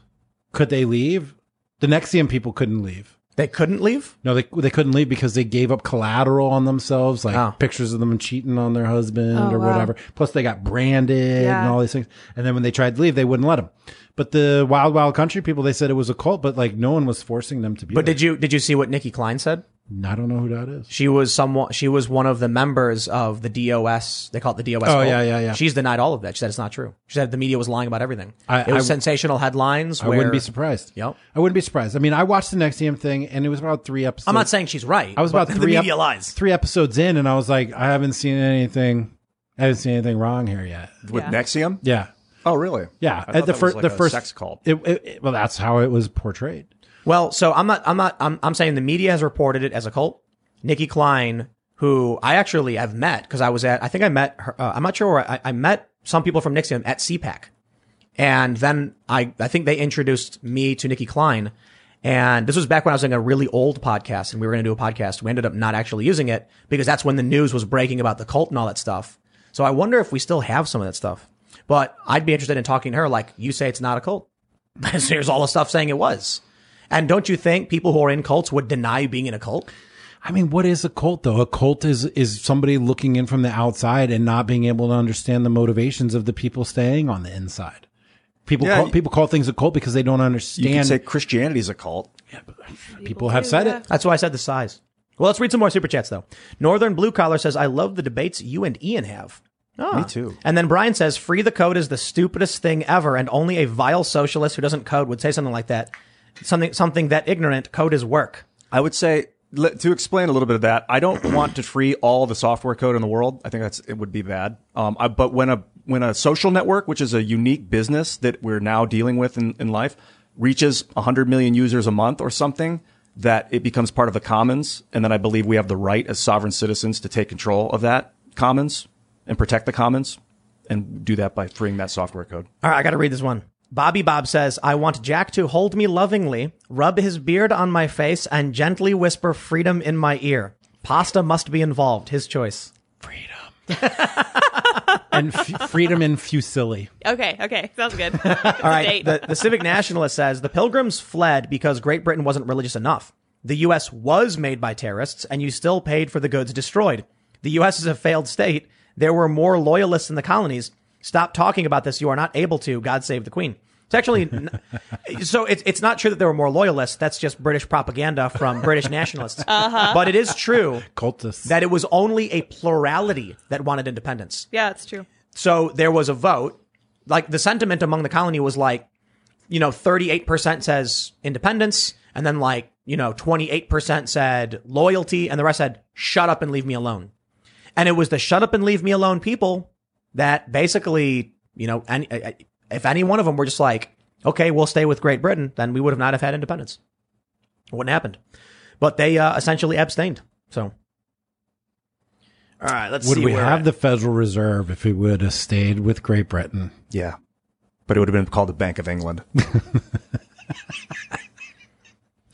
Could they leave? The NXIVM people couldn't leave. They couldn't leave. No, they they couldn't leave because they gave up collateral on themselves, like Oh. pictures of them cheating on their husband Oh, or wow. whatever. Plus, they got branded Yeah. and all these things. And then when they tried to leave, they wouldn't let them. But the Wild Wild Country people, they said it was a cult, but like no one was forcing them to be. But there. did you did you see what Nicki Clyne said? I don't know who that is. She was someone. She was one of the members of the DOS. They call it the DOS. Oh, cult. yeah, yeah, yeah. She's denied all of that. She said it's not true. She said the media was lying about everything. I- it was I- sensational headlines. I where, wouldn't be surprised. Yep. I wouldn't be surprised. I mean, I watched the next NXIVM thing, and it was about three episodes. I'm not saying she's right. I was but about [LAUGHS] the three ep- media lies. three episodes in, and I was like, I haven't seen anything. I haven't seen anything wrong here yet. With Yeah. NXIVM? Yeah, Oh, really? yeah. I At the that first, was like the a first sex cult. It, it, it- well, that's how it was portrayed. Well, so I'm not. I'm not. I'm, I'm saying the media has reported it as a cult. Nicki Clyne, who I actually have met because I was at. I think I met her. Uh, I'm not sure. Where I, I met some people from NXIVM at CPAC, and then I. I think they introduced me to Nicki Clyne, and this was back when I was doing a really old podcast, and we were going to do a podcast. We ended up not actually using it because that's when the news was breaking about the cult and all that stuff. So I wonder if we still have some of that stuff. But I'd be interested in talking to her. Like you say, it's not a cult. [LAUGHS] Here's all the stuff saying it was. And don't you think people who are in cults would deny being in a cult? I mean, what is a cult though? A cult is is somebody looking in from the outside and not being able to understand the motivations of the people staying on the inside. People Yeah, call, people call things a cult because they don't understand. You understand. could say is a cult. Yeah, people have do, said yeah. it. That's why I said the size. Well, let's read some more super chats though. Northern Blue Collar says, I love the debates you and Ian have. Ah. Me too. And then Brian says, free the code is the stupidest thing ever, and only a vile socialist who doesn't code would say something like that. Something, something that ignorant code is work. I would say to explain a little bit of that. I don't [COUGHS] want to free all the software code in the world. I think that's it would be bad. Um, I, but when a when a social network, which is a unique business that we're now dealing with in, in life, reaches 100 million users a month or something, that it becomes part of the commons, and then I believe we have the right as sovereign citizens to take control of that commons and protect the commons, and do that by freeing that software code. All right, I got to read this one. Bobby Bob says, I want Jack to hold me lovingly, rub his beard on my face, and gently whisper freedom in my ear. Pasta must be involved. His choice. Freedom. [LAUGHS] and f- freedom in Fusilli. Okay, okay, sounds good. [LAUGHS] All right. The, the Civic Nationalist says the Pilgrims fled because Great Britain wasn't religious enough. The U.S. was made by terrorists, and you still paid for the goods destroyed. The U.S. is a failed state. There were more loyalists in the colonies. Stop talking about this. You are not able to. God save the Queen. It's actually n- [LAUGHS] so. It's it's not true that there were more loyalists. That's just British propaganda from British nationalists. Uh-huh. But it is true Cultists. that it was only a plurality that wanted independence. yeah, it's true. So there was a vote. Like the sentiment among the colony was like, you know, 38% says independence. And then like, you know, 28% said loyalty. And the rest said, shut up and leave me alone. And it was the shut up and leave me alone people that basically, you know, any, if any one of them were just like, okay, we'll stay with Great Britain, then we would have not have had independence. It wouldn't have happened. But they uh, essentially abstained. So. All right, let's would see. Would we have at. the Federal Reserve if we would have stayed with Great Britain? Yeah, but it would have been called the Bank of England. [LAUGHS]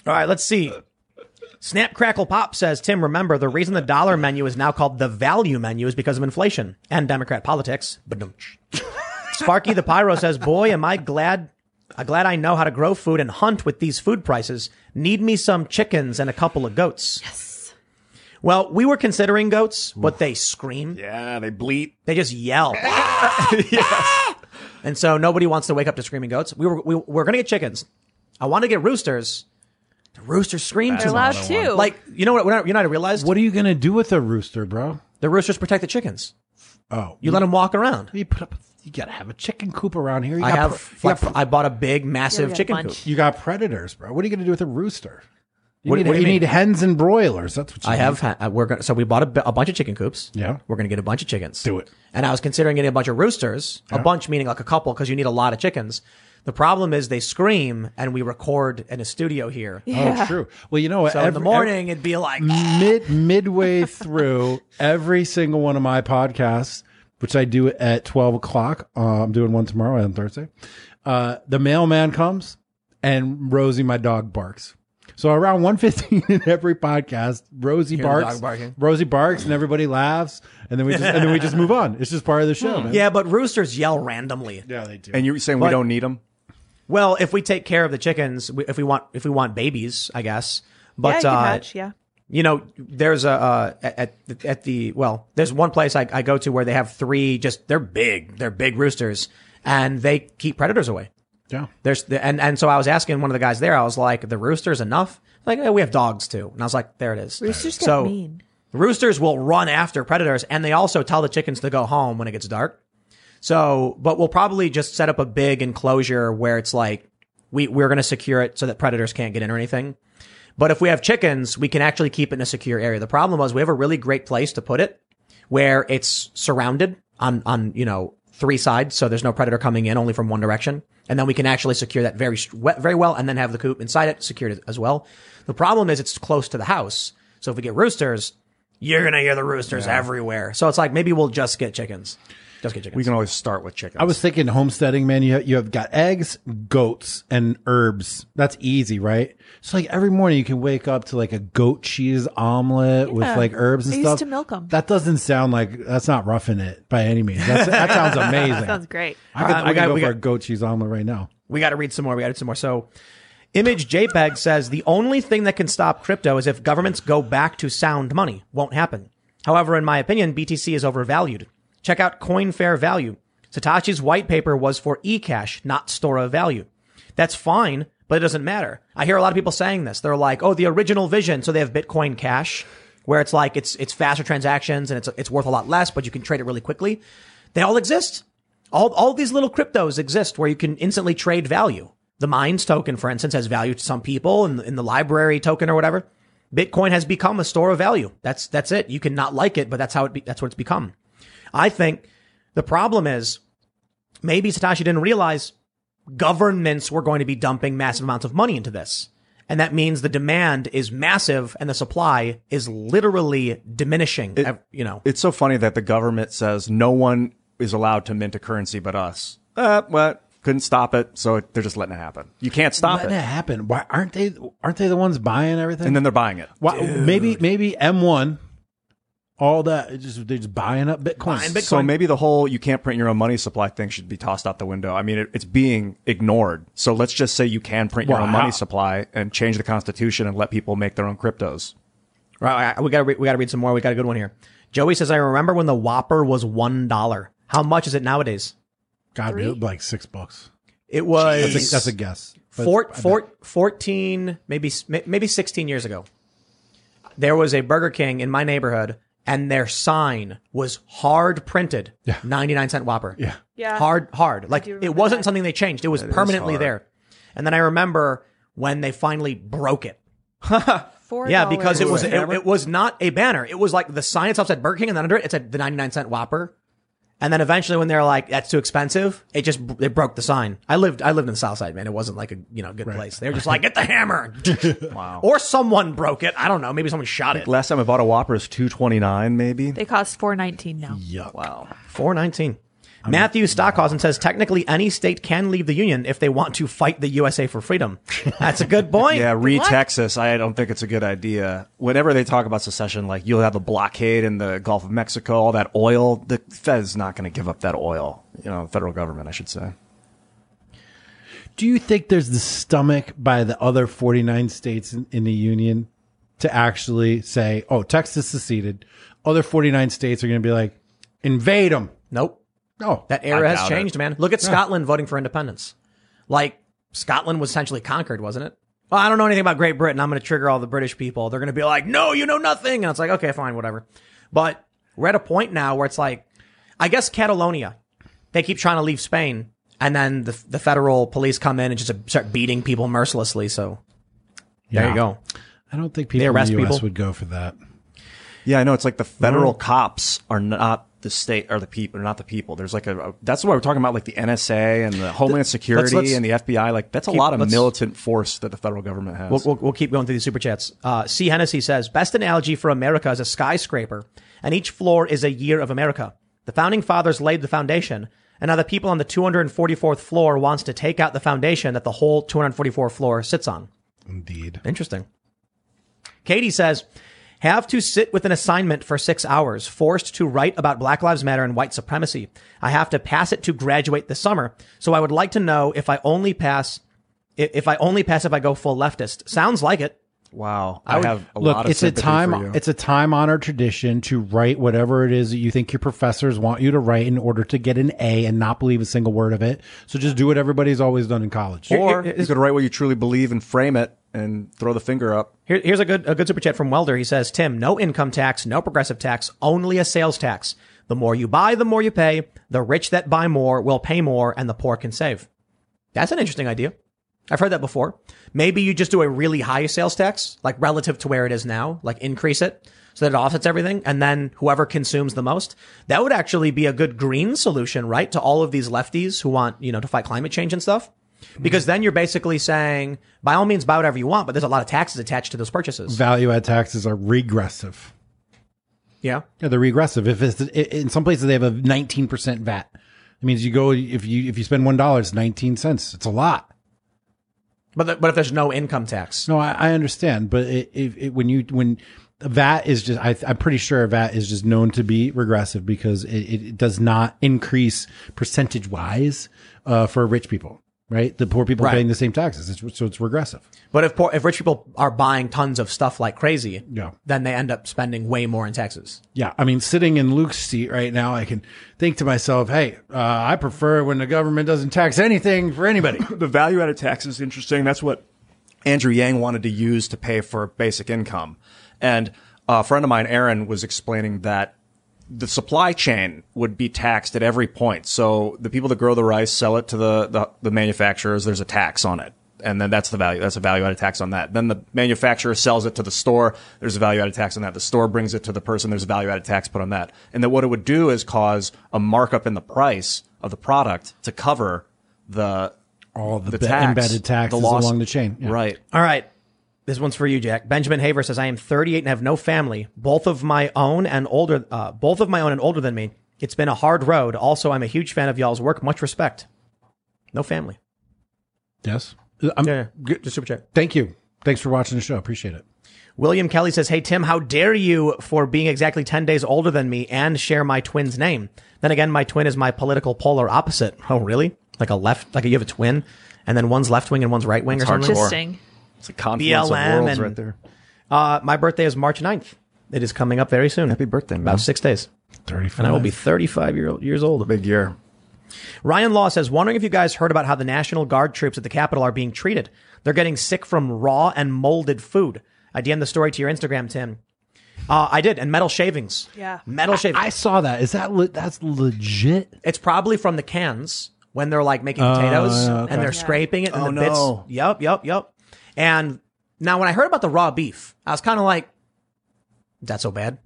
All right, let's see. Snap Crackle Pop says, Tim, remember the reason the dollar menu is now called the value menu is because of inflation and Democrat politics. Ba-dum-tsh. [LAUGHS] Sparky the Pyro says, boy, am I glad, I'm glad I know how to grow food and hunt with these food prices. Need me some chickens and a couple of goats. Yes. Well, we were considering goats, but they scream. yeah, they bleat. They just yell. [LAUGHS] yes. And so nobody wants to wake up to screaming goats. We were, we, we're going to get chickens. I want to get roosters. The rooster scream They're too allowed much. to. Like, you know what, what you know what I realized? What are you going to do with a rooster, bro? The roosters protect the chickens. Oh, You let them walk around. you put up. You got to have a chicken coop around here. You I got have, pre- you, like, got, I bought a big, massive Yeah, got a chicken bunch. coop. you got predators, bro. What are you going to do with a rooster? You What- need what do you you mean? need hens and broilers. That's what you I need. have, ha- we're gonna, so we bought a, bu- a bunch of chicken coops. Yeah. We're going to get a bunch of chickens. Do it. And I was considering getting a bunch of roosters, a bunch meaning like a couple, because you need a lot of chickens. The problem is they scream and we record in a studio here. Oh, true. Well, you know what? So in the morning, it'd be like, mid midway [LAUGHS] through every single one of my podcasts, which I do at twelve o'clock. Uh, I'm doing one tomorrow on Thursday. Uh, the mailman comes and Rosie, my dog, barks. So around 115 [LAUGHS] in every podcast, Rosie the barks. Rosie barks, and everybody laughs, and then we just and then we just move on. It's just part of the show, man. yeah, but roosters yell randomly. yeah, they do. And you're saying we don't need them? Well, if we take care of the chickens, we- if we want, if we want babies, I guess. But yeah, you uh, hatch, yeah. you know, there's a uh, at at the well, there's one place I, I go to where they have three. Just they're big, they're big roosters, and they keep predators away. yeah. There's and and so I was asking one of the guys there. I was like, the roosters enough? Like "Eh, we have dogs too, and I was like, there it is. Roosters get mean. roosters will run after predators, and they also tell the chickens to go home when it gets dark. So, but we'll probably just set up a big enclosure where it's like we we're going to secure it so that predators can't get in or anything. But if we have chickens, we can actually keep it in a secure area. The problem was we have a really great place to put it where it's surrounded on, on, you know, three sides. So there's no predator coming in only from one direction. And then we can actually secure that very, very well and then have the coop inside it secured as well. The problem is it's close to the house. So if we get roosters, you're going to hear the roosters everywhere. So it's like maybe we'll just get chickens. Just get chickens. We can always start with chickens. I was thinking homesteading, man. You have, you have got eggs, goats, and herbs. That's easy, right? So like every morning you can wake up to like a goat cheese omelet with Yeah. like herbs and I stuff. used to milk 'em. That doesn't sound like that's not roughing it by any means. That's, that [LAUGHS] sounds amazing. Sounds great. I could, Uh, I we got- go we for got- a goat cheese omelet right now. We got to read some more. We got to read some more. So, Image JPEG says the only thing that can stop crypto is if governments go back to sound money. Won't happen. However, in my opinion, BTC is overvalued. Check out Coin Fair Value. Satoshi's white paper was for eCash, not store of value. That's fine, but it doesn't matter. I hear a lot of people saying this. They're like, "Oh, the original vision." So they have Bitcoin Cash, where it's like it's it's faster transactions and it's it's worth a lot less, but you can trade it really quickly. They all exist. All, all these little cryptos exist where you can instantly trade value. The Minds token, for instance, has value to some people in, in the library token or whatever. Bitcoin has become a store of value. That's, that's it. You can not like it, but that's how it, be, that's what it's become. I think the problem is maybe Satoshi didn't realize governments were going to be dumping massive amounts of money into this. And that means the demand is massive and the supply is literally diminishing. ev- you know, it's so funny that the government says no one is allowed to mint a currency but us. Uh, well, couldn't stop it, so they're just letting it happen. You can't stop Letting it it. happen. Why aren't they? Aren't they the ones buying everything? And then they're buying it. Why, maybe maybe M one, all that it's just they're just buying up Bitcoin. Buying Bitcoin. So maybe the whole you can't print your own money supply thing should be tossed out the window. I mean, it, it's being ignored. So let's just say you can print your Well, own money supply and change the constitution and let people make their own cryptos. Right, we got to re- we got to read some more. We got a good one here. Joey says, "I remember when the Whopper was one dollar. How much is it nowadays? God, it like six bucks. It was That's a, that's a guess. But four, I four, 14, maybe maybe sixteen years ago. There was a Burger King in my neighborhood, and their sign was hard printed, Yeah. ninety nine cent Whopper. Yeah. Yeah. hard, hard. Like it wasn't that. something they changed. It was permanently there. And then I remember when they finally broke it. Four [LAUGHS] Yeah, because it was it, it was not a banner. It was like the sign itself said Burger King, and then under it it said the ninety nine cent Whopper. And then eventually when they're like, that's too expensive, it just, it broke the sign. I lived, I lived in the South Side, man. It wasn't like a, you know, good right. place. They were just like, get the hammer. [LAUGHS] wow. Or someone broke it. I don't know. Maybe someone shot it. Last time I bought a Whopper is 229 maybe. They cost 419 now. Yeah. Wow. 419. Matthew Stockhausen says technically any state can leave the union if they want to fight the USA for freedom. That's a good point. [LAUGHS] yeah, re Texas. I don't think it's a good idea. Whenever they talk about secession, like you'll have a blockade in the Gulf of Mexico, all that oil. The Fed's not going to give up that oil. You know, the federal government, I should say. Do you think there's the stomach by the other 49 states in, in the union to actually say, "Oh, Texas seceded"? Other 49 states are going to be like, "Invade them." Nope. Oh, That era has doubt changed, man. Look at Scotland voting for independence. Like Scotland was essentially conquered, wasn't it? Well, I don't know anything about Great Britain. I'm going to trigger all the British people. They're going to be like, "No, you know nothing," and it's like, okay, fine, whatever. But we're at a point now where it's like, I guess Catalonia, they keep trying to leave Spain, and then the the federal police come in and just start beating people mercilessly. So there you go. I don't think people in the U.S. people? would go for that. Yeah, I know. It's like the federal mm-hmm. cops are not the state or the people, or not the people. There's like a, a- that's why we're talking about like the NSA and the Homeland Security let's- and the FBI. Like that's a lot of militant force that the federal government has. We'll, we'll, we'll keep going through these super chats. Uh, C. Hennessy says, best analogy for America is a skyscraper, and each floor is a year of America. The founding fathers laid the foundation, and now the people on the 244th floor wants to take out the foundation that the whole 244th floor sits on. Indeed. Interesting. Katie says, have to sit with an assignment for six hours, forced to write about Black Lives Matter and white supremacy. I have to pass it to graduate this summer. So I would like to know if I only pass, if I only pass if I go full leftist. Sounds like it. Wow, I, would- have a Look, lot of it's a sympathy for time you. it's a time honored tradition to write whatever it is that you think your professors want you to write in order to get an A and not believe a single word of it. So just do what everybody's always done in college. or here- you could write what you truly believe and frame it and throw the finger up. Here, here's a good, a good super chat from Welder. He says, Tim, no income tax, no progressive tax, only a sales tax. The more you buy, the more you pay. The rich that buy more will pay more and the poor can save. That's an interesting idea. I've heard that before. Maybe you just do a really high sales tax, like relative to where it is now, like increase it so that it offsets everything. And then whoever consumes the most, that would actually be a good green solution, right? To all of these lefties who want, you know, to fight climate change and stuff. Because then you're basically saying, by all means, buy whatever you want, but there's a lot of taxes attached to those purchases. Value add taxes are regressive. Yeah. Yeah, they're regressive. If it's in some places they have a 19% VAT. It means you go if you if you spend one dollar, it's 19 cents. It's a lot. But, but if there's no income tax, No, I, I understand, but it, it, it, when you when VAT is just, I, I'm pretty sure VAT is just known to be regressive because it, it does not increase percentage wise uh, for rich people. Right, the poor people Right. paying the same taxes, it's, so it's regressive. but if poor, if rich people are buying tons of stuff like crazy, Yeah. then they end up spending way more in taxes. Yeah, I mean, sitting in Luke's seat right now, I can think to myself, "Hey, uh, I prefer when the government doesn't tax anything for anybody." [COUGHS] the value added tax is interesting. That's what Andrew Yang wanted to use to pay for basic income. And a friend of mine, Aaron, was explaining that the supply chain would be taxed at every point. So the people that grow the rice sell it to the, the, the manufacturers. There's a tax on it. And then that's the value. That's a value added tax on that. Then the manufacturer sells it to the store. There's a value added tax on that. The store brings it to the person. There's a value added tax put on that. And then what it would do is cause a markup in the price of the product to cover the All the, the tax, embedded taxes the loss- along the chain, Yeah. Right. All right. This one's for you, Jack. Benjamin Haver says, I am 38 and have no family, both of my own and older, uh, both of my own and older than me. It's been a hard road. Also, I'm a huge fan of y'all's work. Much respect. No family. Yes, I'm, Yeah. good. Just super chat. Thank you. Thanks for watching the show. Appreciate it. William Kelly says, Hey, Tim, how dare you for being exactly 10 days older than me and share my twin's name? Then again, my twin is my political polar opposite. Oh, really? Like a left, like you have a twin and then one's left wing and one's right wing or something? hardcore. Interesting. It's a confluence BLM of worlds and- right there. Uh, my birthday is March 9th. It is coming up very soon. Happy birthday, man. About six days. Thirty-five. And I will be 35 year, years old. Big year. Ryan Law says, wondering if you guys heard about how the National Guard troops at the Capitol are being treated. They're getting sick from raw and molded food. I DM'd the story to your Instagram, Tim. Uh, I did. And metal shavings. Yeah. Metal shavings. I saw that. Is that le- that's legit? it's probably from the cans when they're like making potatoes yeah, okay. and they're Yeah. scraping it and Oh, the bits. no. Yep, yep, yep. And now when I heard about the raw beef, I was kind of like, that's so bad.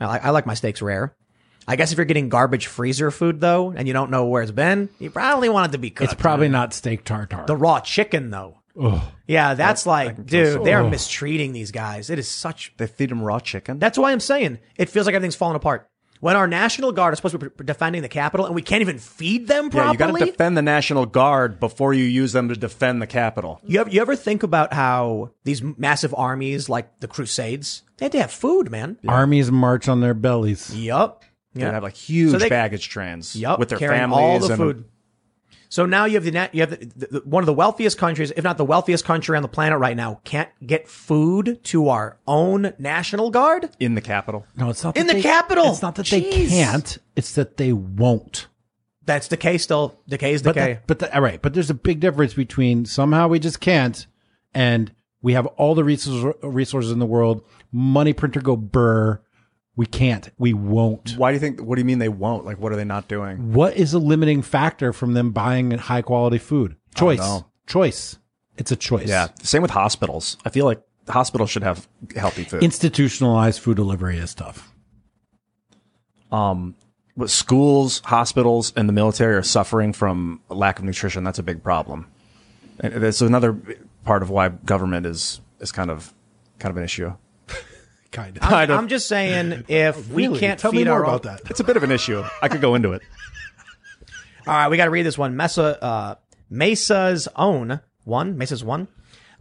I like, I like my steaks rare. I guess if you're getting garbage freezer food though, and you don't know where it's been, you probably want it to be cooked. It's probably not steak tartare. the raw chicken though. Yeah, that's like, dude, they are mistreating these guys. It is such. They feed them raw chicken. That's why I'm saying it feels like everything's falling apart. When our National Guard is supposed to be defending the Capitol and we can't even feed them properly. yeah, properly. you got to defend the National Guard before you use them to defend the Capitol. You ever, you ever think about how these massive armies, like the Crusades, they had to have food, man. Armies march on their bellies. Yup. They have like huge So they- baggage trains Yup. with their families all the and food. So now you have the nat- you have the, the, the- one of the wealthiest countries, if not the wealthiest country on the planet right now, can't get food to our own National Guard. in the capital. No, it's not In the they- Capitol! It's not that they can't. It's that they won't. That's decay still. Decay's But decay. that, but the, all right, but there's a big difference between somehow we just can't, and we have all the resources resources in the world. Money printer go burr. We can't. We won't. Why do you think? What do you mean they won't? Like, what are they not doing? What is a limiting factor from them buying high quality food? Choice. Choice. It's a choice. Yeah, same with hospitals. I feel like hospitals should have healthy food. Institutionalized food delivery is tough. um, But schools, hospitals, and the military are suffering from a lack of nutrition. That's a big problem. And that's another part of why government is is kind of kind of an issue. Kind of. Kind of. I'm just saying, [LAUGHS] if we Really? can't Tell feed me more our own- about that. It's a bit of an issue. I could go into it. [LAUGHS] All right, we got to read this one. Mesa, uh, Mesa's own one. Mesa's one.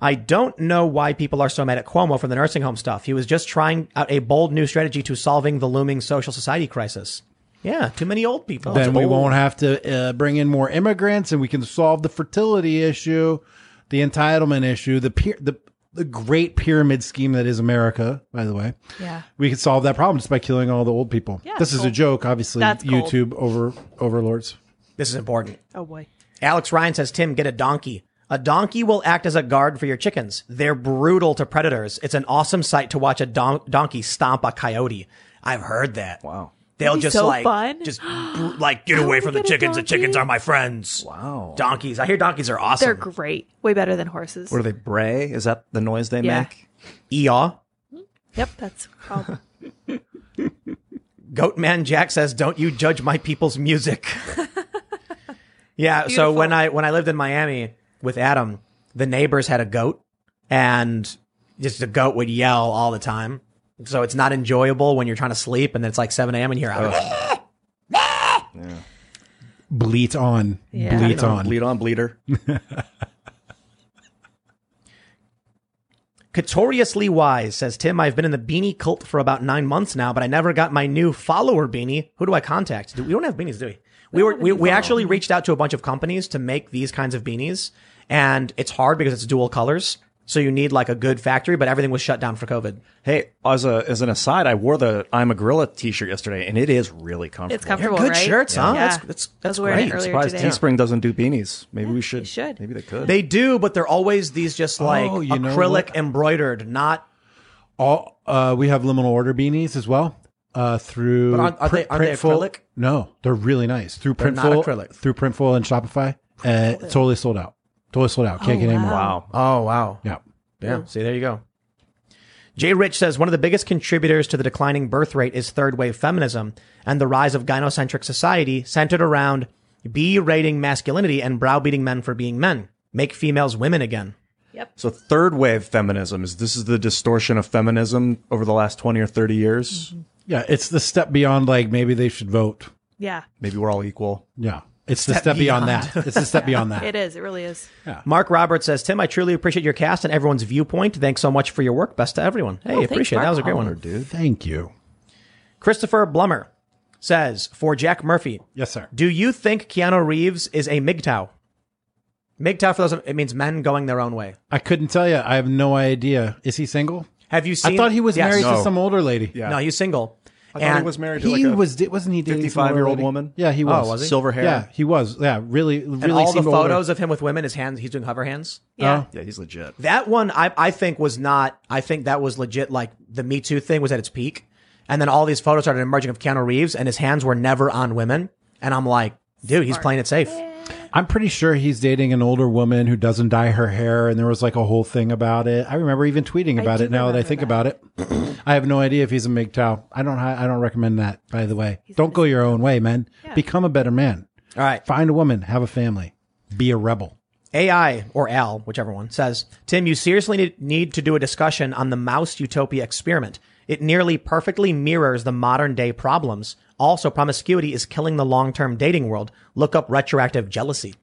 I don't know why people are so mad at Cuomo for the nursing home stuff. He was just trying out a bold new strategy to solving the looming social society crisis. Yeah, too many old people. then we won't have to uh, bring in more immigrants, and we can solve the fertility issue, the entitlement issue, the pyr- the the great pyramid scheme that is America. By the way, Yeah. we could solve that problem just by killing all the old people. Yeah, this is a joke, obviously. That's cool. YouTube over overlords. This is important. Oh boy. Alex Ryan says, Tim, get a donkey. A donkey will act as a guard for your chickens. They're brutal to predators. It's an awesome sight to watch a don- donkey stomp a coyote. I've heard that. Wow. They'll just so like, fun. just [GASPS] like get away from the get a chickens. The chickens are my friends. Wow. Donkeys. I hear donkeys are awesome. They're great. Way better than horses. What are they? Bray? Is that the noise they Yeah. make? Eeyaw. Yep, that's called. [LAUGHS] Goatman Jack says, "Don't you judge my people's music." [LAUGHS] yeah. So when I when I lived in Miami with Adam, the neighbors had a goat, and just the goat would yell all the time. So it's not enjoyable when you're trying to sleep, and then it's like 7 a.m. and you're out. Bleat on, Yeah. bleat on. Bleed on, bleeder. [LAUGHS] Catoriously Wise says, Tim, I've been in the beanie cult for about nine months now, but I never got my new follower beanie. Who do I contact? Do, we don't have beanies, do we? We were, we, we actually reached out to a bunch of companies to make these kinds of beanies and it's hard because it's dual colors. So you need like a good factory, but everything was shut down for COVID. Hey, as a as an aside, I wore the I'm a Gorilla T-shirt yesterday, and it is really comfortable. It's comfortable, good right? shirts, huh? Yeah. That's- that's- that's great. it earlier Surprised today. Teespring doesn't do beanies. Maybe we should. they should. Maybe they could. They do, but they're always these just like Oh, you know acrylic what? embroidered, not All uh, we have liminal order beanies as well. Uh, through But aren't- are they- aren't they Printful- acrylic? No, they're really nice. Through They're not Printful, acrylic. through Printful and Shopify, uh, totally sold out. Totally sold out. Can't Oh, get any more. wow. wow. Oh, wow. Yeah. Yeah. See, there you go. Jay Rich says one of the biggest contributors to the declining birth rate is third wave feminism and the rise of gynocentric society centered around B rating masculinity and browbeating men for being men. Make females women again. Yep. So third wave feminism is this is the distortion of feminism over the last twenty or thirty years. Mm-hmm. Yeah. It's the step beyond like maybe they should vote. Yeah, Maybe we're all equal. Yeah. It's the Step step, beyond, beyond. that. It's the step [LAUGHS] beyond that. it is. It really is. Mark Roberts says, Tim, I truly appreciate your cast and everyone's viewpoint. Thanks so much for your work. Best to everyone. Hey, Oh, thanks, appreciate it. That was a great one. Honored, dude. Thank you. Christopher Blummer says, for Jack Murphy, Yes, sir. do you think Keanu Reeves is a MGTOW? MGTOW, for those, it means men going their own way. I couldn't tell you. I have no idea. Is he single? Have you seen? I thought he was Yes. married to some older lady. Yeah. No, he's single. I thought he was married to He like a was. Wasn't he dating some 55-year-old lady? woman? Yeah, he oh, was. Oh, was he? silver hair. Yeah, he was. Yeah, really, really. And all the seemed older. photos of him with women, his hands, he's doing hover hands. Yeah. Oh. Yeah, he's legit. That one, I, I think was not. I think that was legit. Like the Me Too thing was at its peak, and then all these photos started emerging of Keanu Reeves, and his hands were never on women. And I'm like, dude, he's playing it safe. I'm pretty sure he's dating an older woman who doesn't dye her hair, and there was like a whole thing about it. I remember even tweeting about it. Now that I think that. about it, [CLEARS THROAT] I have no idea if he's a MGTOW. I don't. I don't recommend that. By the way, don't go your own way, man. Become a better man. All right. Find a woman. Have a family. Be a rebel. AI or Al, whichever one, says, Tim, you seriously need- need to do a discussion on the mouse utopia experiment. It nearly perfectly mirrors the modern day problems. Also, promiscuity is killing the long term dating world. Look up retroactive jealousy.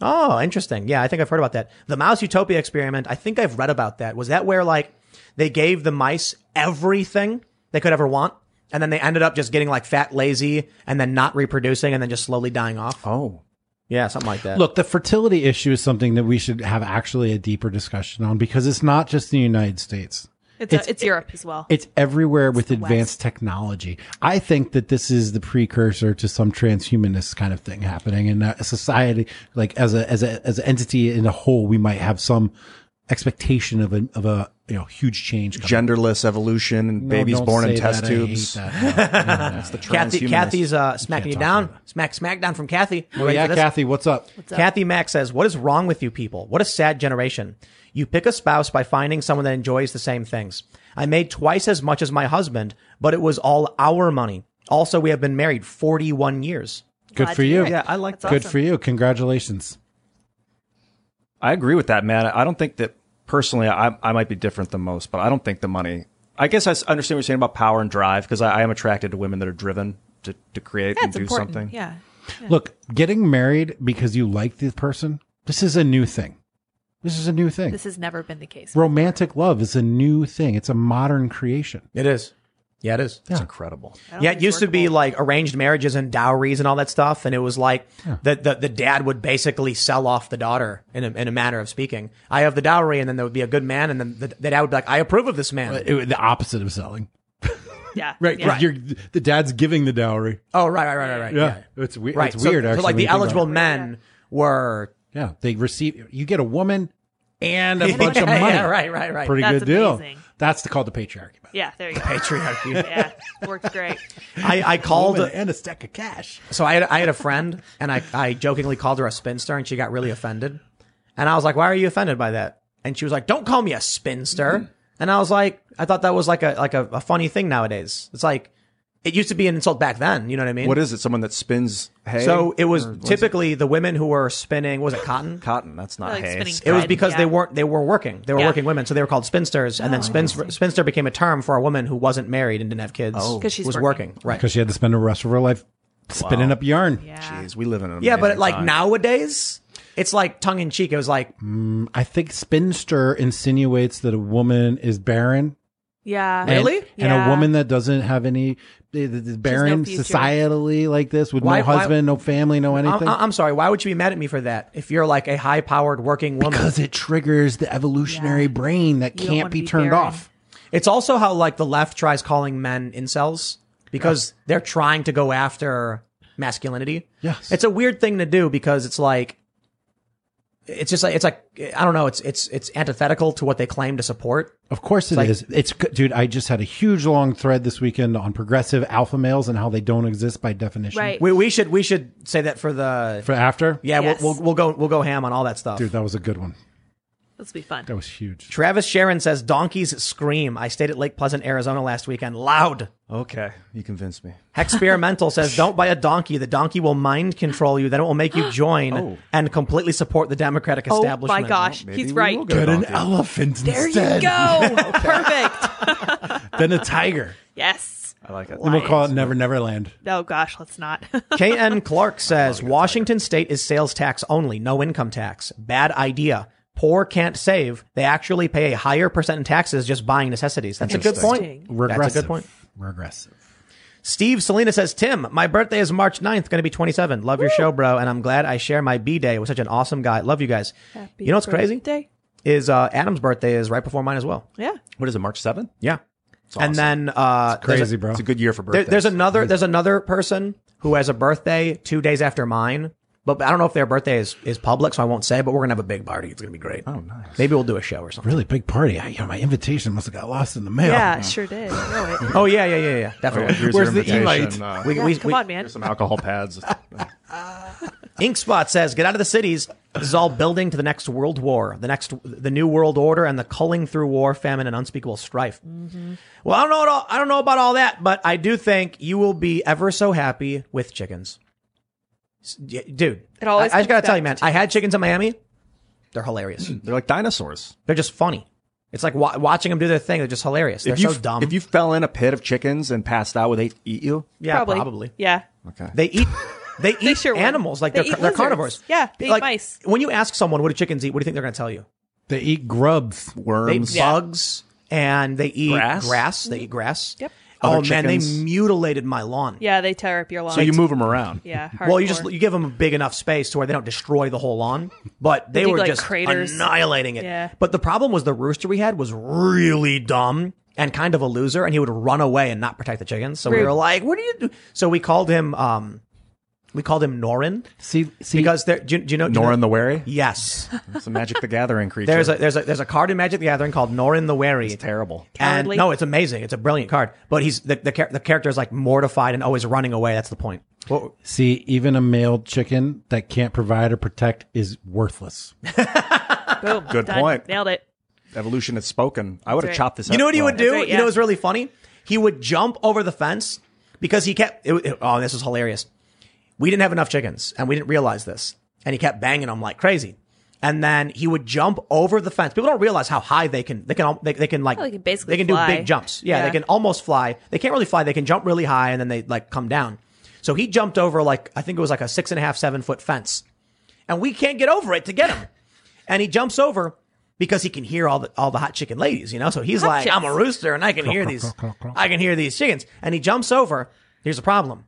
Oh, interesting. Yeah, I think I've heard about that. The mouse utopia experiment, I think I've read about that. Was that where like they gave the mice everything they could ever want? And then they ended up just getting like fat, lazy, and then not reproducing, and then just slowly dying off. Oh, Yeah, something like that. Look, the fertility issue is something that we should have actually a deeper discussion on because it's not just the United States. It's it's, it's Europe as well. It's everywhere with the advanced West. technology. I think that this is the precursor to some transhumanist kind of thing happening in a society, like as a as a as an entity in a whole, we might have some expectation of a of a you know huge change. coming. genderless evolution and No, babies born in test that. Tubes. that. [LAUGHS] No, no, no. That's the Kathy, transhumanist. Kathy's uh, smacking you talk down. Smack, smack down from Kathy. You Oh, yeah, for this? Kathy, what's up? Kathy Mack says, "What is wrong with you people? What a sad generation. You pick a spouse by finding someone that enjoys the same things. I made twice as much as my husband, but it was all our money. Also, we have been married 41 years. Good Glad for you. Yeah, I like That's Good awesome. for you. Congratulations. I agree with that, man. I don't think that personally, I, I might be different than most, but I don't think the money. I guess I understand what you're saying about power and drive because I, I am attracted to women that are driven to, to create Yeah, and do important. something. Yeah. Look, getting married because you like this person, this is a new thing. This is a new thing. This has never been the case. Romantic love is a new thing. It's a modern creation. It is. Yeah, it is. It's incredible. Yeah, it it's used to be like arranged marriages and dowries and all that stuff, and it was like the, the the dad would basically sell off the daughter in a, in a manner of speaking. I have the dowry, and then there would be a good man, and then the, the dad would be like, "I approve of this man." It- the opposite of selling. yeah, [LAUGHS] Right. Yeah. You're, the dad's giving the dowry. oh, right, right, right, right, right. Yeah. Yeah, It's, we- right. it's So- weird, so, actually. like when the you think about eligible it. men were Yeah. They receive, you get a woman and a [LAUGHS] bunch of money. yeah, right, right, right. Pretty That's good deal. amazing. That's the, called the patriarchy. man. yeah, there you go. patriarchy. [LAUGHS] yeah, works great. I, I called. Woman and a stack of cash. So I had, I had a friend, and I, I jokingly called her a spinster, and she got really offended. And I was like, "Why are you offended by that?" And she was like, "Don't call me a spinster." Mm-hmm. And I was like, I thought that was like a like a, a funny thing nowadays. It's like it used to be an insult back then. You know what I mean? What is it? Someone that spins hay? so it was Or what is typically the women who were spinning. Was it cotton? cotton. That's not Like hay. spinning It was thread, because yeah. they weren't they were working. They were Yeah. working women, so they were called spinsters. And then oh, spinster, spinster became a term for a woman who wasn't married and didn't have kids. Oh. 'Cause she's was working. working. Right. Because she had to spend the rest of her life spinning up yarn. Yeah. Jeez, we live in an Yeah, but amazing like time. nowadays, it's like tongue in cheek. It was like mm, I think spinster insinuates that a woman is barren. Yeah. And- Really? And, Yeah. a woman that doesn't have any, the- the- the barren future. societally like this with Why- no why- husband, no family, no I'm, anything. I'm sorry. Why would you be mad at me for that? If you're like a high powered working woman, because it triggers the evolutionary Yeah. brain that You can't be be turned barren. off. it's also how like the left tries calling men incels because they're trying to go after masculinity. Yes. it's a weird thing to do because it's like it's just like it's like I don't know. It's it's it's antithetical to what they claim to support. Of course it is. like- It's dude. I just had a huge long thread this weekend on progressive alpha males and how they don't exist by definition. Right. We we should we should say that for the For after, yeah Yes. we'll, we'll we'll go we'll go ham on all that stuff. dude, that was a good one. Let's be fun. That was huge. Travis Sharon says donkeys scream. I stayed at Lake Pleasant, Arizona last weekend. Loud. Okay, you convinced me. [LAUGHS] Experimental says, don't buy a donkey. The donkey will mind control you. Then it will make you [GASPS] join Oh. and completely support the Democratic oh establishment. Oh establishment. my gosh, maybe he's we right. will go. Get an donkey. elephant There instead. you go. [LAUGHS] [LAUGHS] Perfect. Then a tiger. Yes. I like it. Then we'll call it Never Never Land. Oh gosh, let's not. KN Clark says, Washington state is sales tax only, no income tax. Bad idea. Poor can't save. They actually pay a higher percent in taxes just buying necessities. That's a good point. Regressive. That's a good point. Regressive. Steve Selena says, Tim, my birthday is March 9th, going to be 27. Love your show, bro. And I'm glad I share my B day with such an awesome guy. Love you guys. Happy you know what's crazy? Is uh, Adam's birthday is right before mine as well. Yeah. What is it? March seventh. Yeah. And then uh, there's a- Crazy, bro. It's a good year for There, birthdays. there's another there's another person who has a birthday two days after mine, but I don't know if their birthday is, is public, so I won't say. But we're gonna have a big party. It's gonna be great. Oh, nice. Maybe we'll do a show or something. Really big party. I, you know, my invitation must have got lost in the mail. Yeah, sure did. Really. [LAUGHS] Oh yeah, yeah, yeah, yeah, definitely. Here's Where's the invitation. invite? Uh, We, Yeah, we, come we- on, man. here's some alcohol pads. [LAUGHS] Inkspot says, "Get out of the cities. This is all building to the next world war, the next, the new world order, and the culling through war, famine, and unspeakable strife." Well, I don't know. At all, I don't know about all that, but I do think you will be ever so happy with chickens, S- y- dude. It always I, I just gotta tell you, man. to I had chickens in Miami. They're hilarious. [CLEARS THROAT] They're like dinosaurs. They're just funny. It's like wa- watching them do their thing. They're just hilarious. They're if you so dumb. if you fell in a pit of chickens and passed out, would they eat you? yeah, probably. Yeah. Okay. They eat. [LAUGHS] They eat sure would. animals like They are eat they're carnivores. Yeah, they eat like, mice. When you ask someone what do chickens eat, what do you think they're going to tell you? They eat grubs. They Worms. eat bugs and they eat Grass? grass. They eat grass. Yep. Oh Other man, they mutilated my lawn. Yeah, they tear up your lawn. So you move them around. Yeah. Well, you just you give them a big enough space to where they don't destroy the whole lawn, but they dig, were like, just craters. annihilating it. Yeah. But the problem was the rooster we had was really dumb and kind of a loser, and he would run away and not protect the chickens. So we were like, "What do you do?" So we called him, um, we called him Norin See, see, because there. Do, you- do you know do you know- Norin the Wary. Yes, It's a Magic the Gathering creature. there's a there's a there's a card in Magic the Gathering called Norin the Wary. It's terrible. And no, it's amazing. It's a brilliant card. But he's the the, the character is like mortified and always running away. That's the point. Well, see, even a male chicken that can't provide or protect is worthless. [LAUGHS] Boom. Good Done. point. Nailed it. Evolution has spoken. I would have right. chopped this. You know what he well. would do? That's right, You know yeah. what's really funny? He would jump over the fence, because he kept. It, it- oh, this was hilarious. We didn't have enough chickens, and we didn't realize this. And he kept banging them like crazy. And then he would jump over the fence. People don't realize how high they can. They can. They, they can like. Oh, they can basically They can do big jumps. Yeah, Yeah. they can almost fly. They can't really fly. They can jump really high, and then they like come down. So he jumped over like I think it was like a six and a half, seven foot fence, and we can't get over it to get him. and he jumps over because he can hear all the all the hot chicken ladies, you know. So he's like, chicks. I'm a rooster and I can hear [LAUGHS] these, I can hear these chickens. And he jumps over. Here's the problem: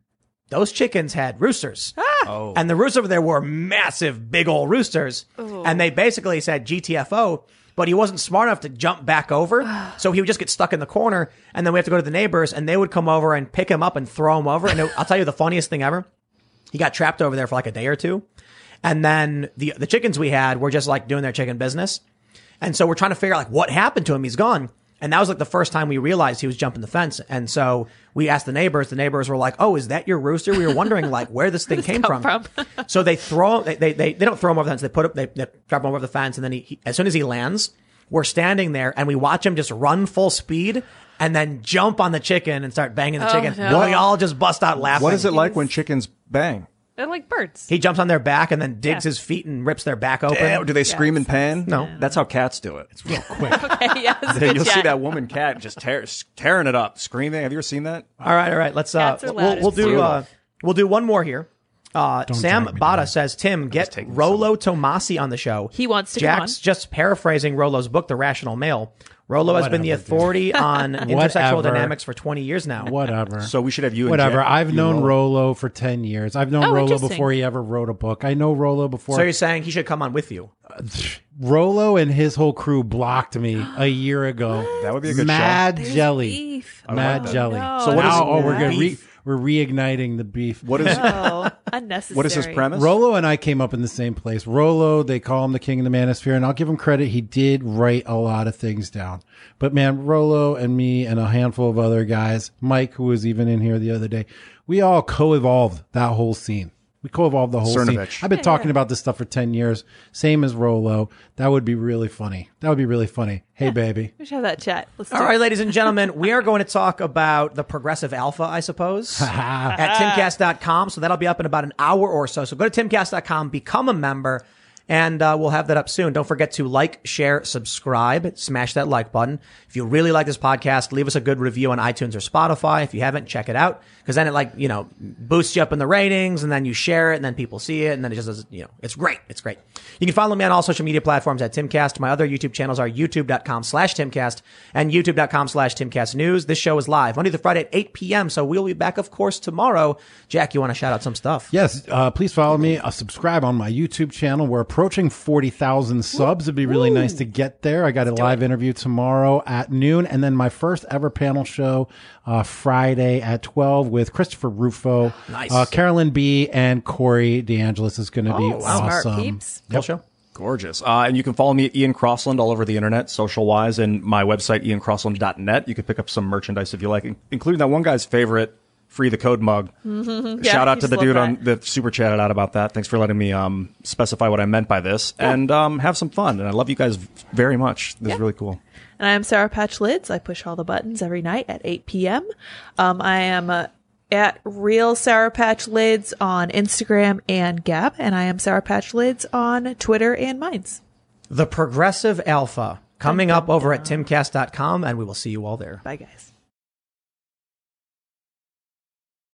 those chickens had roosters, Ah! and the roosters over there were massive, big old roosters. And they basically said GTFO. But he wasn't smart enough to jump back over, [SIGHS] so he would just get stuck in the corner, and then we have to go to the neighbors, and they would come over and pick him up and throw him over. And it- I'll tell you the funniest thing ever: he got trapped over there for like a day or two. And then the the chickens we had were just like doing their chicken business. And so we're trying to figure out like what happened to him. He's gone. And that was like the first time we realized he was jumping the fence. And so we asked the neighbors. The neighbors were like, "Oh, is that your rooster?" We were wondering like where this thing [LAUGHS] came from. from? so they throw they, they they they don't throw him over the fence. They put up they, they drop him over the fence, and then he, he as soon as he lands, we're standing there and we watch him just run full speed and then jump on the chicken and start banging the Oh, chicken. No. We all just bust out laughing. What is it like when chickens bang? They're like birds. He jumps on their back and then digs Yeah. his feet and rips their back open. Eh, do they scream and pan? No. That's how cats do it. It's real [LAUGHS] quick. okay, yeah, it's a good You'll see chat. that woman cat just tear, tearing it up, screaming. Have you ever seen that? All right, all right. Let's uh, Cats are we'll, we'll It's do uh, we'll do one more here. Uh, Sam drag me Bada down. says, Tim, get taking Rollo Tomassi on the show. He wants to come Jack's on. just paraphrasing Rollo's book, The Rational Male. Rollo has been the Whatever, dude. authority [LAUGHS] on intersexual dynamics for 20 years now. Whatever. So we should have you and Whatever. Jack- I've you known Rollo. Rollo for 10 years. I've known Oh, Rollo interesting. before he ever wrote a book. I know Rollo before. So you're saying he should come on with you? [SIGHS] Rollo and his whole crew blocked me a year ago. [GASPS] That would be a good Mad There's jelly. beef. Mad oh, jelly. no. So what is Now, oh, we're gonna re- Beef. We're reigniting the beef. What is Oh, [LAUGHS] [LAUGHS] unnecessary. what is his premise? Rollo and I came up in the same place. Rollo, they call him the king of the manosphere, and I'll give him credit. He did write a lot of things down. But man, Rollo and me and a handful of other guys, Mike, who was even in here the other day, we all co-evolved that whole scene. We co-evolved the whole Cernovich. scene. I've been talking about this stuff for 10 years. Same as Rollo. That would be really funny. That would be really funny. Hey, baby. We should have that chat. Let's do All it. right, ladies and gentlemen, we are going to talk about the progressive alpha, I suppose, [LAUGHS] at timcast.com. So that'll be up in about an hour or so. So go to timcast.com, become a member, and uh, we'll have that up soon. Don't forget to like, share, subscribe, smash that like button. If you really like this podcast, leave us a good review on iTunes or Spotify. If you haven't, check it out because then it like, you know, boosts you up in the ratings and then you share it and then people see it and then it just does, you know, it's great. It's great. You can follow me on all social media platforms at Timcast. My other YouTube channels are youtube.com slash Timcast and youtube.com slash Timcast News. This show is live Monday through Friday at 8 p.m. So we'll be back, of course, tomorrow. Jack, you want to shout out some stuff? Yes, uh, please follow me. Uh, subscribe on my YouTube channel. We're approaching 40,000 subs. It'd be really nice to get there. I got a live interview tomorrow at noon and then my first ever panel show uh, Friday at 12 with Christopher Rufo, [GASPS] Nice. uh, Carolyn B, and Corey DeAngelis is going to be wow. Awesome. peeps. Full show? Gorgeous. Uh, and you can follow me at Ian Crossland all over the internet, social wise, and my website, iancrossland.net. You can pick up some merchandise if you like, including that one guy's favorite, Free the Code mug. [LAUGHS] Shout out to the dude love on the super chatted out about that. Thanks for letting me um, specify what I meant by this and um, have some fun. And I love you guys very much. This is really cool. And I am Sour Patch Lids. I push all the buttons every night at 8 p.m. Um, I am uh, at Real Sour Patch Lids on Instagram and Gab, and I am Sour Patch Lids on Twitter and Minds. The Progressive Alpha coming up over at timcast.com, and we will see you all there. Bye, guys.